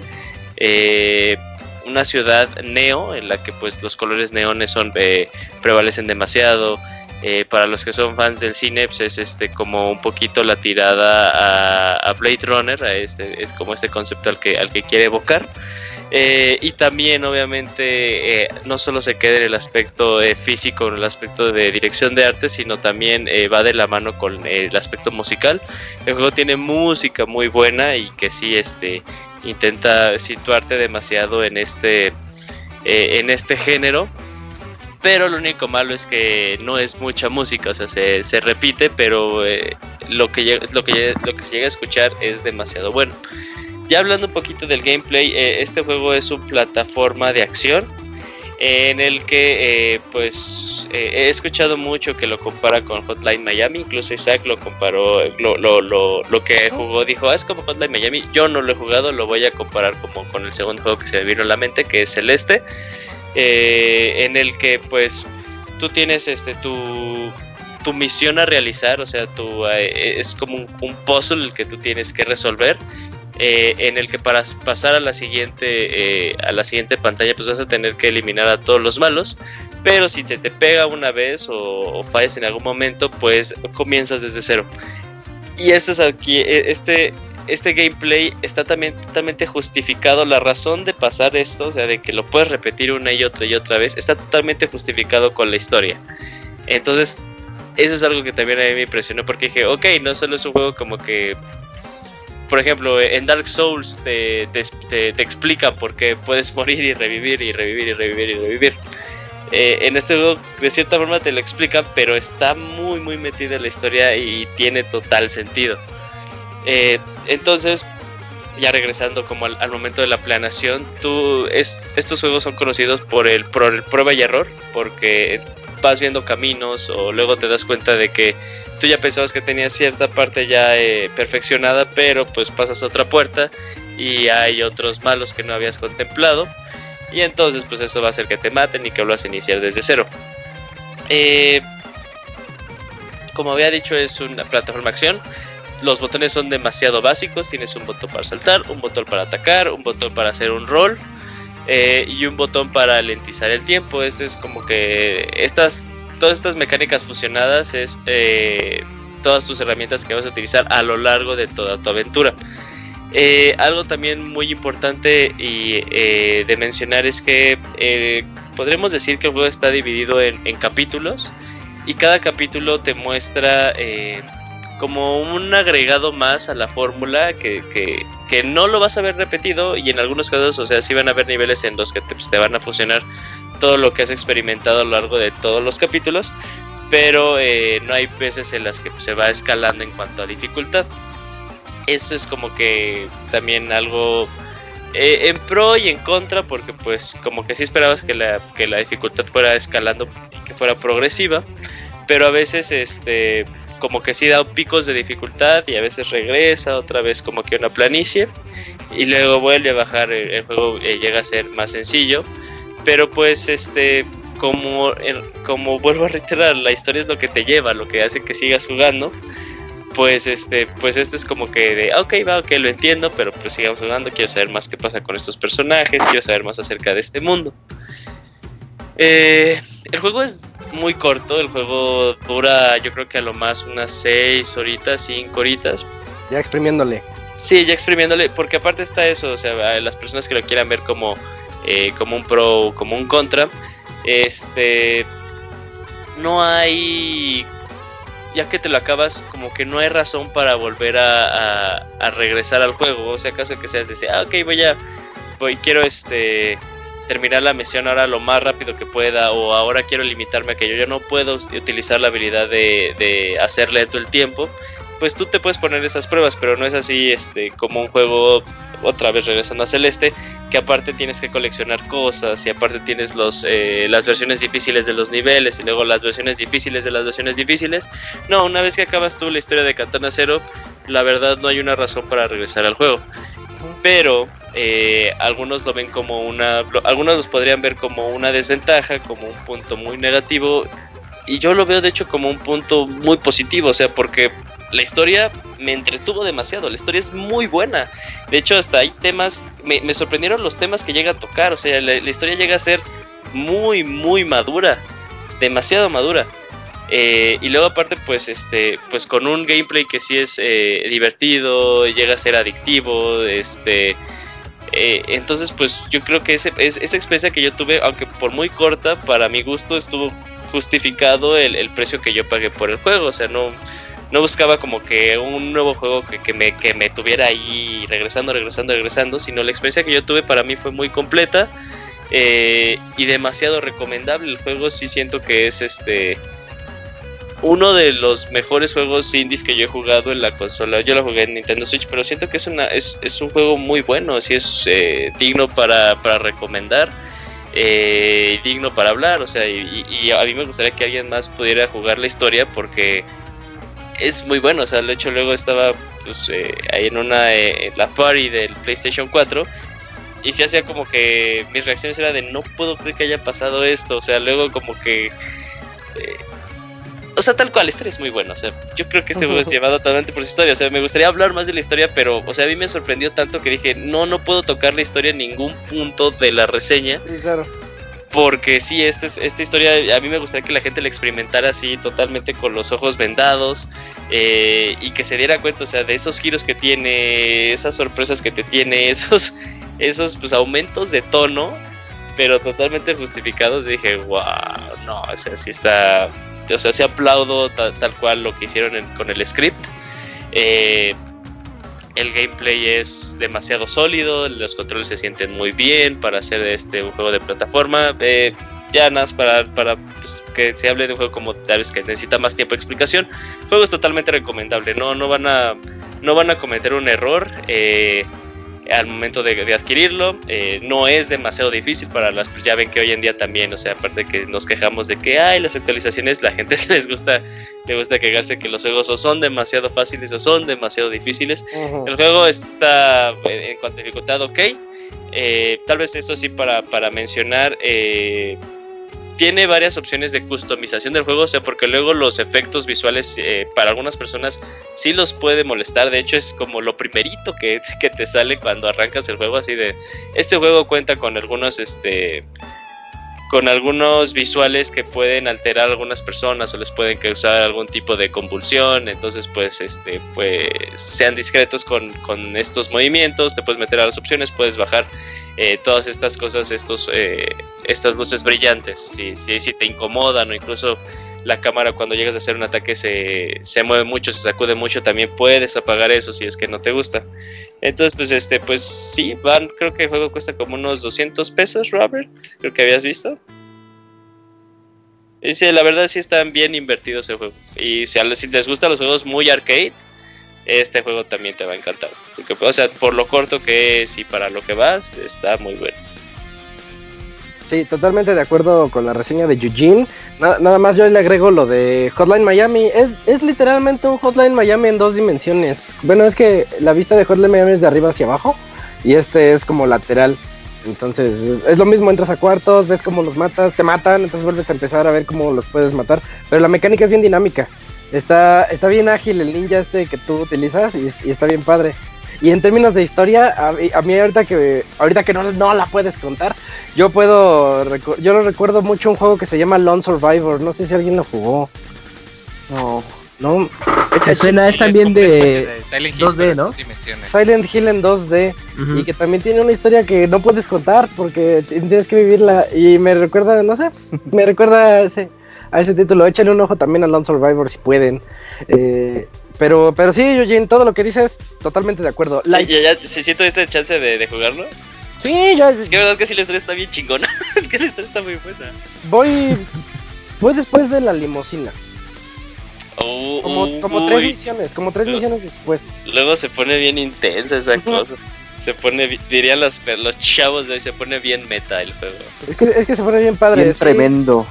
Speaker 2: eh, una ciudad neo en la que pues los colores neones son eh, prevalecen demasiado. Eh, para los que son fans del cine, pues es este como un poquito la tirada a, a Blade Runner, a este, es como este concepto al que, al que quiere evocar. Eh, y también, obviamente, eh, no solo se queda en el aspecto eh, físico, en el aspecto de dirección de arte, sino también eh, va de la mano con el aspecto musical. El juego tiene música muy buena y que sí este, intenta situarte demasiado en este, eh, en este género. Pero lo único malo es que no es mucha música, o sea, se, se repite, pero eh, lo, que lo, que, lo que se llega a escuchar es demasiado bueno. Ya hablando un poquito del gameplay, eh, este juego es un plataforma de acción eh, en el que eh, pues he escuchado mucho que lo compara con Hotline Miami, incluso Isaac lo comparó, lo, lo, lo, lo que jugó, dijo, ah, es como Hotline Miami, yo no lo he jugado, lo voy a comparar como con el segundo juego que se me vino a la mente, que es Celeste, eh, en el que pues tú tienes este tu tu misión a realizar, o sea, tu, eh, es como un, un, puzzle el que tú tienes que resolver, eh, en el que para pasar a la siguiente eh, a la siguiente pantalla, pues vas a tener que eliminar a todos los malos, pero si se te pega una vez o, fallas en algún momento, pues comienzas desde cero. Y este es aquí, e, este, este gameplay está también totalmente justificado. La razón de pasar esto, o sea, de que lo puedes repetir una y otra y otra vez, está totalmente justificado con la historia. Entonces, eso es algo que también a mí me impresionó porque dije, ok, no solo es un juego como que, por ejemplo, en Dark Souls te, te, te, te explican por qué puedes morir y revivir y revivir y revivir y revivir. Eh, en este juego de cierta forma te lo explican, pero está muy muy metida en la historia y tiene total sentido. Eh, entonces, ya regresando como al, al, momento de la planeación, tú, es, estos juegos son conocidos por el, por el prueba y error, porque vas viendo caminos o luego te das cuenta de que tú ya pensabas que tenías cierta parte ya eh, perfeccionada, pero pues pasas a otra puerta y hay otros malos que no habías contemplado. Y entonces pues eso va a hacer que te maten y que lo vas a iniciar desde cero. Eh, como había dicho es una plataforma acción. Los botones son demasiado básicos. Tienes un botón para saltar, un botón para atacar, un botón para hacer un roll eh, y un botón para lentizar el tiempo. Este es como que estas, todas estas mecánicas fusionadas es eh, todas tus herramientas que vas a utilizar a lo largo de toda tu aventura. Eh, algo también muy importante y de mencionar es que eh, podremos decir que el juego está dividido en, capítulos y cada capítulo te muestra como un agregado más a la fórmula que, que, que, no lo vas a ver repetido y en algunos casos, o sea, sí van a haber niveles en los que te, van a funcionar todo lo que has experimentado a lo largo de todos los capítulos, pero no hay veces en las que pues, se va escalando en cuanto a dificultad. Eso es como que también algo eh, en pro y en contra, porque pues como que sí esperabas que la, que la dificultad fuera escalando y que fuera progresiva, pero a veces este como que sí da picos de dificultad y a veces regresa otra vez como que una planicie y luego vuelve a bajar, el, juego eh, llega a ser más sencillo, pero pues este como, como vuelvo a reiterar, la historia es lo que te lleva, lo que hace que sigas jugando pues este, pues este es como que de, ok, va, ok, lo entiendo, pero pues sigamos jugando, quiero saber más qué pasa con estos personajes, quiero saber más acerca de este mundo. Eh, el juego es muy corto, el juego dura yo creo que a lo más unas 6 horitas, 5 horitas.
Speaker 1: Ya exprimiéndole.
Speaker 2: Sí, ya exprimiéndole, porque aparte está eso, o sea, las personas que lo quieran ver como, eh, como un pro, como un contra, este, no hay ya que te lo acabas, como que no hay razón para volver a, a, a regresar al juego. O sea, acaso que seas de, ah, ok, voy a, voy, quiero este terminar la misión ahora lo más rápido que pueda, o ahora quiero limitarme a que yo ya no puedo utilizar la habilidad de, de hacer lento el tiempo. Pues tú te puedes poner esas pruebas, pero no es así este, como un juego otra vez regresando a Celeste, que aparte tienes que coleccionar cosas y aparte tienes los, eh, las versiones difíciles de los niveles y luego las versiones difíciles de las versiones difíciles. No, una vez que acabas tú la historia de Katana Zero, la verdad no hay una razón para regresar al juego. Pero eh, algunos lo ven como una, algunos los podrían ver como una desventaja, como un punto muy negativo. Y yo lo veo de hecho como un punto muy positivo, o sea, porque la historia me entretuvo demasiado, la historia es muy buena. De hecho, hasta hay temas, me, sorprendieron los temas que llega a tocar, o sea, la, historia llega a ser muy, muy madura, demasiado madura. Eh, y luego aparte, pues, este, pues con un gameplay que sí es eh, divertido, llega a ser adictivo, este... Eh, entonces, pues yo creo que ese, es, esa experiencia que yo tuve, aunque por muy corta, para mi gusto estuvo justificado el, el precio que yo pagué por el juego. O sea, no, no buscaba como que un nuevo juego que, que, me, que me tuviera ahí regresando, regresando, regresando, sino la experiencia que yo tuve para mí fue muy completa eh, y demasiado recomendable. El juego sí siento que es este uno de los mejores juegos indies que yo he jugado en la consola. Yo lo jugué en Nintendo Switch, pero siento que es, una, es, es un juego muy bueno, así es eh, digno para, para recomendar. Eh, digno para hablar, o sea, y, a mí me gustaría que alguien más pudiera jugar la historia porque es muy bueno. O sea, de hecho, luego estaba pues, eh, ahí en una eh, la party del PlayStation 4 y se hacía como que mis reacciones eran de no puedo creer que haya pasado esto. O sea, luego como que. Eh, o sea, tal cual, la historia es muy buena. O sea, yo creo que este juego es llevado totalmente por su historia. O sea, me gustaría hablar más de la historia, pero, o sea, a mí me sorprendió tanto que dije, no, no puedo tocar la historia en ningún punto de la reseña.
Speaker 1: Sí, claro.
Speaker 2: porque sí, esta, esta historia a mí me gustaría que la gente la experimentara así totalmente con los ojos vendados eh, y que se diera cuenta, o sea, de esos giros que tiene, esas sorpresas que te tiene, esos, esos pues, aumentos de tono, pero totalmente justificados. dije, wow, no, o sea, sí está, o sea, sí aplaudo tal, cual lo que hicieron con el script. Eh, el gameplay es demasiado sólido, los controles se sienten muy bien para hacer este un juego de plataforma. Eh, ya nada para, para pues, que se hable de un juego como sabes que necesita más tiempo de explicación. El juego es totalmente recomendable, no, no van a no van a cometer un error. Eh, al momento de, adquirirlo. Eh, no es demasiado difícil para las. Pues ya ven que hoy en día también, o sea, aparte que nos quejamos de que hay las actualizaciones, la gente les gusta, le gusta quejarse que los juegos o son demasiado fáciles o son demasiado difíciles. El juego está eh, en cuanto a dificultad, ok. Eh, tal vez esto sí para, para mencionar tiene varias opciones de customización del juego, o sea, porque luego los efectos visuales eh, para algunas personas sí los puede molestar. De hecho, es como lo primerito que, que, te sale cuando arrancas el juego, así de este juego cuenta con algunos este con algunos visuales que pueden alterar a algunas personas o les pueden causar algún tipo de convulsión. Entonces, pues, este, pues, sean discretos con, con estos movimientos. Te puedes meter a las opciones, puedes bajar eh, todas estas cosas, estos, eh, estas luces brillantes. Si, si, si te incomodan o incluso la cámara cuando llegas a hacer un ataque se, se, mueve mucho, se sacude mucho, también puedes apagar eso si es que no te gusta. Entonces, pues este, pues sí, van, creo que el juego cuesta como unos 200 pesos, Robert, creo que habías visto. Y sí, la verdad sí están bien invertidos el juego. Y si, si les gustan los juegos muy arcade, este juego también te va a encantar. o sea, por lo corto que es y para lo que vas, está muy bueno.
Speaker 1: Sí, totalmente de acuerdo con la reseña de Eugene. Nada, más yo le agrego lo de Hotline Miami. Es, es literalmente un Hotline Miami en dos dimensiones. Bueno, es que la vista de Hotline Miami es de arriba hacia abajo y este es como lateral. Entonces es, lo mismo, entras a cuartos, ves cómo los matas, te matan, entonces vuelves a empezar a ver cómo los puedes matar. Pero la mecánica es bien dinámica. Está, está bien ágil el ninja este que tú utilizas y, y está bien padre. Y en términos de historia, a, mí ahorita que ahorita que no, no la puedes contar, yo puedo yo lo recuerdo mucho un juego que se llama Lone Survivor, no sé si alguien lo jugó. No, no.
Speaker 7: Me suena es también de, 2D, ¿no?
Speaker 1: Silent Hill en 2D y que también tiene una historia que no puedes contar porque tienes que vivirla y me recuerda, no sé, me recuerda a ese a ese título. Échale un ojo también a Lone Survivor si pueden. Eh, pero, pero sí, Eugene, todo lo que dices, totalmente de acuerdo.
Speaker 2: Sí, ya, si siento esta chance de, jugarlo.
Speaker 1: Sí, ya.
Speaker 2: Es que verdad que sí la historia está bien chingona. es que la historia está muy buena.
Speaker 1: Voy. voy después de la limosina. Oh, como, como tres misiones, como tres misiones después.
Speaker 2: Luego se pone bien intensa esa cosa. Se pone, dirían los, los chavos de hoy, se pone bien meta el juego.
Speaker 1: Es que, es que se pone bien padre.
Speaker 4: es tremendo.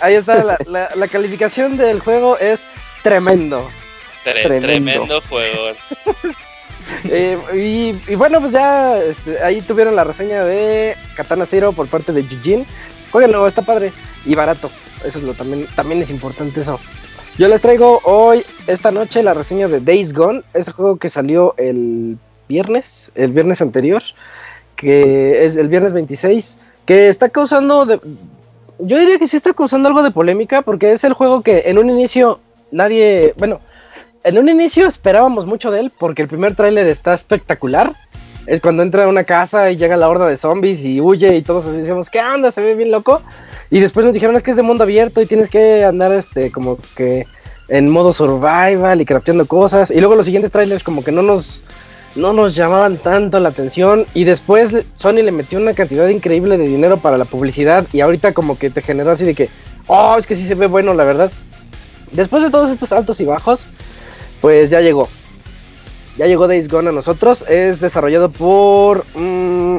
Speaker 1: Ahí está, la, calificación del juego es tremendo.
Speaker 2: tremendo. juego.
Speaker 1: Eh, y, bueno, pues ya este, ahí tuvieron la reseña de Katana Zero por parte de Jujin. Jueguenlo, está padre y barato. Eso es lo también, también es importante eso. Yo les traigo hoy, esta noche, la reseña de Days Gone, ese juego que salió el viernes, el viernes anterior, que es el viernes 26 que está causando, yo diría que sí está causando algo de polémica porque es el juego que en un inicio nadie, bueno, en un inicio esperábamos mucho de él porque el primer tráiler está espectacular. Es cuando entra a una casa y llega la horda de zombies y huye y todos así decimos, ¿qué anda? Se ve bien loco. Y después nos dijeron es que es de mundo abierto y tienes que andar este como que en modo survival y crafteando cosas. Y luego los siguientes trailers como que no nos no nos llamaban tanto la atención y después Sony le metió una cantidad increíble de dinero para la publicidad y ahorita como que te generó así de que, oh, es que sí se ve bueno, la verdad. Después de todos estos altos y bajos, pues ya llegó. Ya llegó Days Gone a nosotros. Es desarrollado por... Mm,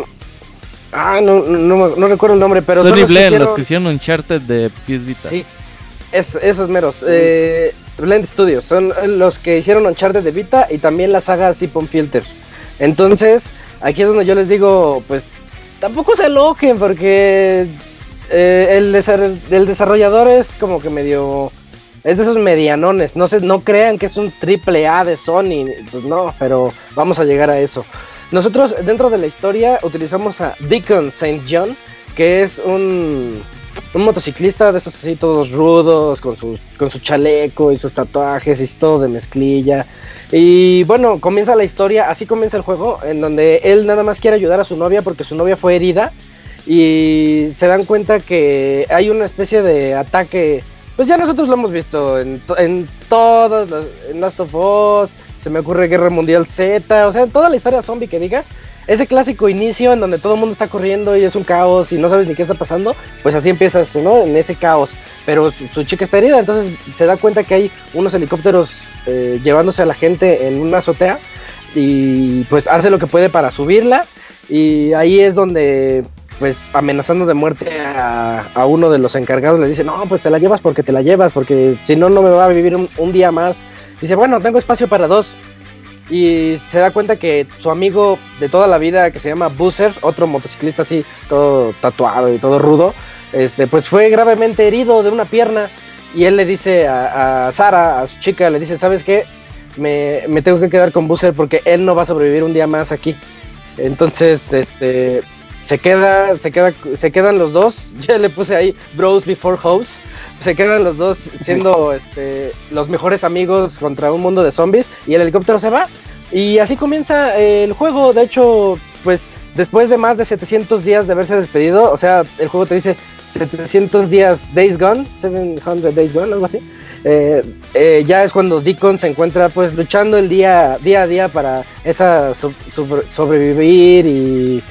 Speaker 1: ah, no, no, recuerdo el nombre, pero...
Speaker 3: Sony Blend, los que hicieron Uncharted de PS Vita.
Speaker 1: Sí, es, esos meros. Eh, Blend Studios, son los que hicieron Uncharted de Vita y también la saga Sipon Filter. Entonces, aquí es donde yo les digo, pues tampoco se aloquen porque eh, el, desarrollador es como que medio... Es de esos medianones, no, se, no crean que es un triple A de Sony, pues no, pero vamos a llegar a eso. nosotros dentro de la historia utilizamos a Deacon St. John, que es un, un motociclista de estos así todos rudos, con, con su chaleco y sus tatuajes y todo de mezclilla. Y bueno, comienza la historia, así comienza el juego, en donde él nada más quiere ayudar a su novia porque su novia fue herida y se dan cuenta que hay una especie de ataque, pues ya nosotros lo hemos visto en, en todas en Last of Us, se me ocurre Guerra Mundial Z, o sea, toda la historia zombie que digas, ese clásico inicio en donde todo el mundo está corriendo y es un caos y no sabes ni qué está pasando, pues así empieza esto, ¿no? En ese caos. Pero su, chica está herida, entonces se da cuenta que hay unos helicópteros eh, llevándose a la gente en una azotea y pues hace lo que puede para subirla y ahí es donde pues amenazando de muerte a, uno de los encargados le dice, no, pues te la llevas porque te la llevas, porque si no, no me va a vivir un día más. Dice, bueno, tengo espacio para dos y se da cuenta que su amigo de toda la vida que se llama Boozer, otro motociclista así, todo tatuado y todo rudo, este, pues fue gravemente herido de una pierna y él le dice a, Sara, a su chica, le dice, ¿sabes qué? Me, me, tengo que quedar con Boozer porque él no va a sobrevivir un día más aquí. Entonces, este, se queda, se queda, se quedan los dos. Ya le puse ahí Bros Before House se quedan los dos siendo este, los mejores amigos contra un mundo de zombies y el helicóptero se va. Y así comienza el juego. De hecho, pues después de más de 700 días de haberse despedido, o sea, el juego te dice 700 días Days Gone, 700 Days Gone, algo así. Eh, eh, ya es cuando Deacon se encuentra pues luchando el día, día a día para esa sobrevivir y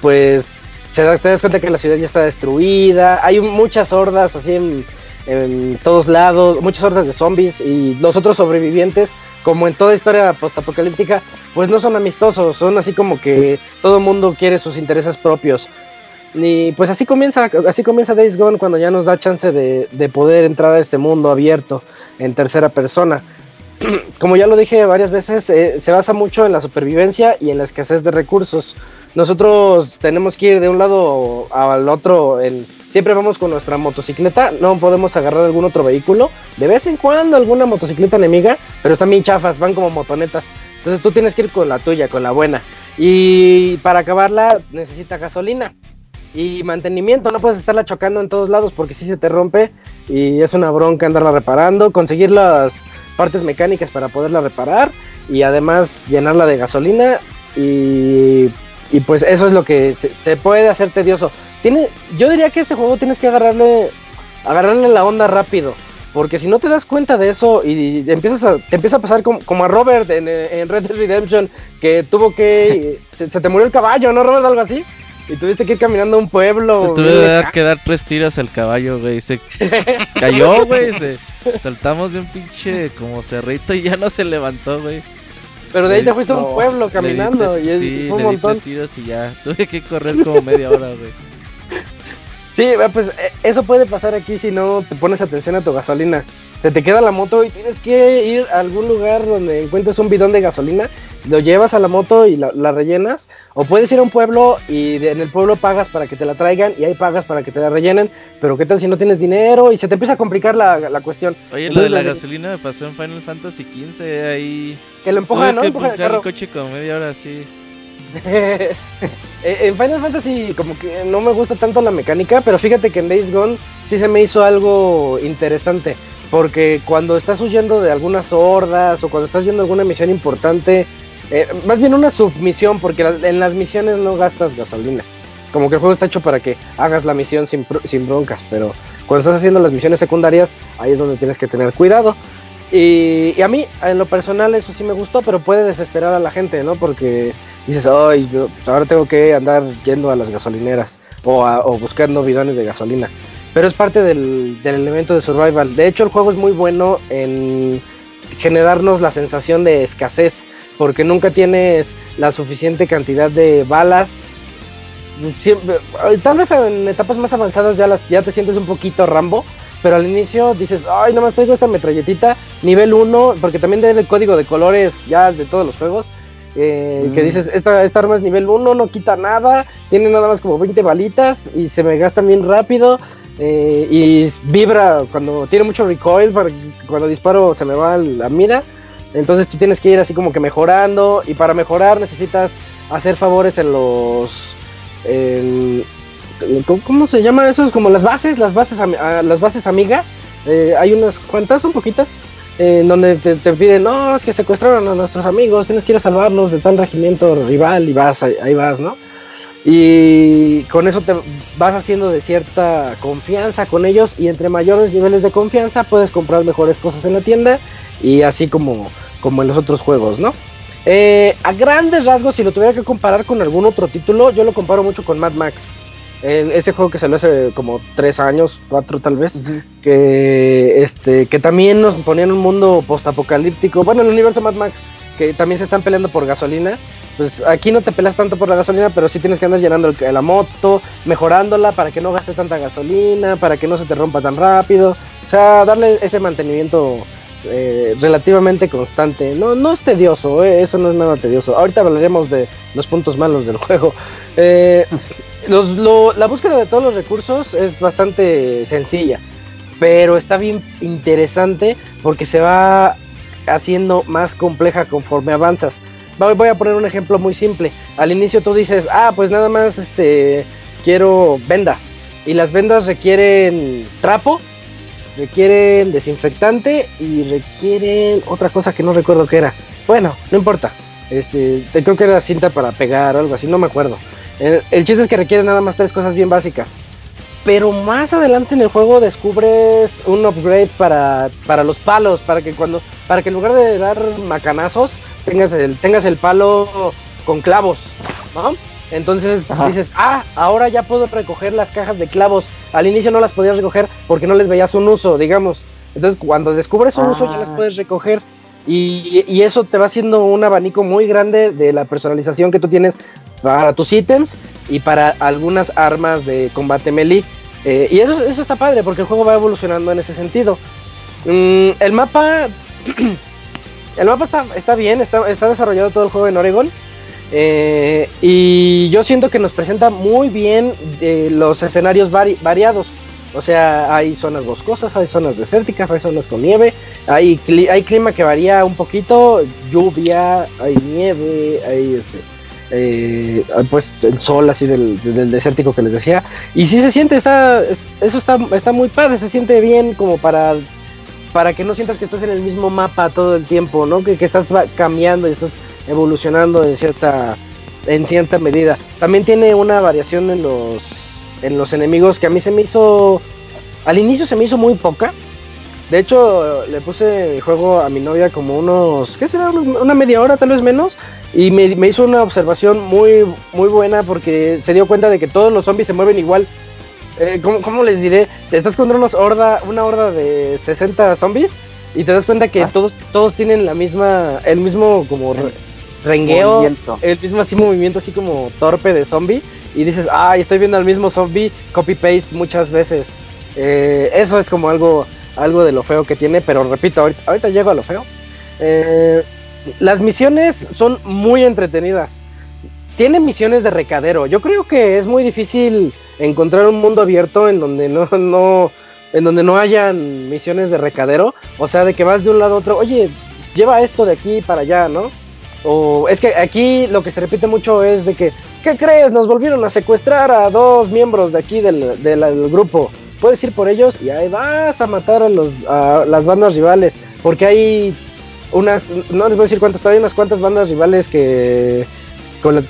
Speaker 1: pues te das cuenta que la ciudad ya está destruida, hay muchas hordas así en, en todos lados, muchas hordas de zombies y los otros sobrevivientes, como en toda historia postapocalíptica, pues no son amistosos, son así como que todo mundo quiere sus intereses propios. Y pues así comienza, así comienza Days Gone cuando ya nos da chance de, de poder entrar a este mundo abierto en tercera persona. Como ya lo dije varias veces, eh, se basa mucho en la supervivencia y en la escasez de recursos. Nosotros tenemos que ir de un lado al otro en Siempre vamos con nuestra motocicleta, no podemos agarrar algún otro vehículo. De vez en cuando alguna motocicleta enemiga, pero están bien chafas, van como motonetas. Entonces tú tienes que ir con la tuya, con la buena. Y para acabarla necesita gasolina y mantenimiento. No puedes estarla chocando en todos lados porque si se te rompe y es una bronca andarla reparando. Conseguir las partes mecánicas para poderla reparar y además llenarla de gasolina. Y, pues eso es lo que se puede hacer tedioso tiene, yo diría que este juego tienes que agarrarle, agarrarle la onda rápido. Porque si no te das cuenta de eso y empiezas a, te empieza a pasar como, a Robert en, Red Dead Redemption, que tuvo que. se, te murió el caballo, ¿no, Robert? Algo así. Y tuviste que ir caminando a un pueblo.
Speaker 3: tuve que dar tres tiros al caballo, güey. Se cayó, güey. Se... Saltamos de un pinche como cerrito y ya no se levantó, güey.
Speaker 1: Pero de ahí te fuiste a un pueblo caminando. y es,
Speaker 3: sí, un le tres tiros y ya. Tuve que correr como media hora, güey.
Speaker 1: Sí, pues eh, eso puede pasar aquí si no te pones atención a tu gasolina. Se te queda la moto y tienes que ir a algún lugar donde encuentres un bidón de gasolina, lo llevas a la moto y la, rellenas. O puedes ir a un pueblo y en el pueblo pagas para que te la traigan y ahí pagas para que te la rellenen. Pero ¿qué tal si no tienes dinero? Y se te empieza a complicar la, la cuestión.
Speaker 3: Oye, lo de la, gasolina me pasó en Final Fantasy XV ahí.
Speaker 1: Que lo empujan, ¿no?
Speaker 3: Que empujar el, coche como media hora así.
Speaker 1: Eh, en Final Fantasy como que no me gusta tanto la mecánica, pero fíjate que en Days Gone sí se me hizo algo interesante. Porque cuando estás huyendo de algunas hordas o cuando estás yendo a alguna misión importante, eh, más bien una submisión, porque en las misiones no gastas gasolina. Como que el juego está hecho para que hagas la misión sin, sin broncas, pero cuando estás haciendo las misiones secundarias, ahí es donde tienes que tener cuidado. Y, y, a mí, en lo personal, eso sí me gustó, pero puede desesperar a la gente, ¿no? Porque dices, ay, pues, ahora tengo que andar yendo a las gasolineras o, buscando bidones de gasolina. Pero es parte del, elemento de survival. De hecho, el juego es muy bueno en generarnos la sensación de escasez, porque nunca tienes la suficiente cantidad de balas. tal vez en etapas más avanzadas ya, las, ya te sientes un poquito Rambo, pero al inicio dices, ay, no más traigo esta metralletita, nivel 1, porque también tiene el código de colores ya de todos los juegos. Eh, que mm. dices, esta, esta arma es nivel 1, no quita nada, tiene nada más como 20 balitas y se me gasta bien rápido. Eh, y vibra cuando tiene mucho recoil, para cuando disparo se me va la mira. Entonces tú tienes que ir así como que mejorando y para mejorar necesitas hacer favores en los... ¿cómo, se llama eso? Como las bases, las bases, las bases amigas. Eh, hay unas cuantas, son poquitas, en donde te, piden, no, es que secuestraron a nuestros amigos, tienes que ir a salvarlos de tal regimiento rival y vas, ahí, vas, ¿no? Y con eso te vas haciendo de cierta confianza con ellos y entre mayores niveles de confianza puedes comprar mejores cosas en la tienda y así como, como en los otros juegos, ¿no? Eh, a grandes rasgos, si lo tuviera que comparar con algún otro título, yo lo comparo mucho con Mad Max ese juego que salió hace como tres años, cuatro tal vez, que este que también nos ponía en un mundo postapocalíptico, bueno, en el universo Mad Max, que también se están peleando por gasolina. Pues aquí no te peleas tanto por la gasolina, pero sí tienes que andar llenando la moto, mejorándola para que no gastes tanta gasolina, para que no se te rompa tan rápido. O sea, darle ese mantenimiento eh, relativamente constante. No, no es tedioso, eh, eso no es nada tedioso. Ahorita hablaremos de los puntos malos del juego. Eh, la búsqueda de todos los recursos es bastante sencilla, pero está bien interesante porque se va haciendo más compleja conforme avanzas. Voy a poner un ejemplo muy simple. Al inicio tú dices, ah, pues nada más este quiero vendas. Y las vendas requieren trapo, requieren desinfectante y requieren otra cosa que no recuerdo qué era. Bueno, no importa. Este, creo que era cinta para pegar o algo así, no me acuerdo. El, chiste es que requiere nada más tres cosas bien básicas. Pero más adelante en el juego descubres un upgrade para, para los palos, para que cuando para que en lugar de dar macanazos tengas el tengas el palo con clavos, ¿no? Entonces dices, ah, ahora ya puedo recoger las cajas de clavos. Al inicio no las podías recoger porque no les veías un uso, digamos. Entonces cuando descubres un uso ya las ah. puedes recoger. Y, y, eso te va haciendo un abanico muy grande de la personalización que tú tienes para tus ítems y para algunas armas de combate melee. Eh, y eso, eso está padre porque el juego va evolucionando en ese sentido. Mm, el mapa. el mapa está, está bien, está, está, desarrollado todo el juego en Oregon. Eh, y yo siento que nos presenta muy bien eh, los escenarios variados. O sea, hay zonas boscosas, hay zonas desérticas, hay zonas con nieve, hay, hay clima que varía un poquito, lluvia, hay nieve, hay este, eh, pues el sol así del, desértico que les decía. Y si se siente, está, eso está, está muy padre, se siente bien como para, para que no sientas que estás en el mismo mapa todo el tiempo, ¿no? Que, que estás cambiando y estás evolucionando en cierta, en cierta medida. También tiene una variación en los, en los enemigos que a mí se me hizo, al inicio se me hizo muy poca. De hecho, le puse el juego a mi novia como unos, ¿qué será? Una media hora, tal vez menos. Y me, hizo una observación muy, muy buena porque se dio cuenta de que todos los zombies se mueven igual. Eh, ¿cómo, les diré? Estás contra unos horda, una horda de 60 zombies y te das cuenta que ah. todos, todos tienen la misma, el mismo como rengueo, el mismo así movimiento así como torpe de zombie. Y dices, ay, estoy viendo al mismo zombie copy-paste muchas veces. Eh, eso es como algo, algo de lo feo que tiene, pero repito, ahorita, ahorita llego a lo feo. Eh, las misiones son muy entretenidas. Tienen misiones de recadero. Yo creo que es muy difícil encontrar un mundo abierto en donde no, no, en donde no hayan misiones de recadero. O sea, de que vas de un lado a otro, oye, lleva esto de aquí para allá, ¿no? O es que aquí lo que se repite mucho es de que, ¿qué crees? Nos volvieron a secuestrar a dos miembros de aquí del, del, grupo. Puedes ir por ellos y ahí vas a matar a, los, a las bandas rivales. Porque hay unas, no les voy a decir cuántas, pero hay unas cuantas bandas rivales que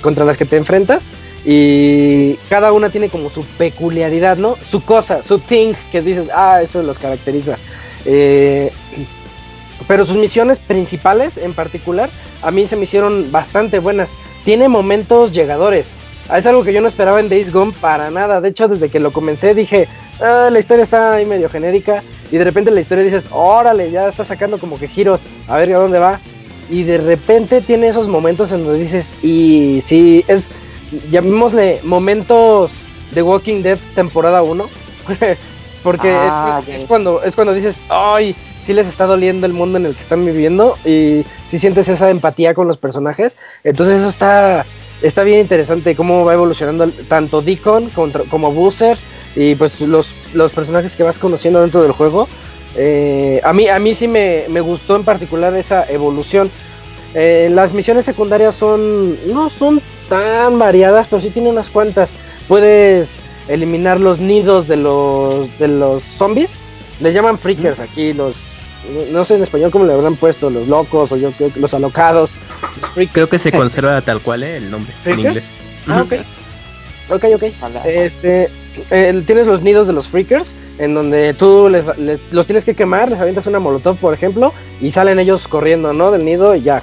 Speaker 1: contra las que te enfrentas y cada una tiene como su peculiaridad, ¿no? Su cosa, su thing que dices, ah, eso los caracteriza. Eh, pero sus misiones principales en particular a mí se me hicieron bastante buenas. Tiene momentos llegadores. Es algo que yo no esperaba en Days Gone para nada. De hecho, desde que lo comencé dije, ah, la historia está ahí medio genérica. Y de repente la historia dices, órale, ya está sacando como que giros, a ver a dónde va. Y de repente tiene esos momentos en donde dices, y sí, es, llamémosle momentos de Walking Dead temporada 1. Porque es, ah, cuando, es cuando dices, ay, sí les está doliendo el mundo en el que están viviendo. Y si sientes esa empatía con los personajes. Entonces eso está, está bien interesante, cómo va evolucionando tanto Deacon como Boozer y pues los, los personajes que vas conociendo dentro del juego. Eh, a, mí, a mí sí me, gustó en particular esa evolución. Eh, las misiones secundarias son no son tan variadas, pero sí tiene unas cuantas. Puedes eliminar los nidos de los, de los zombies. Les llaman freakers aquí, los... No sé en español cómo le habrán puesto, los locos o yo creo que los alocados.
Speaker 7: Creo que se conserva tal cual ¿eh? el nombre en inglés.
Speaker 1: Ah, ok. Ok, ok. Este, tienes los nidos de los freakers, en donde tú les, los tienes que quemar, les avientas una molotov, por ejemplo, y salen ellos corriendo, ¿no? Del nido y ya.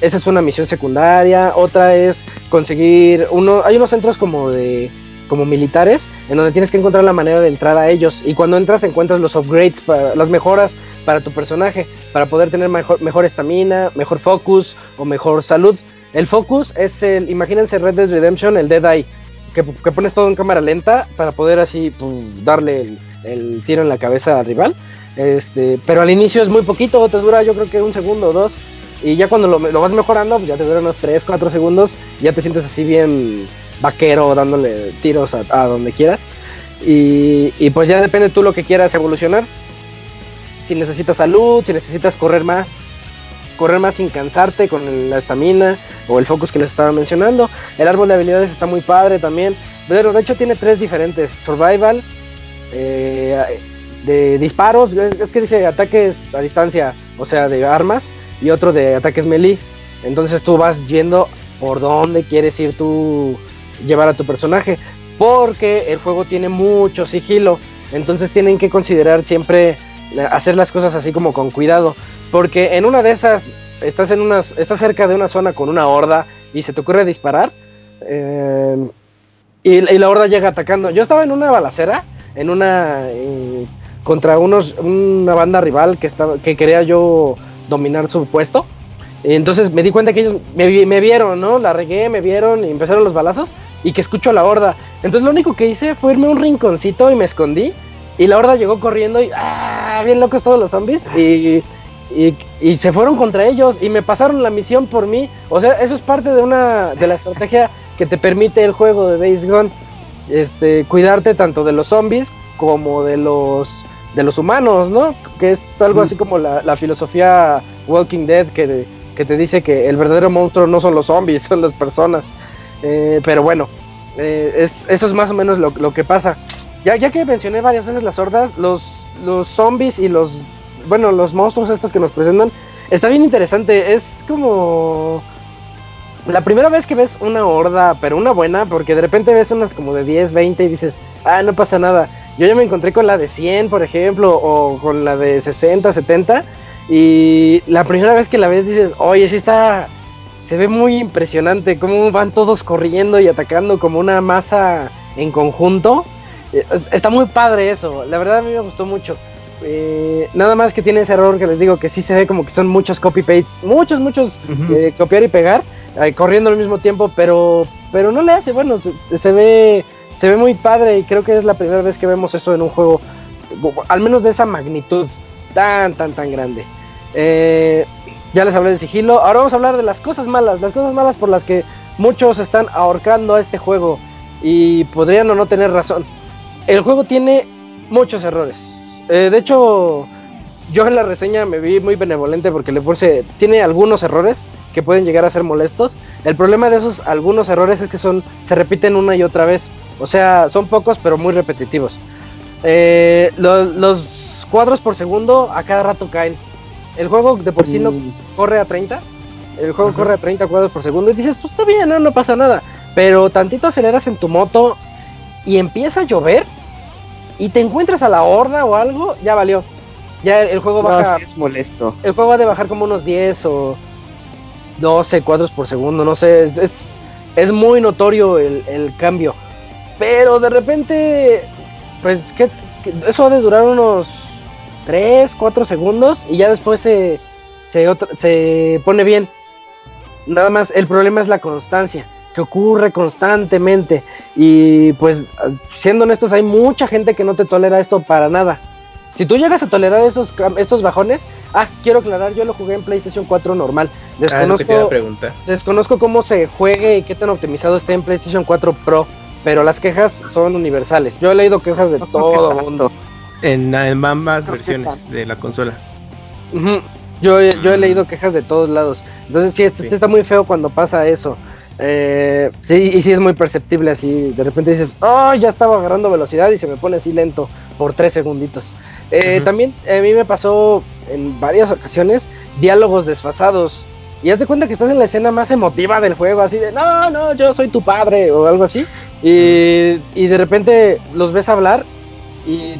Speaker 1: esa es una misión secundaria. Otra es conseguir uno. Hay unos centros como de como militares, en donde tienes que encontrar la manera de entrar a ellos. Y cuando entras encuentras los upgrades, las mejoras para tu personaje, para poder tener mejor estamina, mejor, focus o mejor salud. El focus es el, imagínense Red Dead Redemption, el Dead Eye, que, pones todo en cámara lenta para poder así darle el, tiro en la cabeza al rival. Este, pero al inicio es muy poquito, te dura yo creo que un segundo o dos. Y ya cuando lo, vas mejorando, pues ya te dura unos 3, 4 segundos. ya te sientes así bien vaquero dándole tiros a, donde quieras. Y, y, pues ya depende tú lo que quieras evolucionar. Si necesitas salud, si necesitas correr más, correr más sin cansarte con la estamina o el focus que les estaba mencionando. El árbol de habilidades está muy padre también. Pero de hecho tiene tres diferentes. Survival, eh, de disparos, es, que dice ataques a distancia, o sea, de armas, y otro de ataques melee. Entonces tú vas viendo por dónde quieres ir tú llevar a tu personaje. Porque el juego tiene mucho sigilo. Entonces tienen que considerar siempre hacer las cosas así como con cuidado. Porque en una de esas estás en unas, estás cerca de una zona con una horda y se te ocurre disparar. Eh, y, la horda llega atacando. Yo estaba en una balacera, en una eh, contra unos una banda rival que estaba que quería yo dominar su puesto. Y entonces me di cuenta que ellos me, me, vieron, ¿no? La regué, me vieron y empezaron los balazos y que escucho a la horda. Entonces lo único que hice fue irme a un rinconcito y me escondí. Y la horda llegó corriendo y ¡ah! Bien locos todos los zombies. Y, y, se fueron contra ellos y me pasaron la misión por mí. O sea, eso es parte de una de la estrategia que te permite el juego de Days Gone. Este, cuidarte tanto de los zombies como de los de los humanos, ¿no? Que es algo así como la, filosofía Walking Dead que, que, te dice que el verdadero monstruo no son los zombies, son las personas. Eh, pero bueno, eh, es, eso es más o menos lo, lo, que pasa. Ya, ya que mencioné varias veces las hordas, los, los zombies y los, bueno, los monstruos estos que nos presentan, está bien interesante. Es como la primera vez que ves una horda, pero una buena, porque de repente ves unas como de 10, 20 y dices, ah, no pasa nada. Yo ya me encontré con la de 100, por ejemplo, o con la de 60, 70, y la primera vez que la ves dices, oye, sí está, se ve muy impresionante, cómo van todos corriendo y atacando como una masa en conjunto. Eh, está muy padre eso, la verdad a mí me gustó mucho. Eh, nada más que tiene ese error que les digo que sí se ve como que son muchos copy paste, muchos, muchos eh, copiar y pegar, corriendo al mismo tiempo, pero, pero no le hace, bueno, se, ve, se ve muy padre y creo que es la primera vez que vemos eso en un juego, al menos de esa magnitud tan, tan, tan grande. ya les hablé de sigilo, ahora vamos a hablar de las cosas malas, las cosas malas por las que muchos están ahorcando a este juego y podrían o no tener razón. El juego tiene muchos errores. Eh, de hecho, yo en la reseña me vi muy benevolente porque le puse. Tiene algunos errores que pueden llegar a ser molestos. El problema de esos algunos errores es que son. se repiten una y otra vez. O sea, son pocos pero muy repetitivos. Eh, los, cuadros por segundo a cada rato caen. El juego de por sí no mm. corre a 30. El juego corre a 30 cuadros por segundo y dices, pues está bien, no, no pasa nada. Pero tantito aceleras en tu moto y empieza a llover y te encuentras a la horda o algo, ya valió. Ya el, juego baja.
Speaker 4: es molesto.
Speaker 1: El juego va de bajar como unos 10 o 12 cuadros por segundo, no sé. Es, es, muy notorio el, cambio. Pero de repente, pues, que eso ha de durar unos 3, 4 segundos y ya después se, se, se pone bien. Nada más, el problema es la constancia que ocurre constantemente. Y pues, siendo honestos, hay mucha gente que no te tolera esto para nada. Si tú llegas a tolerar estos, estos bajones, ah, quiero aclarar, yo lo jugué en PlayStation 4 normal. Ah, desconozco, desconozco cómo se juegue y qué tan optimizado esté en PlayStation 4 Pro, pero las quejas son universales. Yo he leído quejas de todo el mundo.
Speaker 7: En, ambas versiones de la consola.
Speaker 1: yo, yo he leído quejas de todos lados. Entonces sí, este, está muy feo cuando pasa eso. Eh, sí, y sí es muy perceptible así. De repente dices, oh, ya estaba agarrando velocidad y se me pone así lento por tres segunditos. Eh, También a mí me pasó en varias ocasiones diálogos desfasados. Y haz de cuenta que estás en la escena más emotiva del juego, así de, no, no, yo soy tu padre o algo así. Y, y de repente los ves hablar y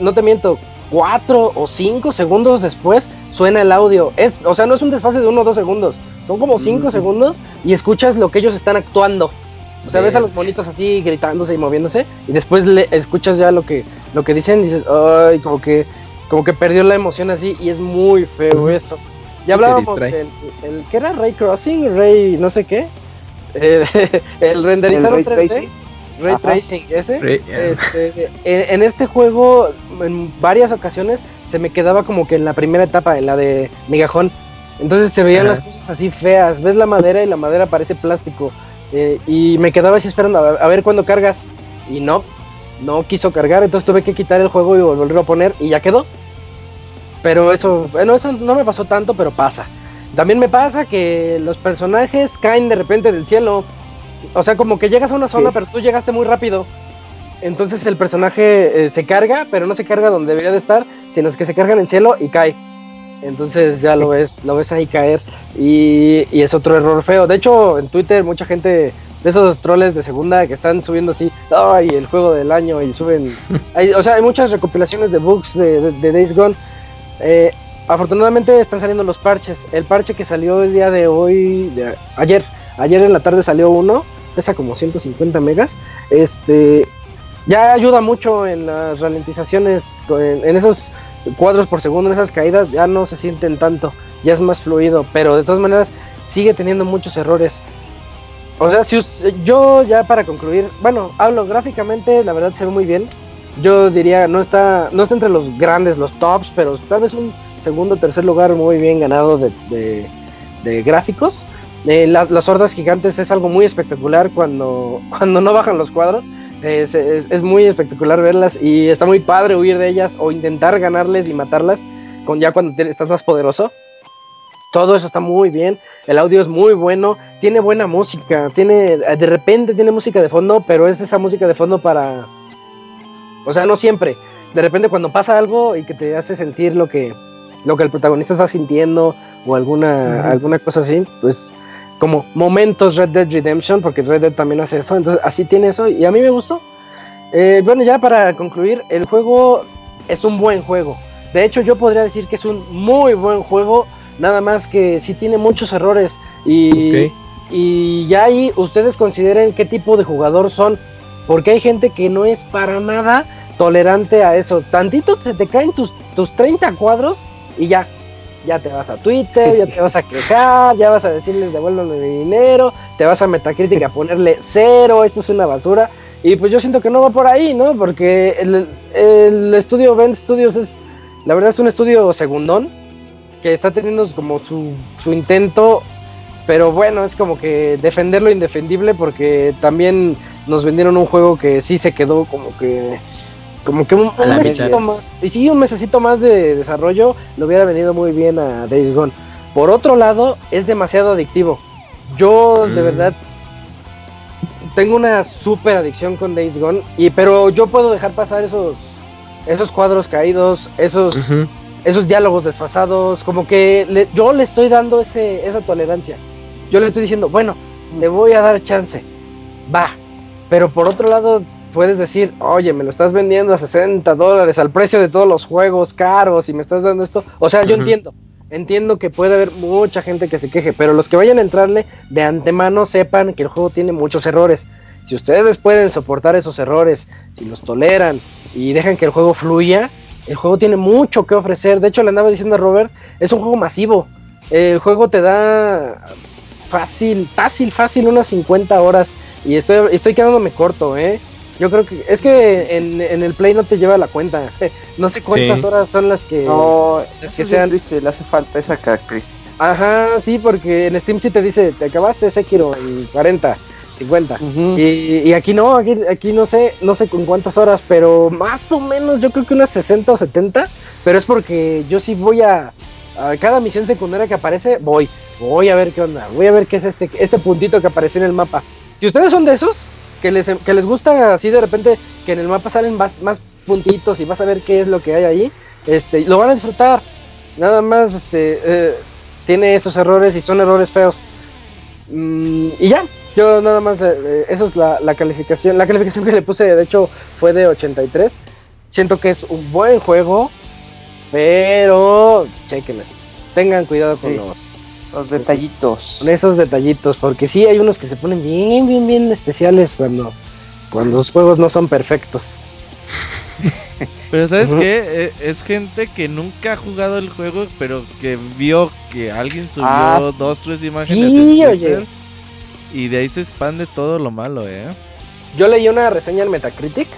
Speaker 1: no te miento, cuatro o cinco segundos después suena el audio. Es, o sea, no es un desfase de uno o dos segundos, son como cinco segundos y escuchas lo que ellos están actuando. O sea, ves a los bonitos así gritándose y moviéndose y después le escuchas ya lo que lo que dicen y dices, "Ay, como que como que perdió la emoción así y es muy feo eso." Ya hablábamos del el, ¿qué era Ray Crossing, Ray no sé qué. El, el renderizado
Speaker 4: El
Speaker 1: 3D.
Speaker 4: ray tracing.
Speaker 1: Ray
Speaker 4: Ajá.
Speaker 1: Tracing, ese.
Speaker 7: Ray-
Speaker 1: Este, en, en este juego, en varias ocasiones, se me quedaba como que en la primera etapa, en la de Migajón. Entonces se veían
Speaker 7: Ajá.
Speaker 1: las cosas así feas. Ves la madera y la madera parece plástico. Eh, y me quedaba así esperando a ver, ver cuándo cargas. Y no, no quiso cargar. Entonces tuve que quitar el juego y volverlo a poner. Y ya quedó. Pero eso, bueno, eso no me pasó tanto, pero pasa. También me pasa que los personajes caen de repente del cielo. O sea, como que llegas a una zona,
Speaker 4: Sí.
Speaker 1: pero tú llegaste muy rápido. Entonces el personaje eh, se carga, pero no se carga donde debería de estar, sino es que se carga en el cielo y cae. Entonces ya lo ves, lo ves ahí caer. Y, y es otro error feo. De hecho, en Twitter mucha gente de esos troles de segunda que están subiendo así, ay, el juego del año y suben. hay- o sea, hay muchas recopilaciones de bugs de, de- de Days Gone. Eh, afortunadamente están saliendo los parches. El parche que salió el día de hoy, de- ayer, ayer en la tarde salió uno, pesa como 150 megas. Este ya ayuda mucho en las ralentizaciones, en esos cuadros por segundo, en esas caídas, ya no se sienten tanto, ya es más fluido, pero de todas maneras sigue teniendo muchos errores. O sea, si us- yo ya para concluir, bueno, hablo gráficamente, la verdad se ve muy bien. Yo diría, no está, no está entre los grandes, los tops, pero tal vez un segundo o tercer lugar muy bien ganado de, gráficos. Eh, la- las hordas gigantes es algo muy espectacular cuando, cuando no bajan los cuadros. Es, es- es muy espectacular verlas y está muy padre huir de ellas o intentar ganarles y matarlas con ya cuando te- estás más poderoso. Todo eso está muy bien. El audio es muy bueno. Tiene buena música. Tiene de repente tiene música de fondo, pero es esa música de fondo para o sea, no siempre. De repente cuando pasa algo y que te hace sentir lo que lo que el protagonista está sintiendo o alguna alguna cosa así, pues como momentos Red Dead Redemption, porque Red Dead también hace eso, entonces así tiene eso y a mí me gustó. Eh, bueno, ya para concluir, el juego es un buen juego. De hecho, yo podría decir que es un muy buen juego, nada más que sí tiene muchos errores y, y ya ahí ustedes consideren qué tipo de jugador son, porque hay gente que no es para nada tolerante a eso. Tantito se te caen tus, tus 30 cuadros y ya, ya te vas a Twitter, ya te vas a quejar, ya vas a decirles devuélveme mi dinero, te vas a Metacritic a ponerle cero, esto es una basura. Y pues yo siento que no va por ahí, ¿no? Porque el, el estudio Bend Studios es, la verdad es un estudio segundón, que está teniendo como su, su intento, pero bueno, es como que defender lo indefendible porque también nos vendieron un juego que sí se quedó como que como que un, un mesecito más. Y sí, un mesecito más de desarrollo le hubiera venido muy bien a Days Gone. Por otro lado, es demasiado adictivo. Yo de
Speaker 7: Mm.
Speaker 1: verdad tengo una súper adicción con Days Gone, y, pero yo puedo dejar pasar esos, esos cuadros caídos, esos, esos diálogos desfasados, como que le- yo le estoy dando ese, esa tolerancia. Yo le estoy diciendo, bueno, te voy a dar chance, va. Pero por otro lado, puedes decir, oye, me lo estás vendiendo a 60 dólares al precio de todos los juegos caros y me estás dando esto. O sea, yo entiendo, entiendo que puede haber mucha gente que se queje, pero los que vayan a entrarle de antemano sepan que el juego tiene muchos errores. Si ustedes pueden soportar esos errores, si los toleran y dejan que el juego fluya, el juego tiene mucho que ofrecer. De hecho, le andaba diciendo a Robert, es un juego masivo. El juego te da fácil, fácil, fácil unas 50 horas y estoy, estoy quedándome corto, ¿eh? Yo creo que es que en, en el Play no te lleva la cuenta. No sé cuántas
Speaker 7: Sí.
Speaker 1: horas son las que...
Speaker 4: No,
Speaker 1: que
Speaker 4: eso es
Speaker 1: sean-
Speaker 4: triste, le hace falta esa característica.
Speaker 1: Ajá, sí, porque en Steam sí te dice, te acabaste Sekiro en 40, 50. Y, y aquí no, aquí, aquí no sé, no sé con cuántas horas, pero más o menos yo creo que unas 60 o 70, pero es porque yo sí voy a, a cada misión secundaria que aparece, voy. voy a ver qué onda, voy a ver qué es este, este puntito que apareció en el mapa. Si ustedes son de esos, que les, que les gusta así de repente que en el mapa salen más, más puntitos y vas a ver qué es lo que hay ahí, este, lo van a disfrutar. Nada más este, eh, tiene esos errores y son errores feos. Mm, y ya, yo nada más, eh, eh, eso es la, la calificación. La calificación que le puse, de hecho, fue de 83. Siento que es un buen juego, pero chequenles. Tengan cuidado con
Speaker 4: Sí.
Speaker 1: los
Speaker 4: Los detallitos.
Speaker 1: con esos detallitos, porque sí hay unos que se ponen bien, bien, bien especiales cuando, cuando los juegos no son perfectos.
Speaker 3: Pero ¿sabes qué? Eh, Es gente que nunca ha jugado el juego, pero que vio que alguien subió
Speaker 4: Ah,
Speaker 3: dos, tres imágenes.
Speaker 1: Sí,
Speaker 3: en
Speaker 1: oye.
Speaker 3: Twitter, Y de ahí se expande todo lo malo, ¿eh?
Speaker 1: Yo leí una reseña en Metacritic.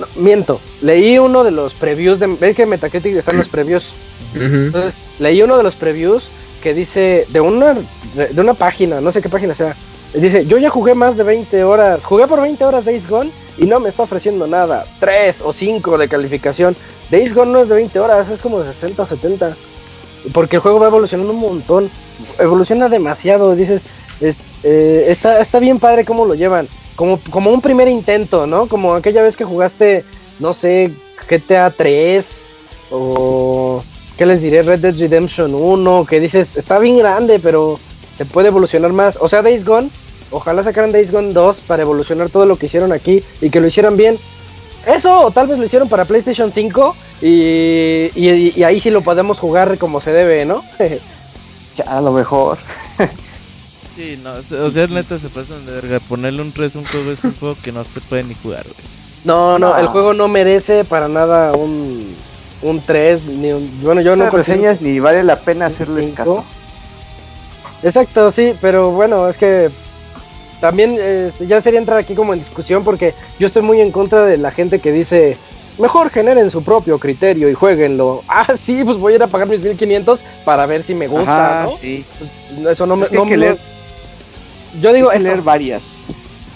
Speaker 1: No, miento, leí uno de los previews de. ¿Ves que en Metacritic están los previews? Entonces, leí uno de los previews que dice de una de una página, no sé qué página sea. Dice, yo ya jugué más de 20 horas, jugué por 20 horas Days Gone y no me está ofreciendo nada. 3 o 5 de calificación. Days Gone no es de 20 horas, es como de 60 o 70. Porque el juego va evolucionando un montón. Evoluciona demasiado, dices, es- eh, está, está bien padre cómo lo llevan. Como, como un primer intento, ¿no? Como aquella vez que jugaste, no sé, GTA 3 o... ¿Qué les diré? Red Dead Redemption 1, que dices, está bien grande, pero se puede evolucionar más. O sea, Days Gone, ojalá sacaran Days Gone 2 para evolucionar todo lo que hicieron aquí y que lo hicieran bien. Eso, o tal vez lo hicieron para PlayStation 5 y, y- y ahí sí lo podemos jugar como se debe, ¿no?
Speaker 4: Ya, a lo mejor.
Speaker 3: Sí, no, o sea, neta se pasan de verga. Ponerle un 3 a un juego es un juego que no se puede ni jugar, güey.
Speaker 1: no, no,
Speaker 4: No.
Speaker 1: el juego no merece para nada un, un 3, ni un... Bueno, yo
Speaker 4: Yo
Speaker 1: no
Speaker 4: reseñas ni vale la pena hacerles
Speaker 1: cinco.
Speaker 4: caso.
Speaker 1: Exacto, sí, pero bueno, es que también este, ya sería entrar aquí como en discusión porque yo estoy muy en contra de la gente que dice, mejor generen su propio criterio y jueguenlo. Ah, sí, pues voy a ir a pagar mis 1500 para ver si me gusta,
Speaker 4: Ajá,
Speaker 1: ¿no?
Speaker 4: sí.
Speaker 1: Eso no me...
Speaker 4: Es que hay
Speaker 1: no
Speaker 4: que
Speaker 1: me-
Speaker 4: leer-
Speaker 1: yo digo,
Speaker 4: Hay que
Speaker 1: eso,
Speaker 4: leer varias.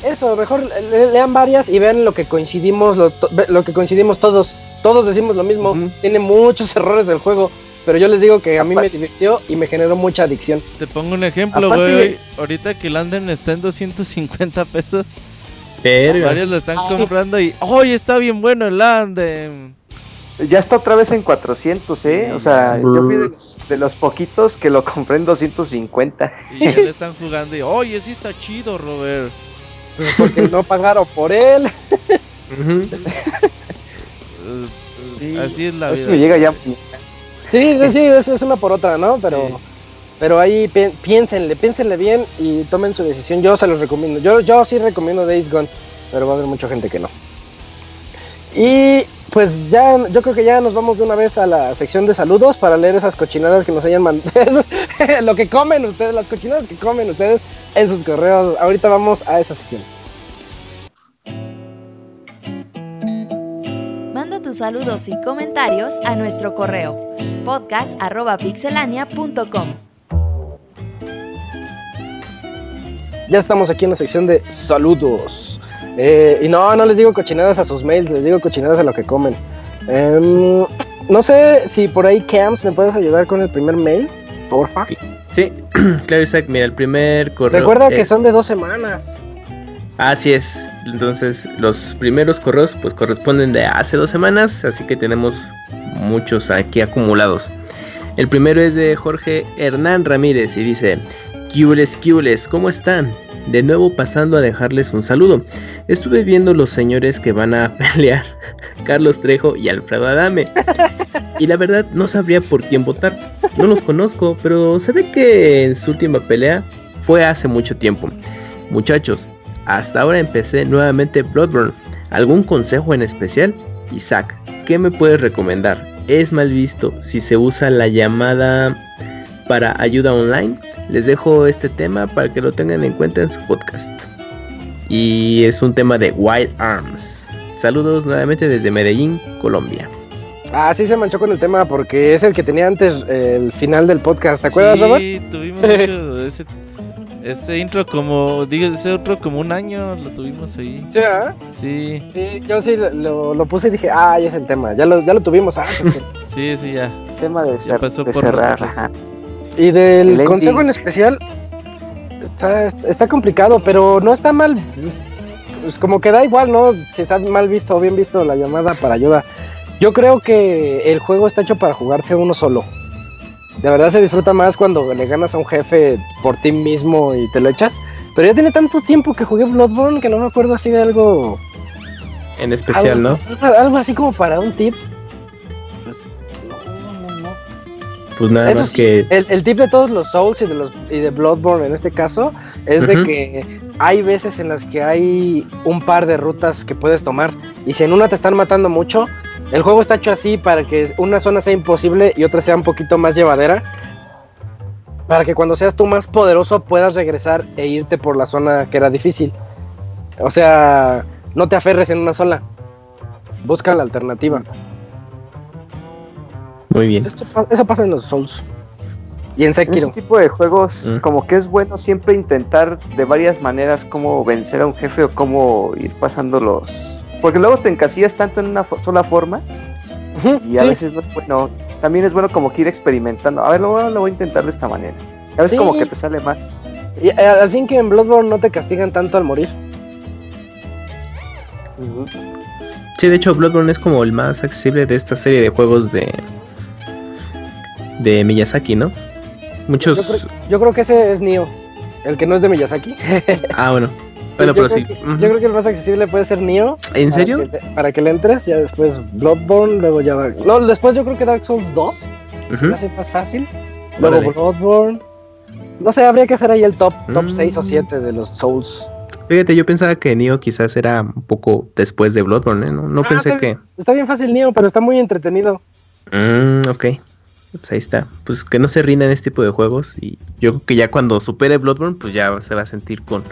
Speaker 1: eso, mejor le- lean varias y vean lo que coincidimos, lo, lo que coincidimos todos. Todos decimos lo mismo. Tiene muchos errores el juego, pero yo les digo que a mí me divirtió y me generó mucha adicción.
Speaker 3: Te pongo un ejemplo, güey.
Speaker 4: de-
Speaker 3: Ahorita que el Anden está en 250 pesos,
Speaker 7: Verga.
Speaker 3: varios lo están comprando y ¡Oye, está bien bueno el Anden!
Speaker 4: Ya está otra vez en 400, ¿eh? O sea, yo fui de los, de los poquitos que lo compré en 250.
Speaker 3: Y ya le están jugando y ¡Oye, sí está chido, Robert!
Speaker 1: Porque no pagaron por él.
Speaker 3: Eh,
Speaker 4: Sí,
Speaker 3: Así es la vida.
Speaker 4: me llega ya.
Speaker 1: Sí, sí, sí, es, es una por otra, ¿no? Pero,
Speaker 3: Sí.
Speaker 1: pero ahí pi- piénsenle, piénsenle bien y tomen su decisión. Yo se los recomiendo. Yo, yo sí recomiendo Days Gone, pero va a haber mucha gente que no. Y pues ya, yo creo que ya nos vamos de una vez a la sección de saludos para leer esas cochinadas que nos hayan mandado. Lo que comen ustedes, las cochinadas que comen ustedes en sus correos. Ahorita vamos a esa sección.
Speaker 6: Saludos y comentarios a nuestro correo podcast.pixelania.com.
Speaker 1: Ya estamos aquí en la sección de saludos. Eh, y no, no les digo cochinadas a sus mails, les digo cochinadas a lo que comen. Em, no sé si por ahí, Camps, me puedes ayudar con el primer mail, porfa.
Speaker 7: Sí, claro, Isaac. Mira, el primer correo.
Speaker 1: Recuerda que son de dos semanas.
Speaker 7: Así es. Entonces, los primeros correos pues corresponden de hace dos semanas, así que tenemos muchos aquí acumulados. El primero es de Jorge Hernán Ramírez y dice: Kiules, Kiules, ¿cómo están? De nuevo pasando a dejarles un saludo. Estuve viendo los señores que van a pelear, Carlos Trejo y Alfredo Adame. Y la verdad no sabría por quién votar. No los conozco, pero se ve que en su última pelea fue hace mucho tiempo. Muchachos, hasta ahora empecé nuevamente Bloodborne. ¿Algún consejo en especial? Isaac, ¿qué me puedes recomendar? Es mal visto si se usa la llamada para ayuda online. Les dejo este tema para que lo tengan en cuenta en su podcast. Y es un tema de Wild Arms. Saludos nuevamente desde Medellín, Colombia.
Speaker 1: Ah, sí se manchó con el tema porque es el que tenía antes el final del podcast. ¿Te acuerdas,
Speaker 3: sí,
Speaker 1: Robert?
Speaker 3: tuvimos mucho ese, ese intro como, digo, ese otro como un año lo tuvimos ahí.
Speaker 1: Sí, ¿ah?
Speaker 3: Sí,
Speaker 1: Sí, yo sí lo, lo puse y dije, ah, ya es el tema. Ya lo, ya lo tuvimos antes. que-
Speaker 3: sí, sí, ya.
Speaker 4: Tema de, cer-
Speaker 3: pasó
Speaker 4: de
Speaker 3: por
Speaker 4: cerrar. ajá.
Speaker 1: Y del
Speaker 4: El
Speaker 1: consejo en especial, está, está complicado, pero no está mal. Pues como que da igual, ¿no? Si está mal visto o bien visto la llamada para ayuda. Yo creo que el juego está hecho para jugarse uno solo. De verdad se disfruta más cuando le ganas a un jefe por ti mismo y te lo echas. Pero ya tiene tanto tiempo que jugué Bloodborne que no me acuerdo así de algo.
Speaker 7: En especial,
Speaker 1: algo,
Speaker 7: ¿no?
Speaker 1: Algo, así como para un tip. Pues, no, no, no.
Speaker 7: Pues nada
Speaker 1: Eso
Speaker 7: más
Speaker 1: sí,
Speaker 7: que.
Speaker 1: el, el tip de todos los Souls y de los y de Bloodborne en este caso es de que hay veces en las que hay un par de rutas que puedes tomar y si en una te están matando mucho, el juego está hecho así para que una zona sea imposible y otra sea un poquito más llevadera. Para que cuando seas tú más poderoso puedas regresar e irte por la zona que era difícil. O sea, no te aferres en una sola. Busca la alternativa.
Speaker 7: Muy bien.
Speaker 1: Esto eso pasa en los Souls. Y en
Speaker 4: En
Speaker 1: Sekiro.
Speaker 4: ese tipo de juegos,
Speaker 7: Mm.
Speaker 4: como que es bueno siempre intentar de varias maneras cómo vencer a un jefe o cómo ir pasando los. Porque luego te encasillas tanto en una sola forma y a
Speaker 1: sí.
Speaker 4: veces no es bueno. También es bueno como que ir experimentando. A ver, lo, lo voy a intentar de esta manera. A veces
Speaker 1: Sí.
Speaker 4: como que te sale más.
Speaker 1: Y eh, al fin que en Bloodborne no te castigan tanto al morir.
Speaker 7: Sí, de hecho, Bloodborne es como el más accesible de esta serie de juegos de. de Miyazaki, ¿no? Muchos.
Speaker 1: Yo creo, yo creo que ese es Nioh, el que no es de Miyazaki.
Speaker 7: Ah, bueno. Bueno,
Speaker 1: yo,
Speaker 7: pero
Speaker 1: creo
Speaker 7: sí.
Speaker 1: que, yo creo que el más accesible puede ser Nioh.
Speaker 7: ¿En
Speaker 1: para
Speaker 7: serio?
Speaker 1: que para que le entres, ya después Bloodborne, luego ya. No, después yo creo que Dark Souls 2 se
Speaker 7: Ujú.
Speaker 1: me hace más fácil. Luego
Speaker 7: Órale.
Speaker 1: Bloodborne. No sé, habría que hacer ahí el top, top
Speaker 7: Mm.
Speaker 1: 6 o 7 de los Souls.
Speaker 7: Fíjate, yo pensaba que Nioh quizás era un poco después de Bloodborne, ¿eh? No, no
Speaker 1: Ah,
Speaker 7: pensé
Speaker 1: está
Speaker 7: que.
Speaker 1: Está bien fácil Nioh, pero está muy entretenido.
Speaker 7: Mm, ok. Pues ahí está. Pues que no se rinda en este tipo de juegos. Y yo creo que ya cuando supere Bloodborne, pues ya se va a sentir con,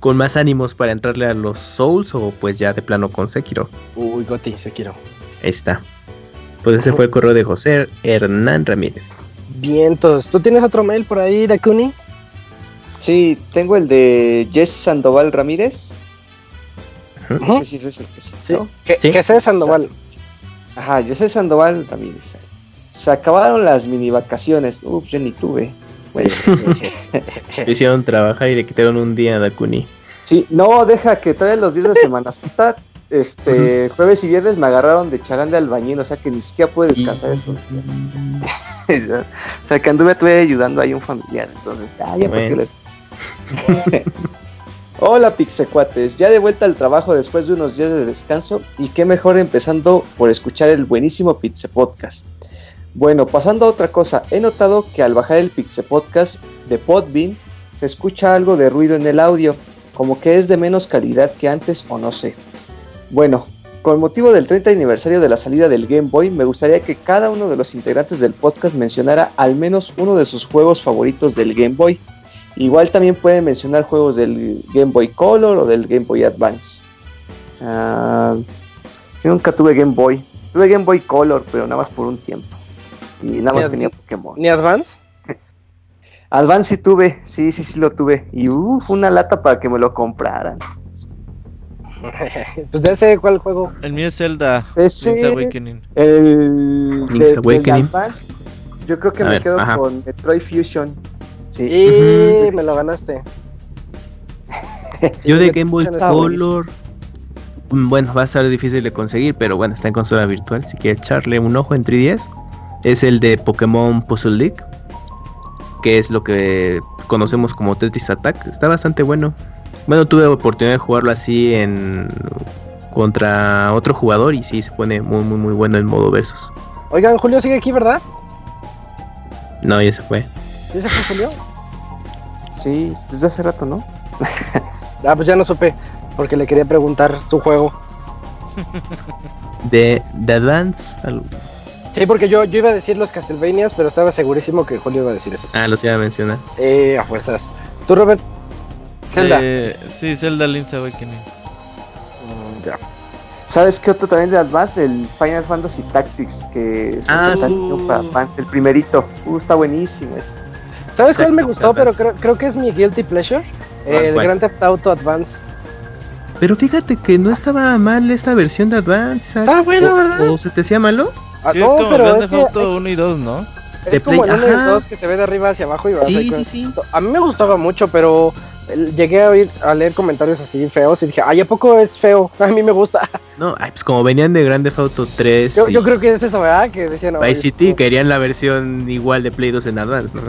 Speaker 7: con más ánimos para entrarle a los Souls o pues ya de plano con Sekiro.
Speaker 1: Uy, Goti, Sekiro.
Speaker 7: Ahí está. Pues ese fue el correo de José Hernán Ramírez.
Speaker 1: Vientos. ¿Tú tienes otro mail por ahí, Dakuni?
Speaker 4: Sí, tengo el de Jess Sandoval Ramírez.
Speaker 7: Ujú.
Speaker 4: No sé si ese es el que sí,
Speaker 1: sea Sandoval.
Speaker 4: Ajá, José Sandoval Ramírez. Se acabaron las mini vacaciones. Ups, yo ni tuve.
Speaker 7: Lo hicieron trabajar y le quitaron un día a Dakuni.
Speaker 4: sí, no, deja que todavía los días de Semana Santa, este, jueves y viernes me agarraron de charán de albañil, o sea que ni siquiera pude descansar eso. o sea que anduve tuve ayudando ahí a un familiar, entonces, ah, ya
Speaker 7: Bueno.
Speaker 4: les- Hola Pixecuates, ya de vuelta al trabajo después de unos días de descanso y qué mejor empezando por escuchar el buenísimo Pixie Podcast. Bueno, pasando a otra cosa, he notado que al bajar el Pixie Podcast de Podbean se escucha algo de ruido en el audio, como que es de menos calidad que antes o no sé. Bueno, con motivo del 30 aniversario de la salida del Game Boy, me gustaría que cada uno de los integrantes del podcast mencionara al menos uno de sus juegos favoritos del Game Boy. Igual también pueden mencionar juegos del Game Boy Color o del Game Boy Advance. Ah, yo nunca tuve Game Boy. Tuve Game Boy Color, pero nada más por un tiempo. Y nada más
Speaker 1: Ni
Speaker 4: tenía Pokémon.
Speaker 1: ¿Ni Advance?
Speaker 4: Advance sí tuve, sí, sí, sí lo tuve. Y uh, fue una lata para que me lo compraran.
Speaker 1: pues ya sé cuál juego.
Speaker 3: El mío es Zelda.
Speaker 4: Ese-
Speaker 3: Link's Awakening.
Speaker 4: El
Speaker 7: Link's
Speaker 4: de-
Speaker 7: Awakening.
Speaker 4: Advance, yo creo que
Speaker 7: A
Speaker 4: me
Speaker 7: ver,
Speaker 4: quedo
Speaker 7: ajá.
Speaker 4: con Metroid Fusion. Sí.
Speaker 1: Y me lo ganaste.
Speaker 7: Yo de Game Boy Color. mm, Bueno, va a ser difícil de conseguir, pero bueno, está en consola virtual. Si quieres echarle un ojo en 3DS, es el de Pokémon Puzzle League, que es lo que conocemos como Tetris Attack. Está bastante bueno. Bueno, tuve oportunidad de jugarlo así en contra otro jugador y sí se pone muy muy muy bueno el modo versus.
Speaker 1: Oigan, Julio sigue aquí, ¿verdad?
Speaker 7: No, ya se fue.
Speaker 1: ¿Sí se fue Julio?
Speaker 4: Sí, desde hace rato, ¿no?
Speaker 1: Ah, pues ya no supe, porque le quería preguntar su juego.
Speaker 7: De, de Advance, al-
Speaker 1: Sí, porque yo, yo iba a decir los Castlevanias, pero estaba segurísimo que Julio iba a decir eso.
Speaker 7: ah, los iba a mencionar.
Speaker 1: Eh, a fuerzas. ¿Tú, Robert? Zelda.
Speaker 3: Eh, sí, Zelda Link's Awakening.
Speaker 1: Mm, ya.
Speaker 4: ¿Sabes qué otro también de Advance? El Final Fantasy Tactics, que es
Speaker 7: Ah,
Speaker 4: para Advance, el primerito. Uh, está buenísimo ese.
Speaker 1: ¿Sabes cuál me gustó? Pero creo, creo que es mi guilty pleasure.
Speaker 7: ¿Cuál,
Speaker 1: el
Speaker 7: cuál?
Speaker 1: Grand Theft Auto Advance.
Speaker 7: Pero fíjate que no estaba mal esta versión de Advance. ¿sabes?
Speaker 1: Está bueno,
Speaker 7: O-
Speaker 1: ¿verdad?
Speaker 7: ¿O se te hacía malo?
Speaker 1: Ah,
Speaker 3: Sí,
Speaker 1: no,
Speaker 3: es como
Speaker 1: pero
Speaker 3: Grand
Speaker 1: es
Speaker 3: Theft
Speaker 1: que
Speaker 3: Auto 1 y 2, ¿no?
Speaker 1: Es como el 1 y el 2 que se ve de arriba hacia abajo y vas
Speaker 7: Sí, sí, sí.
Speaker 1: A mí me gustaba mucho, pero el- llegué a oír a leer comentarios así feos y dije, ay, ¿a poco es feo? A mí me gusta.
Speaker 7: No, ay, pues como venían de Grande Auto 3
Speaker 1: Yo,
Speaker 7: y
Speaker 1: yo creo que es eso, ¿verdad? Que decían, "Ay,
Speaker 7: Vice City, querían la versión igual de Play 2 en Advance, no.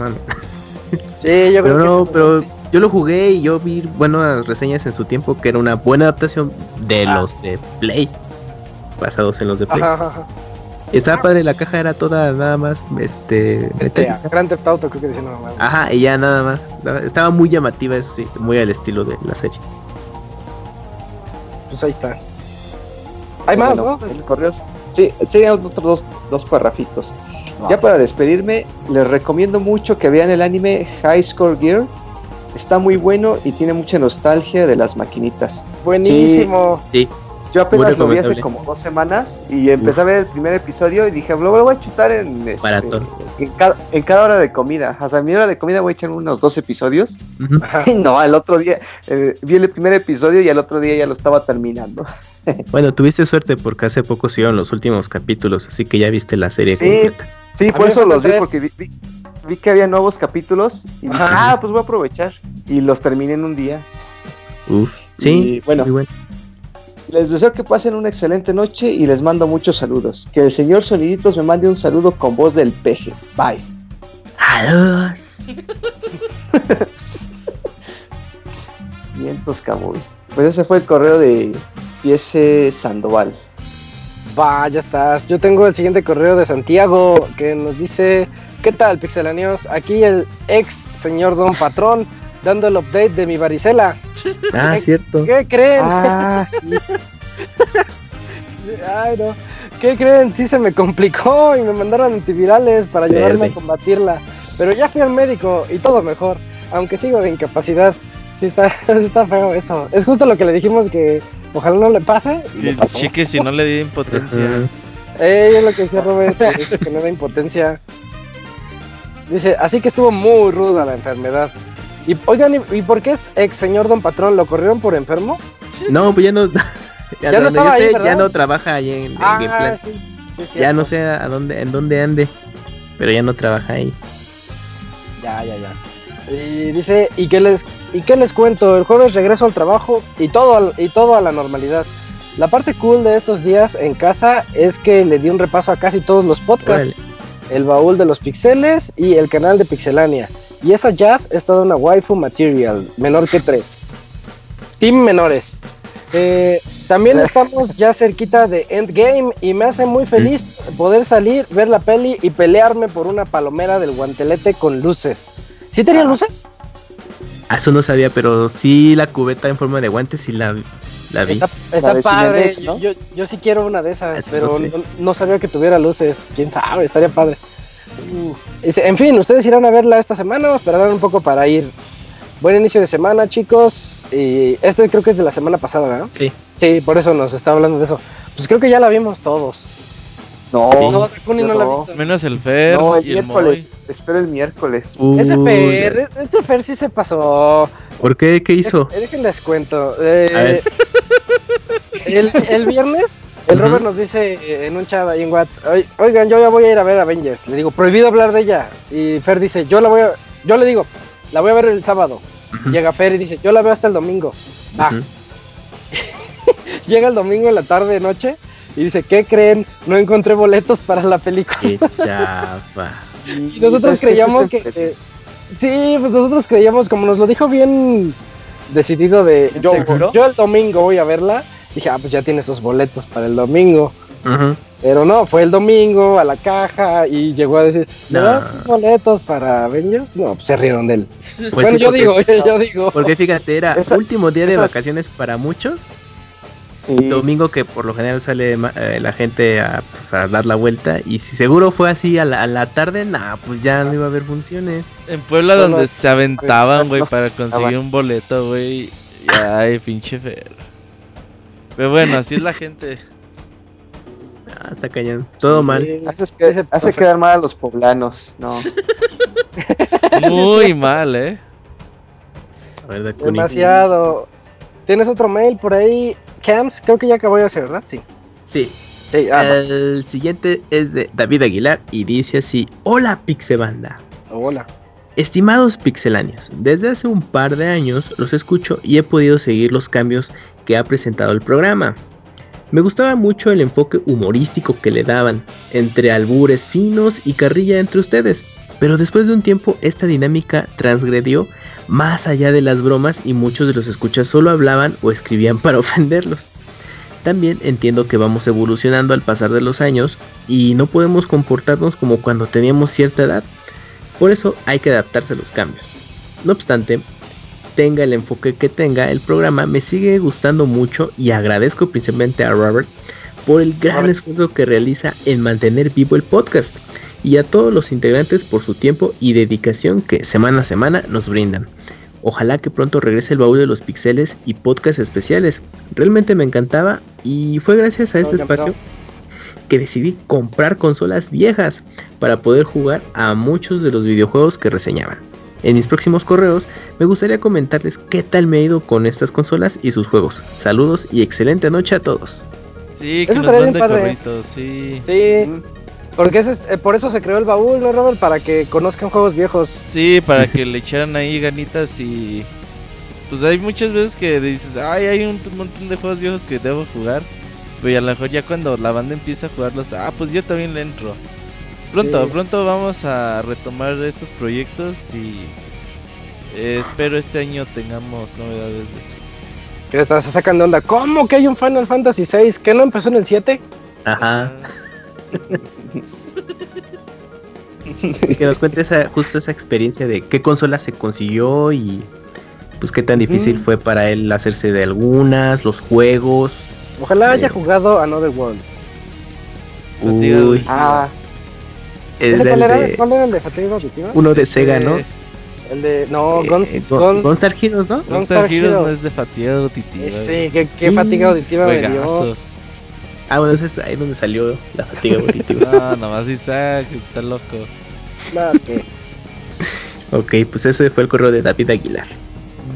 Speaker 1: Sí, yo creo
Speaker 7: Pero
Speaker 1: que
Speaker 7: no,
Speaker 1: es eso,
Speaker 7: pero
Speaker 1: sí.
Speaker 7: yo lo jugué y yo vi buenas reseñas en su tiempo que era una buena adaptación de
Speaker 1: Ah.
Speaker 7: los de Play. Basados en los de Play.
Speaker 1: Ajá, ajá,
Speaker 7: estaba padre, la caja era toda nada más, este,
Speaker 1: Este. Grand Theft Auto creo que no, no.
Speaker 7: Ajá, y ya nada más. Nada- Estaba muy llamativa, eso sí, muy al estilo de la serie.
Speaker 1: pues ahí está. Hay más,
Speaker 4: Bueno,
Speaker 1: ¿no?
Speaker 4: el correo. Sí, sí, otros dos, dos parrafitos. Ya para despedirme, les recomiendo mucho que vean el anime High Score Gear. Está muy bueno y tiene mucha nostalgia de las maquinitas.
Speaker 1: Buenísimo.
Speaker 7: Sí,
Speaker 4: Yo apenas
Speaker 7: Muy
Speaker 4: lo vi hace como dos semanas y empecé a ver el primer episodio y dije, lo voy a chutar en, este, en, cada, en cada hora de comida. Hasta mi hora de comida voy a echar unos dos episodios. Y no, al otro día eh, vi el primer episodio y al otro día ya lo estaba terminando.
Speaker 7: Bueno, tuviste suerte porque hace poco se iban los últimos capítulos, así que ya viste la serie
Speaker 4: Sí.
Speaker 7: completa.
Speaker 4: Sí, por eso los vi, porque vi, vi- vi que había nuevos capítulos y dije,
Speaker 7: Ajá.
Speaker 4: ah, pues voy a aprovechar. Y los terminé en un día.
Speaker 7: Uf. Sí,
Speaker 4: Y, bueno.
Speaker 7: muy bueno.
Speaker 4: Les deseo que pasen una excelente noche y les mando muchos saludos. Que el señor Soniditos me mande un saludo con voz del peje. Bye.
Speaker 7: Adiós.
Speaker 4: Vientos Camuy. Pues ese fue el correo de Piese Sandoval.
Speaker 1: Va, ya estás. Yo tengo el siguiente correo de Santiago que nos dice: ¿Qué tal, pixelanios? Aquí el ex señor Don Patrón dando el update de mi varicela.
Speaker 7: Ah,
Speaker 1: Ay,
Speaker 7: cierto.
Speaker 1: ¿Qué creen?
Speaker 4: Ah, sí.
Speaker 1: Ay, no. ¿Qué creen? Sí se me complicó y me mandaron antivirales para ayudarme a combatirla. Pero ya fui al médico y todo mejor, aunque sigo de incapacidad. Sí está, está feo eso. Es justo lo que le dijimos que ojalá no le pase y le pasó.
Speaker 3: Chique, si no le di impotencia.
Speaker 7: Ajá.
Speaker 1: Eh, es lo que decía Robert, que no da impotencia. Dice, así que estuvo muy ruda la enfermedad. Y oigan, ¿y, y por qué es ex señor Don Patrón? ¿Lo corrieron por enfermo?
Speaker 7: No, pues ya no. Ya,
Speaker 1: Ya no ahí,
Speaker 7: sé,
Speaker 1: ¿verdad?
Speaker 7: ya no trabaja ahí en, en Gameplan.
Speaker 1: sí. sí,
Speaker 7: Ya no sé a dónde, en dónde ande. Pero ya no trabaja ahí.
Speaker 1: Ya, ya, ya. Y dice, ¿y qué les, y qué les cuento? El jueves regreso al trabajo y todo, al- y todo a la normalidad. La parte cool de estos días en casa es que le di un repaso a casi todos los podcasts. El baúl de los pixeles y el canal de Pixelania. Y esa jazz es toda una waifu material, menor que tres. Team menores. Eh, también estamos ya cerquita de Endgame y me hace muy feliz poder salir, ver la peli y pelearme por una palomera del guantelete con luces. ¿Sí tenía luces?
Speaker 7: Ah, eso no sabía, pero sí la cubeta en forma de guantes sí la, la vi.
Speaker 1: Está, padre.
Speaker 4: Cinemex, ¿no?
Speaker 1: yo, yo sí quiero una de esas,
Speaker 7: Eso
Speaker 1: pero
Speaker 7: no
Speaker 1: no sabía que tuviera luces. Quién sabe, estaría padre. En fin, ustedes irán a verla esta semana o esperarán un poco para ir. Buen inicio de semana, chicos. Y este creo que es de la semana pasada, ¿verdad?
Speaker 7: Sí.
Speaker 1: Sí, por eso nos está hablando de eso. Pues creo que ya la vimos todos.
Speaker 4: No,
Speaker 7: Sí.
Speaker 1: No, Takuni no la ha
Speaker 4: no.
Speaker 1: visto.
Speaker 3: Menos el Fer
Speaker 4: no, el
Speaker 3: y el
Speaker 4: miércoles.
Speaker 3: Moy.
Speaker 4: Espero el miércoles.
Speaker 1: Ese Fer, ese Fer sí se pasó.
Speaker 7: ¿Por qué? ¿Qué hizo?
Speaker 1: Déjenles cuento. Eh,
Speaker 7: A ver.
Speaker 1: el, el viernes, el. Robert nos dice eh, en un chat ahí en WhatsApp, "Oy- oigan, yo ya voy a ir a ver Avengers. Le digo, prohibido hablar de ella. Y Fer dice, yo la voy a, yo le digo, la voy a ver el sábado. Llega Fer y dice, yo la veo hasta el domingo. Va.
Speaker 7: ujú.
Speaker 1: Llega el domingo en la tarde, noche, y dice, ¿qué creen? No encontré boletos para la película.
Speaker 7: Qué chafa.
Speaker 1: Y nosotros creíamos que... eh, sí, pues nosotros creíamos, como nos lo dijo bien decidido de... Yo,
Speaker 4: ¿Seguro?
Speaker 1: yo el domingo voy a verla. Dije, ah, pues ya tiene sus boletos para el domingo. Pero no, fue el domingo a la caja y llegó a decir, ¿me
Speaker 7: No.
Speaker 1: das tus boletos para Avengers? No, pues se rieron de él.
Speaker 7: Pues
Speaker 1: bueno,
Speaker 7: sí,
Speaker 1: yo
Speaker 7: porque-
Speaker 1: digo, yo, yo digo.
Speaker 7: Porque fíjate, era
Speaker 4: Esa-
Speaker 7: último día de
Speaker 4: esas-
Speaker 7: vacaciones para muchos.
Speaker 4: Sí.
Speaker 7: Domingo que por lo general sale ma- eh, la gente a, pues, a dar la vuelta. Y si seguro fue así a la, a la tarde, nah, pues ya no iba a haber funciones.
Speaker 3: En Puebla
Speaker 1: No,
Speaker 3: donde
Speaker 1: no.
Speaker 3: se aventaban, güey,
Speaker 4: No,
Speaker 3: para
Speaker 4: no,
Speaker 3: conseguir un boleto, güey. Ay, pinche Fer. Pero bueno, así es la gente.
Speaker 7: Ah, está cañón. Todo mal.
Speaker 4: Haces que- hace quedar mal a los poblanos. No.
Speaker 3: Muy mal, ¿eh?
Speaker 7: A ver.
Speaker 1: Demasiado. ¿Tienes otro mail por ahí? Camps, creo que ya acabó de hacer, ¿verdad? Sí.
Speaker 7: Sí.
Speaker 1: Sí, ah, va.
Speaker 7: El siguiente es de David Aguilar y dice así: Hola Pixebanda.
Speaker 1: Hola.
Speaker 7: Estimados pixeláneos, desde hace un par de años los escucho y he podido seguir los cambios que ha presentado el programa. Me gustaba mucho el enfoque humorístico que le daban, entre albures finos y carrilla entre ustedes, pero después de un tiempo esta dinámica transgredió más allá de las bromas y muchos de los escuchas solo hablaban o escribían para ofenderlos. También entiendo que vamos evolucionando al pasar de los años y no podemos comportarnos como cuando teníamos cierta edad. Por eso hay que adaptarse a los cambios. No obstante, tenga el enfoque que tenga, el programa me sigue gustando mucho y agradezco principalmente a Robert por el gran esfuerzo que realiza en mantener vivo el podcast y a todos los integrantes por su tiempo y dedicación que semana a semana nos brindan. Ojalá que pronto regrese el baúl de los pixeles y podcast especiales. Realmente me encantaba y fue gracias a este espacio que decidí comprar consolas viejas para poder jugar a muchos de los videojuegos que reseñaban. En mis próximos correos me gustaría comentarles qué tal me ha ido con estas consolas y sus juegos. Saludos y excelente noche a todos.
Speaker 3: Sí, que
Speaker 1: Eso
Speaker 3: nos mande corritos, sí.
Speaker 1: Sí. Porque ese es- eh, por eso se creó el baúl, ¿no, Robert? Para que conozcan juegos viejos.
Speaker 3: Sí, para que le echaran ahí ganitas y... Pues hay muchas veces que dices, ay, hay un montón de juegos viejos que debo jugar. Pero a lo mejor ya cuando la banda empieza a jugarlos, ah, pues yo también le entro. Pronto,
Speaker 1: Sí.
Speaker 3: pronto vamos a retomar esos proyectos y... eh, espero este año tengamos novedades de eso.
Speaker 1: Que hasta se sacan de onda. ¿Cómo que hay un Final Fantasy VI? ¿Que no empezó en el 7?
Speaker 7: Ajá. Que nos cuente esa, justo esa experiencia de qué consola se consiguió y pues qué tan difícil
Speaker 1: Mm.
Speaker 7: fue para él hacerse de algunas, los juegos.
Speaker 1: Ojalá haya jugado Another World.
Speaker 3: Fatiga
Speaker 7: Uy,
Speaker 3: auditiva.
Speaker 4: Ah,
Speaker 7: es
Speaker 1: ¿Ese
Speaker 7: el
Speaker 1: cuál, era?
Speaker 7: de
Speaker 1: ¿Cuál era el de fatiga auditiva?
Speaker 7: uno de Sega, ¿no?
Speaker 3: Eh,
Speaker 1: El de. No,
Speaker 7: Eh,
Speaker 1: Guns,
Speaker 7: Gun-
Speaker 1: Gun-
Speaker 7: Gunstar Heroes, ¿no?
Speaker 1: Gunstar
Speaker 3: Heroes no es de fatiga auditiva.
Speaker 1: Eh, Sí, qué, qué fatiga auditiva me dio.
Speaker 7: Ah, bueno, ese es ahí donde salió la fatiga auditiva.
Speaker 3: No, nomás Isaac, está loco.
Speaker 1: No, que
Speaker 7: ok, pues ese fue el correo de David Aguilar.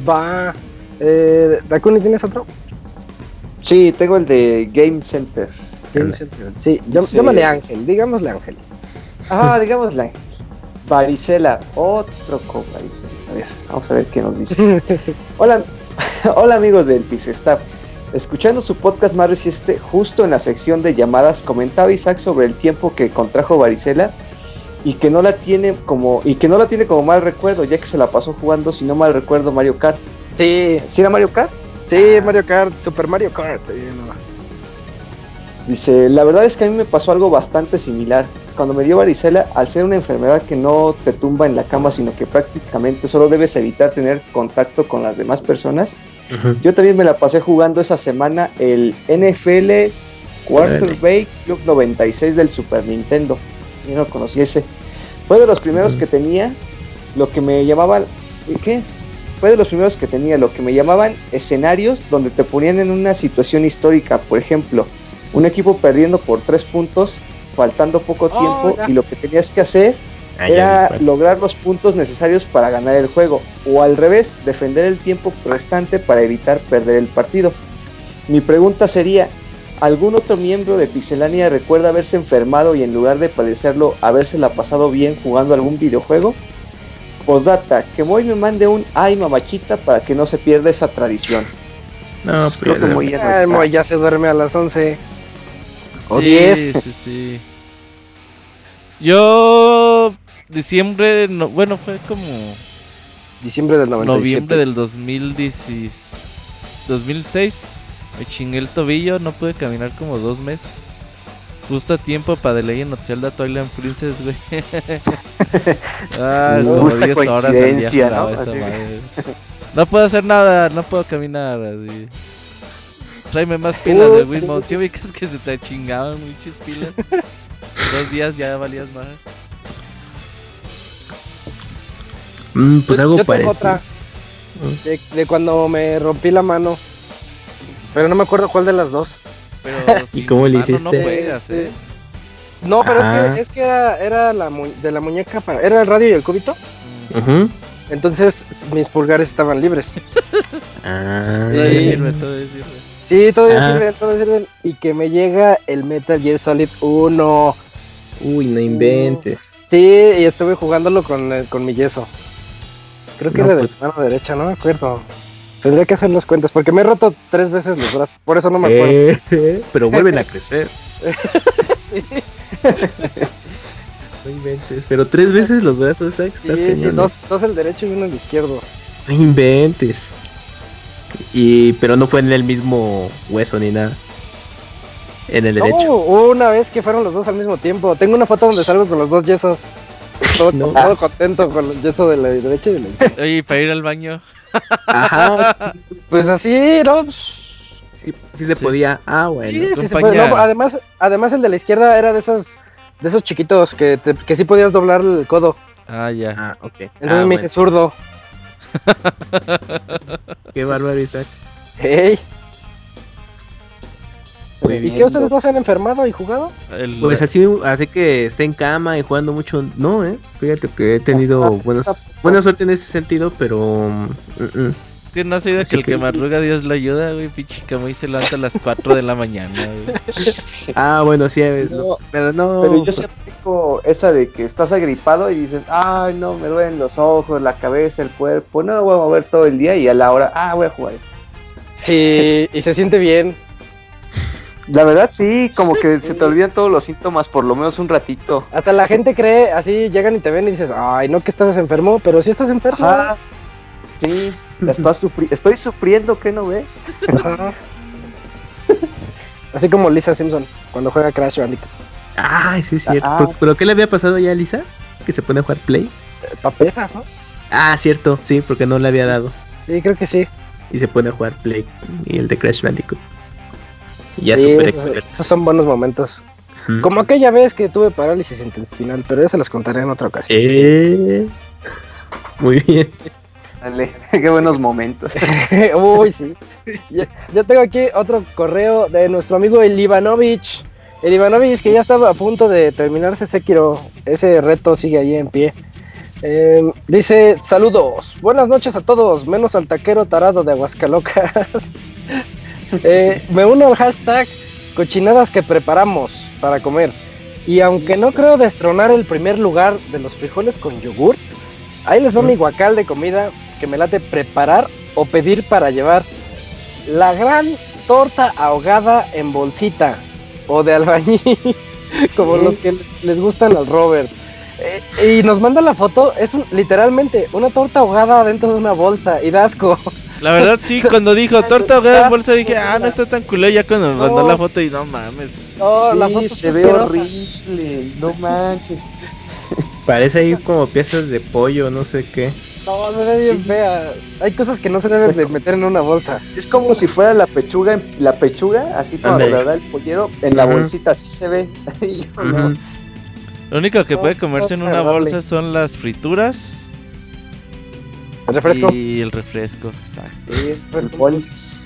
Speaker 1: va. Eh, Dakuni, ¿tienes otro?
Speaker 4: Sí, tengo el de Game Center.
Speaker 7: Anda.
Speaker 1: Sí, llám-
Speaker 4: Sí.
Speaker 1: llámale Ángel, digámosle Ángel.
Speaker 4: Ah, digámosle. Varicela, otro con varicela. A ver, vamos a ver qué nos dice. Hola, hola amigos del Pixestaff. Escuchando su podcast más reciente, justo en la sección de llamadas, comentaba Isaac sobre el tiempo que contrajo varicela y que no la tiene como y que no la tiene como mal recuerdo, ya que se la pasó jugando, si no mal recuerdo, Mario Kart.
Speaker 1: Sí,
Speaker 4: ¿Sí era Mario Kart?
Speaker 1: Sí, Mario Kart, Super Mario Kart. no.
Speaker 4: Dice, la verdad es que a mí me pasó algo bastante similar. Cuando me dio varicela, al ser una enfermedad que no te tumba en la cama, sino que prácticamente solo debes evitar tener contacto con las demás personas, yo también me la pasé jugando esa semana el NFL Quarterback Club 96 del Super Nintendo. Yo no conocí ese. Fue de los primeros que tenía lo que me llamaban... ¿Qué es? Fue de los primeros que tenía lo que me llamaban escenarios donde te ponían en una situación histórica. Por ejemplo, un equipo perdiendo por tres puntos, faltando poco
Speaker 1: Oh,
Speaker 4: tiempo, y lo que tenías que hacer
Speaker 7: Ah,
Speaker 4: era lograr los puntos necesarios para ganar el juego, o al revés, defender el tiempo restante para evitar perder el partido. Mi pregunta sería, ¿algún otro miembro de Pixelania recuerda haberse enfermado y en lugar de padecerlo, habérsela pasado bien jugando algún videojuego? Postdata, que Moy me mande un ay mamachita para que no se pierda esa tradición.
Speaker 7: No,
Speaker 4: Pues
Speaker 7: pues
Speaker 4: creo
Speaker 7: ya
Speaker 4: que
Speaker 7: no.
Speaker 4: Moy ya no está.
Speaker 1: el Moy ya se duerme a las 11.
Speaker 4: O
Speaker 3: sí,
Speaker 4: 10.
Speaker 3: sí, sí. Yo diciembre, no, bueno, fue como
Speaker 1: Diciembre del 97.
Speaker 3: noviembre del 2016, 2006. Me chingué el tobillo, no pude caminar como dos meses. Justo a tiempo para The Legend of Zelda Twilight Princess, güey. ah, como 10 horas al día
Speaker 4: ¿no?
Speaker 3: esa
Speaker 4: Así.
Speaker 3: madre. No puedo hacer nada, no puedo caminar, así. Tráeme más pilas de Wismont. Si ubicas que se te chingaban muchas pilas. Dos días ya valías más.
Speaker 7: Mm, pues algo
Speaker 1: yo tengo
Speaker 7: parecido.
Speaker 1: otra. De, de cuando me rompí la mano. Pero no me acuerdo cuál de las dos.
Speaker 3: Pero
Speaker 7: ¿Y cómo le
Speaker 3: No
Speaker 7: hiciste?
Speaker 3: juegas, eh.
Speaker 1: No, pero es que, es que era, era la mu- de la muñeca para. Era el radio y el cúbito.
Speaker 3: Mm.
Speaker 1: Entonces mis pulgares estaban libres.
Speaker 7: Ah,
Speaker 3: Todavía
Speaker 1: Sí.
Speaker 3: sirve, todavía sirve.
Speaker 1: Sí, todavía
Speaker 7: Ah.
Speaker 1: sirven, todavía sirven. Y que me llega el Metal Gear Solid 1.
Speaker 7: Uy, no inventes.
Speaker 1: Sí, y estuve jugándolo con, eh, con mi yeso. Creo que
Speaker 7: No,
Speaker 1: era de
Speaker 7: pues-
Speaker 1: la mano derecha, no me acuerdo. Tendría que hacer las cuentas, porque me he roto tres veces los brazos, por eso no me acuerdo.
Speaker 7: Eh, pero vuelven a crecer.
Speaker 1: Sí,
Speaker 7: No inventes. Pero tres veces los brazos, ¿sabes?
Speaker 1: sí,
Speaker 7: Estás
Speaker 1: sí,
Speaker 7: cañón,
Speaker 1: dos, dos el derecho y uno el izquierdo.
Speaker 7: No inventes. Y, pero no fue en el mismo hueso ni nada. En el
Speaker 1: No,
Speaker 7: derecho.
Speaker 1: hubo una vez que fueron los dos al mismo tiempo. Tengo una foto donde salgo con los dos yesos. Todo,
Speaker 7: No.
Speaker 1: todo contento con el yeso de la derecha y de la izquierda.
Speaker 3: Oye, para ir al baño.
Speaker 7: Ajá.
Speaker 1: Pues así, ¿no?
Speaker 7: sí, sí se
Speaker 3: Sí.
Speaker 7: podía. Ah, bueno.
Speaker 1: Sí, sí se
Speaker 3: acompaña.
Speaker 1: puede. No, además, además el de la izquierda era de esos, de esos chiquitos que, te- que sí podías doblar el codo.
Speaker 3: Ah, ya.
Speaker 7: Ah, ok.
Speaker 1: Entonces
Speaker 7: Ah,
Speaker 1: me
Speaker 7: bueno.
Speaker 1: hice zurdo.
Speaker 7: Qué bárbaro, Isaac.
Speaker 1: Hey. ¿Y qué ustedes no se han enfermado y jugado?
Speaker 3: El-
Speaker 7: Pues así, así que esté en cama y jugando mucho, no, eh. Fíjate que he tenido buenos, buena suerte en ese sentido, pero mm, mm,
Speaker 3: Es que no has oído que el
Speaker 7: que-
Speaker 3: que madruga Dios lo ayuda, güey. Pinche Camuy se levanta a las 4 de la mañana, güey.
Speaker 7: ah, bueno, sí, es lo-
Speaker 4: No,
Speaker 7: pero no.
Speaker 4: Pero yo sí aplico esa de que estás agripado y dices, ay, no, me duelen los ojos, la cabeza, el cuerpo, no voy a mover todo el día y a la hora, ah, voy a jugar esto.
Speaker 1: Sí, y se siente bien.
Speaker 4: La verdad, sí, como que se te olvidan todos los síntomas por lo menos un ratito.
Speaker 1: Hasta la gente cree, así llegan y te ven y dices, ay, no que estás enfermo, pero sí estás enfermo.
Speaker 4: Ajá. Sí, la estás sufri- estoy sufriendo, ¿qué no ves?
Speaker 1: Ajá. Así como Lisa Simpson cuando juega Crash Bandicoot.
Speaker 7: Ay, sí, es cierto.
Speaker 4: Ah.
Speaker 7: ¿Pero, pero qué le había pasado ya a Lisa? Que se pone a jugar Play.
Speaker 1: Papejas, ¿no?
Speaker 7: Ah, cierto, sí, porque no le había dado.
Speaker 1: Sí, creo que sí.
Speaker 7: Y se pone a jugar Play y el de Crash Bandicoot. Y ya
Speaker 1: Sí,
Speaker 7: super
Speaker 1: esos,
Speaker 7: experto.
Speaker 1: esos son buenos momentos. Como aquella vez que tuve parálisis intestinal, pero eso los contaré en otra ocasión.
Speaker 7: Eh, Muy bien.
Speaker 4: Dale, qué buenos momentos.
Speaker 1: Uy, sí. Yo, yo tengo aquí otro correo de nuestro amigo el Ivanovich. El Ivanovich que ya estaba a punto de terminarse Sekiro. Ese reto sigue ahí en pie. Eh, dice, saludos, buenas noches a todos, menos al taquero tarado de Aguascalocas. Eh, me uno al hashtag cochinadas que preparamos para comer. Y aunque no creo destronar el primer lugar de los frijoles con yogurt, ahí les va mi guacal de comida que me late preparar o pedir para llevar. La gran torta ahogada en bolsita o de albañil, como los que les gustan al Robert. Eh, y nos manda la foto, es un- literalmente una torta ahogada dentro de una bolsa y da asco.
Speaker 3: La verdad, sí, cuando dijo torta ahogada en bolsa, dije, ah, no está tan culé. Ya cuando me mandó la foto y no mames.
Speaker 1: No, la foto
Speaker 4: sí, se ve horrible, no manches.
Speaker 7: Parece ahí como piezas de pollo, no sé qué.
Speaker 1: No, se ve bien
Speaker 4: Sí.
Speaker 1: fea. Hay cosas que no se deben
Speaker 4: Sí.
Speaker 1: de meter en una bolsa.
Speaker 4: Es como si fuera la pechuga, en- la pechuga, así como la da el pollero, en la bolsita, así se ve. No.
Speaker 3: Lo único que
Speaker 1: No,
Speaker 3: puede comerse en una bolsa son las frituras
Speaker 1: ¿El refresco?
Speaker 3: y el refresco. Exacto.
Speaker 1: Sí,
Speaker 4: El
Speaker 1: refresco.
Speaker 4: bolis.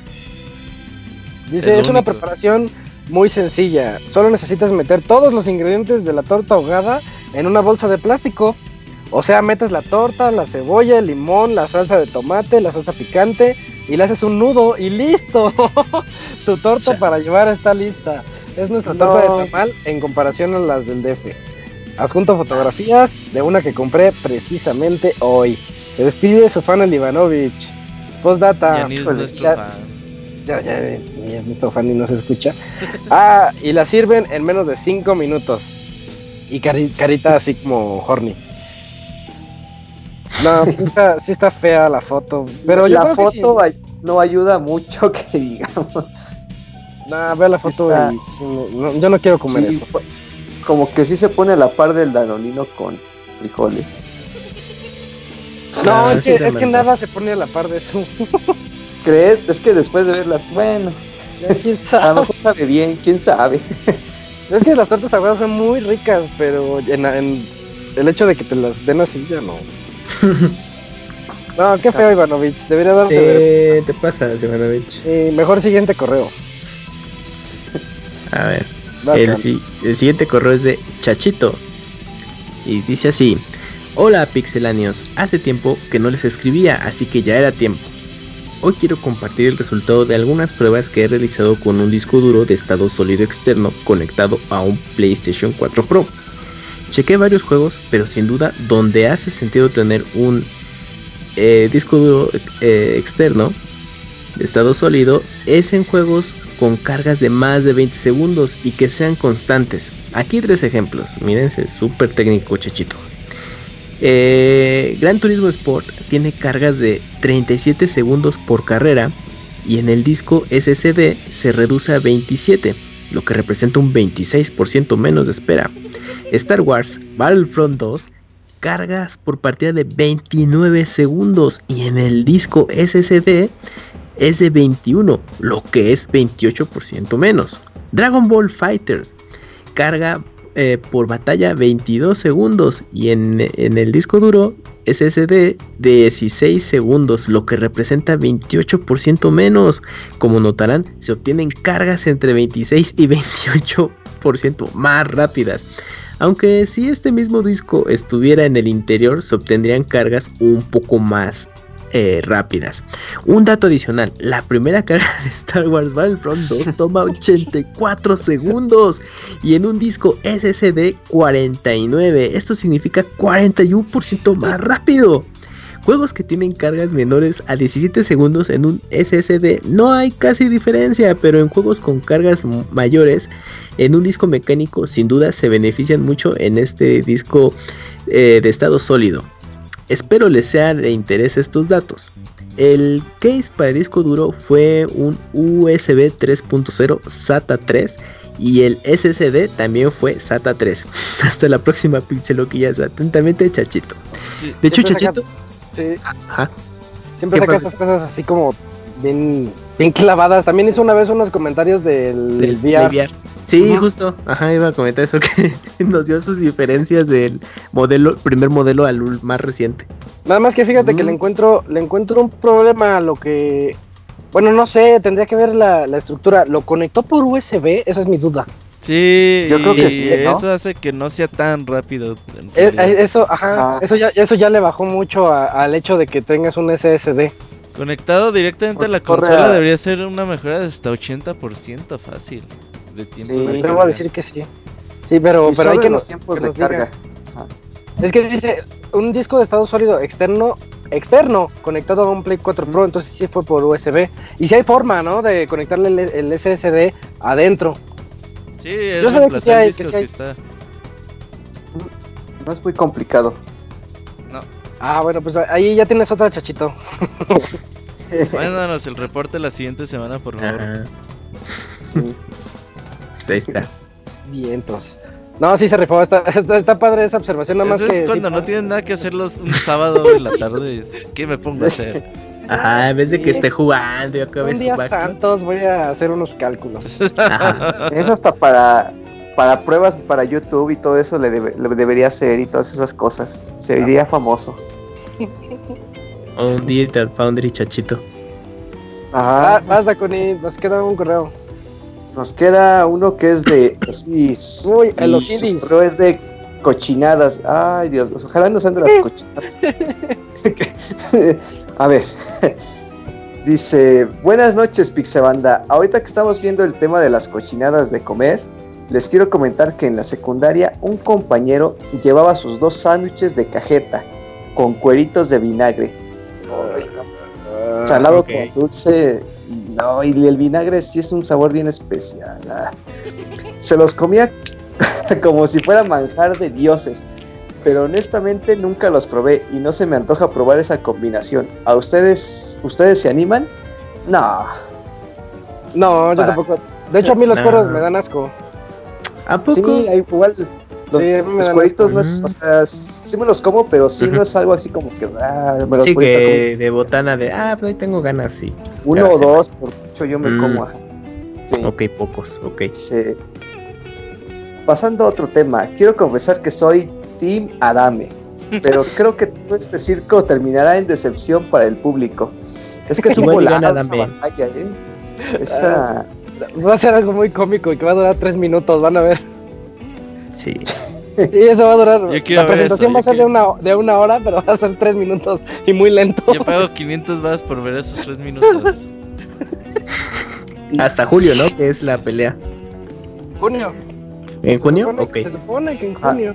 Speaker 1: Dice,
Speaker 3: Es
Speaker 1: una preparación muy sencilla. Solo necesitas meter todos los ingredientes de la torta ahogada en una bolsa de plástico. O sea, metes la torta, la cebolla, el limón, la salsa de tomate, la salsa picante y le haces un nudo y listo. tu torta
Speaker 7: Cha.
Speaker 1: para llevar está lista. Es nuestra
Speaker 4: No.
Speaker 1: torta de tamal en comparación a las del DF. Adjunto fotografías de una que compré precisamente hoy. Se despide su fan el Ivanovich. Postdata.
Speaker 3: Ya ni es
Speaker 4: híjole,
Speaker 3: nuestro
Speaker 1: ya-
Speaker 3: fan.
Speaker 1: Ya, ya, ni es nuestro fan y no se escucha. Ah, y la sirven en menos de 5 minutos. Y cari- carita así como horny. No, sí está, sí está fea la foto. Pero yo
Speaker 4: la
Speaker 1: que
Speaker 4: foto no ayuda mucho que digamos.
Speaker 1: Nah, vea la
Speaker 4: sí
Speaker 1: foto
Speaker 4: está-
Speaker 1: y no- yo no quiero comer
Speaker 4: Sí,
Speaker 1: eso.
Speaker 4: fue- como que sí se pone a la par del danonino con frijoles.
Speaker 1: No,
Speaker 7: Ah,
Speaker 1: es que, es que nada se pone a la par de eso.
Speaker 4: ¿Crees? Es que después de verlas, bueno,
Speaker 1: ¿Quién
Speaker 4: a lo
Speaker 1: sabe?
Speaker 4: mejor sabe bien, quién sabe.
Speaker 1: Es que las tortas ahogadas son muy ricas, pero en, en el hecho de que te las den así ya no. No, qué feo Ivanovich. Debería darte de-
Speaker 7: Eh, te pasa, Ivanovich.
Speaker 1: Mejor siguiente correo.
Speaker 7: A ver. El, si- el siguiente correo es de Chachito. Y dice así. Hola pixelanios, hace tiempo que no les escribía, así que ya era tiempo. Hoy quiero compartir el resultado de algunas pruebas que he realizado con un disco duro de estado sólido externo conectado a un PlayStation 4 Pro. Chequé varios juegos, pero sin duda donde hace sentido tener un eh, disco duro eh, externo de estado sólido es en juegos con cargas de más de 20 segundos y que sean constantes. Aquí tres ejemplos, miren, es súper técnico chachito. Eh, Gran Turismo Sport tiene cargas de 37 segundos por carrera y en el disco SSD se reduce a 27, lo que representa un 26% menos de espera. Star Wars Battlefront 2 cargas por partida de 29 segundos y en el disco SSD es de 21, lo que es 28% menos. Dragon Ball Fighters carga eh, por batalla 22 segundos y en, en, el disco duro SSD 16 segundos, lo que representa 28% menos. Como notarán, se obtienen cargas entre 26 y 28% más rápidas. Aunque si este mismo disco estuviera en el interior, se obtendrían cargas un poco más eh, rápidas. Un dato adicional, la primera carga de Star Wars Battlefront 2 toma 84 segundos y en un disco SSD 49. Esto significa 41% más rápido. Juegos que tienen cargas menores a 17 segundos en un SSD no hay casi diferencia, pero en juegos con cargas mayores en un disco mecánico sin duda se benefician mucho en este disco eh, de estado sólido. Espero les sea de interés estos datos. El case para el disco duro fue un USB 3.0 SATA 3 y el SSD también fue SATA 3. Hasta la próxima pixeloquillas. Atentamente, Chachito.
Speaker 1: Sí,
Speaker 7: de hecho, Chachito.
Speaker 1: Sí,
Speaker 7: Ajá.
Speaker 1: siempre
Speaker 7: ¿Qué
Speaker 1: saca estas cosas así como bien, bien clavadas. También hizo una vez unos comentarios del, del VR.
Speaker 7: Sí, justo. Ajá, iba a comentar eso que nos dio sus diferencias del modelo, primer modelo al más reciente.
Speaker 1: Nada más que fíjate que
Speaker 4: Mm.
Speaker 1: le encuentro, le encuentro un problema a lo que. Bueno, no sé, tendría que ver la, la estructura. ¿Lo conectó por USB? Esa es mi duda.
Speaker 3: Sí,
Speaker 4: Yo creo que sí, ¿no?
Speaker 3: eso hace que no sea tan rápido.
Speaker 1: Eh, eh, eso, ajá,
Speaker 4: Ah.
Speaker 1: eso ya, eso ya le bajó mucho a- al hecho de que tengas un SSD.
Speaker 3: Conectado directamente a la consola
Speaker 4: a-
Speaker 3: debería ser una mejora de hasta 80% fácil de tiempo.
Speaker 4: Sí.
Speaker 3: de
Speaker 1: a decir que sí. Sí, pero, pero hay que
Speaker 4: los
Speaker 1: nos,
Speaker 4: tiempos de carga.
Speaker 1: Es que dice un disco de estado sólido externo, externo, conectado a un Play 4 Pro, entonces sí fue por USB. Y si hay forma, ¿no? De conectarle el, el SSD adentro.
Speaker 3: Sí, es
Speaker 1: Yo sabía que sí hay, que sí hay.
Speaker 3: está.
Speaker 4: No es muy complicado.
Speaker 1: Ah, bueno, pues ahí ya tienes otra chachito.
Speaker 3: Mándanos el reporte la siguiente semana, por favor.
Speaker 7: Ajá.
Speaker 4: Sí.
Speaker 7: Pues ahí está.
Speaker 1: Vientos. No, sí se rifó, está, está, está padre esa observación, nada más
Speaker 3: Eso
Speaker 1: que...
Speaker 3: es cuando
Speaker 1: sí,
Speaker 3: no tienen nada que hacer los, un sábado en la tarde. es, ¿Qué me pongo a hacer?
Speaker 7: Ajá, en vez de que esté jugando y acabe
Speaker 1: Un día santos voy a hacer unos cálculos.
Speaker 7: Ajá.
Speaker 4: Eso hasta para, para pruebas para YouTube y todo eso le, debe- le debería hacer y todas esas cosas. Sería famoso.
Speaker 7: Un Digital Foundry chachito.
Speaker 1: Ah,
Speaker 4: Ajá.
Speaker 1: basta con nos queda un correo.
Speaker 4: Nos queda uno que es de Osiris.
Speaker 1: Uy, el Osiris.
Speaker 4: correo es de cochinadas. Ay, Dios, pues, ojalá no sean de las cochinadas. A ver. Dice, buenas noches, Pixebanda. Ahorita que estamos viendo el tema de las cochinadas de comer, les quiero comentar que en la secundaria un compañero llevaba sus dos sándwiches de cajeta con cueritos de vinagre. Salado con dulce. Y no, y el vinagre sí es un sabor bien especial. ah. Se los comía como si fuera manjar de dioses. Pero honestamente nunca los probé y no se me antoja probar esa combinación. ¿A ustedes, ustedes se animan? No.
Speaker 1: No, yo
Speaker 4: Para-
Speaker 1: tampoco. De hecho, a mí los
Speaker 7: No.
Speaker 1: cueros me dan asco.
Speaker 7: ¿A poco?
Speaker 4: Sí, hay igual. Los,
Speaker 1: Sí,
Speaker 4: los cueritos no es, o sea, sí me los como, pero sí no es algo así como que ah, me los
Speaker 7: Sí, que de botana de, ah, pues hoy tengo ganas, sí. pues,
Speaker 4: Uno o dos, por mucho yo me
Speaker 7: Mm.
Speaker 4: como. Sí.
Speaker 7: Ok, pocos, ok.
Speaker 4: Dice, Pasando a otro tema, quiero confesar que soy Team Adame, pero creo que todo este circo terminará en decepción para el público. Es que es un volado esa batalla, ¿eh? Esa...
Speaker 1: Va a ser algo muy cómico y que va a durar tres minutos, van a ver.
Speaker 7: Sí.
Speaker 1: Y eso va a durar.
Speaker 3: Yo quiero
Speaker 1: La
Speaker 3: ver
Speaker 1: presentación
Speaker 3: eso,
Speaker 1: va a ser de una, de una hora, pero va a ser tres minutos y muy lento.
Speaker 3: Yo pago 500 vas por ver esos 3 minutos.
Speaker 7: Hasta julio, ¿no? Que es la pelea.
Speaker 1: Junio.
Speaker 7: ¿En junio?
Speaker 1: Se se supone que en
Speaker 4: Ah.
Speaker 1: junio.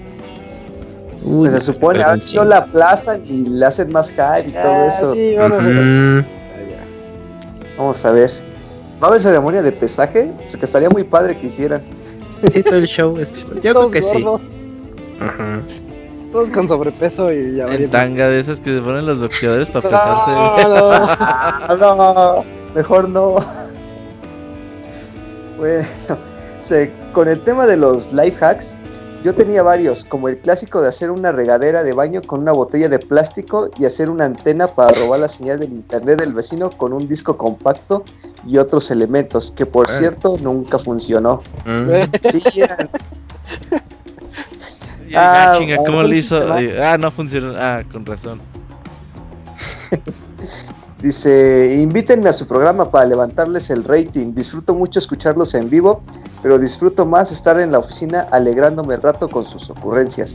Speaker 7: Uy,
Speaker 4: Pues se supone, a ver si no la aplazan y le hacen más hype y todo
Speaker 1: Ah,
Speaker 4: eso.
Speaker 1: sí, van a hacer-
Speaker 7: Ujú.
Speaker 4: Vamos a ver. ¿Va a haber ceremonia de pesaje? Pues que estaría muy padre que hicieran.
Speaker 7: Sí, todo el show. este, Yo creo
Speaker 1: Todos
Speaker 7: que sí.
Speaker 1: gordos,
Speaker 7: Ajá.
Speaker 1: Todos con sobrepeso y ya
Speaker 3: En tanga de esas que se ponen los boxeadores para
Speaker 1: No,
Speaker 3: pesarse.
Speaker 1: no.
Speaker 4: Ah, no, mejor no. Bueno, se- con el tema de los life hacks, yo tenía varios, como el clásico de hacer una regadera de baño con una botella de plástico y hacer una antena para robar la señal del internet del vecino con un disco compacto y otros elementos, que por cierto nunca funcionó.
Speaker 7: Mm.
Speaker 4: Sí, eran-
Speaker 3: ah,
Speaker 4: Ah,
Speaker 3: chinga, ¿cómo
Speaker 4: ¿cómo
Speaker 3: le hizo? Ah, no funcionó. Ah, con razón.
Speaker 4: Dice, invítenme a su programa para levantarles el rating. Disfruto mucho escucharlos en vivo, pero disfruto más estar en la oficina alegrándome el rato con sus ocurrencias.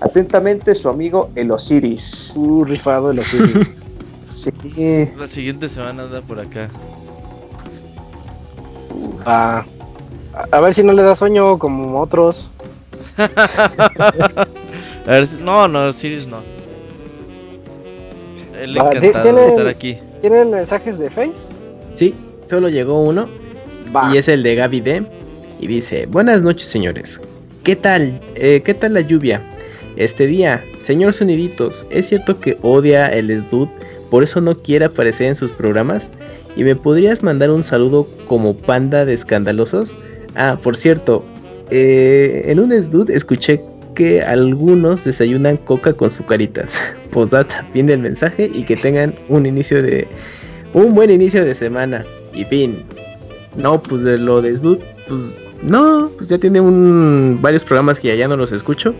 Speaker 4: Atentamente, su amigo El Osiris.
Speaker 1: Uh, rifado los Osiris.
Speaker 4: Sí,
Speaker 3: La siguiente semana anda por acá.
Speaker 1: Ah, a, a ver si no le da sueño como otros.
Speaker 3: A ver, si- no, no, Sirius no. Él
Speaker 1: Va, di-
Speaker 3: encantado de
Speaker 1: tiene-
Speaker 3: estar aquí.
Speaker 1: ¿Tienen mensajes de Face?
Speaker 7: Sí, solo llegó uno. Y es el de Gaby D. Y dice, buenas noches señores. ¿Qué tal? Eh, ¿Qué tal la lluvia? Este día, señor Soniditos, ¿es cierto que odia el SDUD? Por eso no quiere aparecer en sus programas. ¿Y me podrías mandar un saludo como panda de escandalosos? Ah, por cierto, eh, en un SDUD escuché que algunos desayunan coca con sucaritas. Posdata, fin del mensaje y que tengan un inicio de un buen inicio de semana. Y fin. No, pues de lo de Sdud, pues no, pues ya tiene un varios programas que ya no los escucho.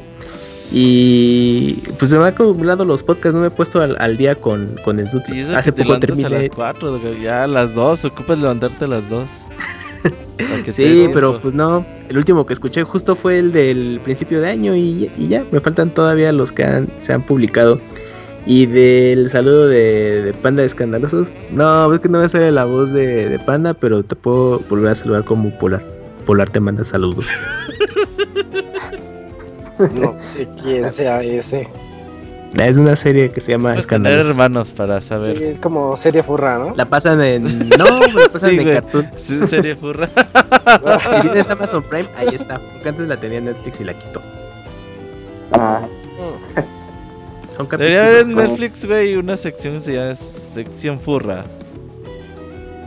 Speaker 7: Y pues se me han acumulado los podcasts, no me he puesto al, al día con, con Sdud.
Speaker 3: Y eso
Speaker 7: Hace
Speaker 3: que te
Speaker 7: poco
Speaker 3: levantas a
Speaker 7: terminé.
Speaker 3: las 4, ya a las 2, ocupas levantarte a las 2. Para que te dé
Speaker 7: Sí, pero pues no, el último que escuché justo fue el del principio de año y, y ya, me faltan todavía los que han- se han publicado. Y del saludo de, de Panda de Escandalosos, no, es que no me sale la voz de, de Panda, pero te puedo volver a saludar como Polar. Polar te manda saludos.
Speaker 1: No sé quién sea ese.
Speaker 7: Es una serie que se llama
Speaker 3: tener
Speaker 7: Escandalosos.
Speaker 3: hermanos para
Speaker 1: Sí,
Speaker 3: saber.
Speaker 1: es como serie furra, ¿no?
Speaker 7: La pasan en... No, la pasan
Speaker 3: Sí,
Speaker 7: en
Speaker 3: güey.
Speaker 7: Cartoon.
Speaker 3: Sí, serie furra.
Speaker 7: Si tienes Amazon Prime, ahí está. Porque antes la tenía en Netflix y la quitó.
Speaker 4: ah,
Speaker 7: Son
Speaker 3: Debería haber en. Netflix, güey, una sección que se llama sección furra.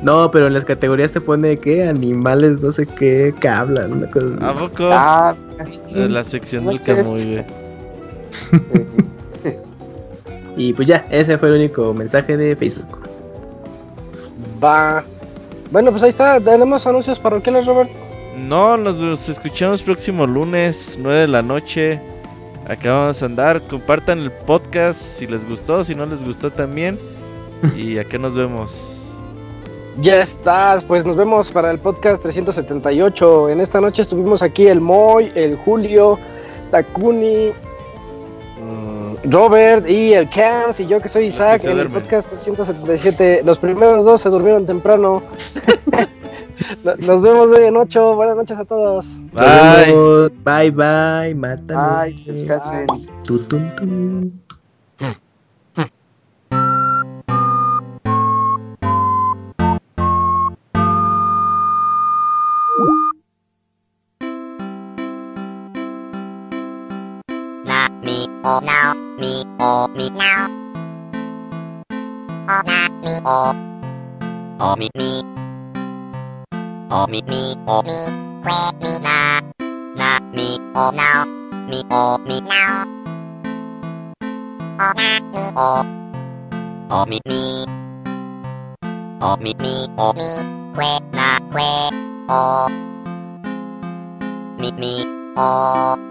Speaker 7: No, pero en las categorías te pone que animales, no sé qué, que hablan, una cosa.
Speaker 3: ¿A poco?
Speaker 4: ah,
Speaker 3: Eh, La sección del. Camuy, güey.
Speaker 7: Y pues ya, ese fue el único mensaje de Facebook.
Speaker 1: Va. Bueno, pues ahí está. Tenemos anuncios parroquiales, Robert.
Speaker 3: No, nos, nos escuchamos próximo lunes, 9 de la noche. Acá vamos a andar. Compartan el podcast si les gustó, si no les gustó también. Y acá nos vemos.
Speaker 1: Ya estás, pues nos vemos para el podcast 378. En esta noche estuvimos aquí el Moy, el Julio, Takuni, mm, Robert y el Cams y yo que soy Isaac en el podcast 377. Los primeros dos se durmieron temprano. No- Nos vemos hoy en ocho. Buenas noches a todos.
Speaker 3: Bye.
Speaker 7: Bye, bye, mátame.
Speaker 4: ay, descansen.
Speaker 7: Tu, tun, tun.
Speaker 8: na mi o now mi o mi now o na mi o o mi mi o mi mi o mi que mi na na mi o now mi o mi now o na mi o o mi mi o mi mi o mi que na que o mi mi o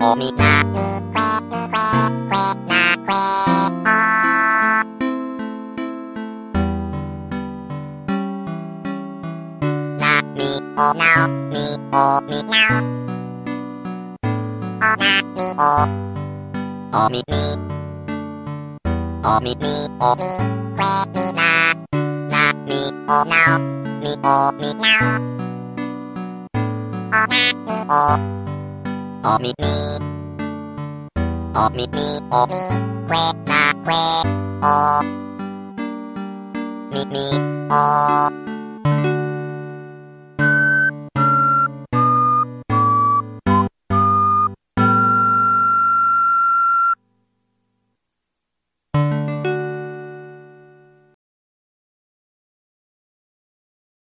Speaker 8: Na mi kwe kwe mi kwe no kwe. Omi na mi kwe mi kwe kwe na kwe. Na mi o now, mi o mi now. O na mi o, o mi mi. O mi mi o mi kwe mi na na mi o now mi o mi now o na mi o o mi mi o mi mi o mi kwe na kwe o mi mi o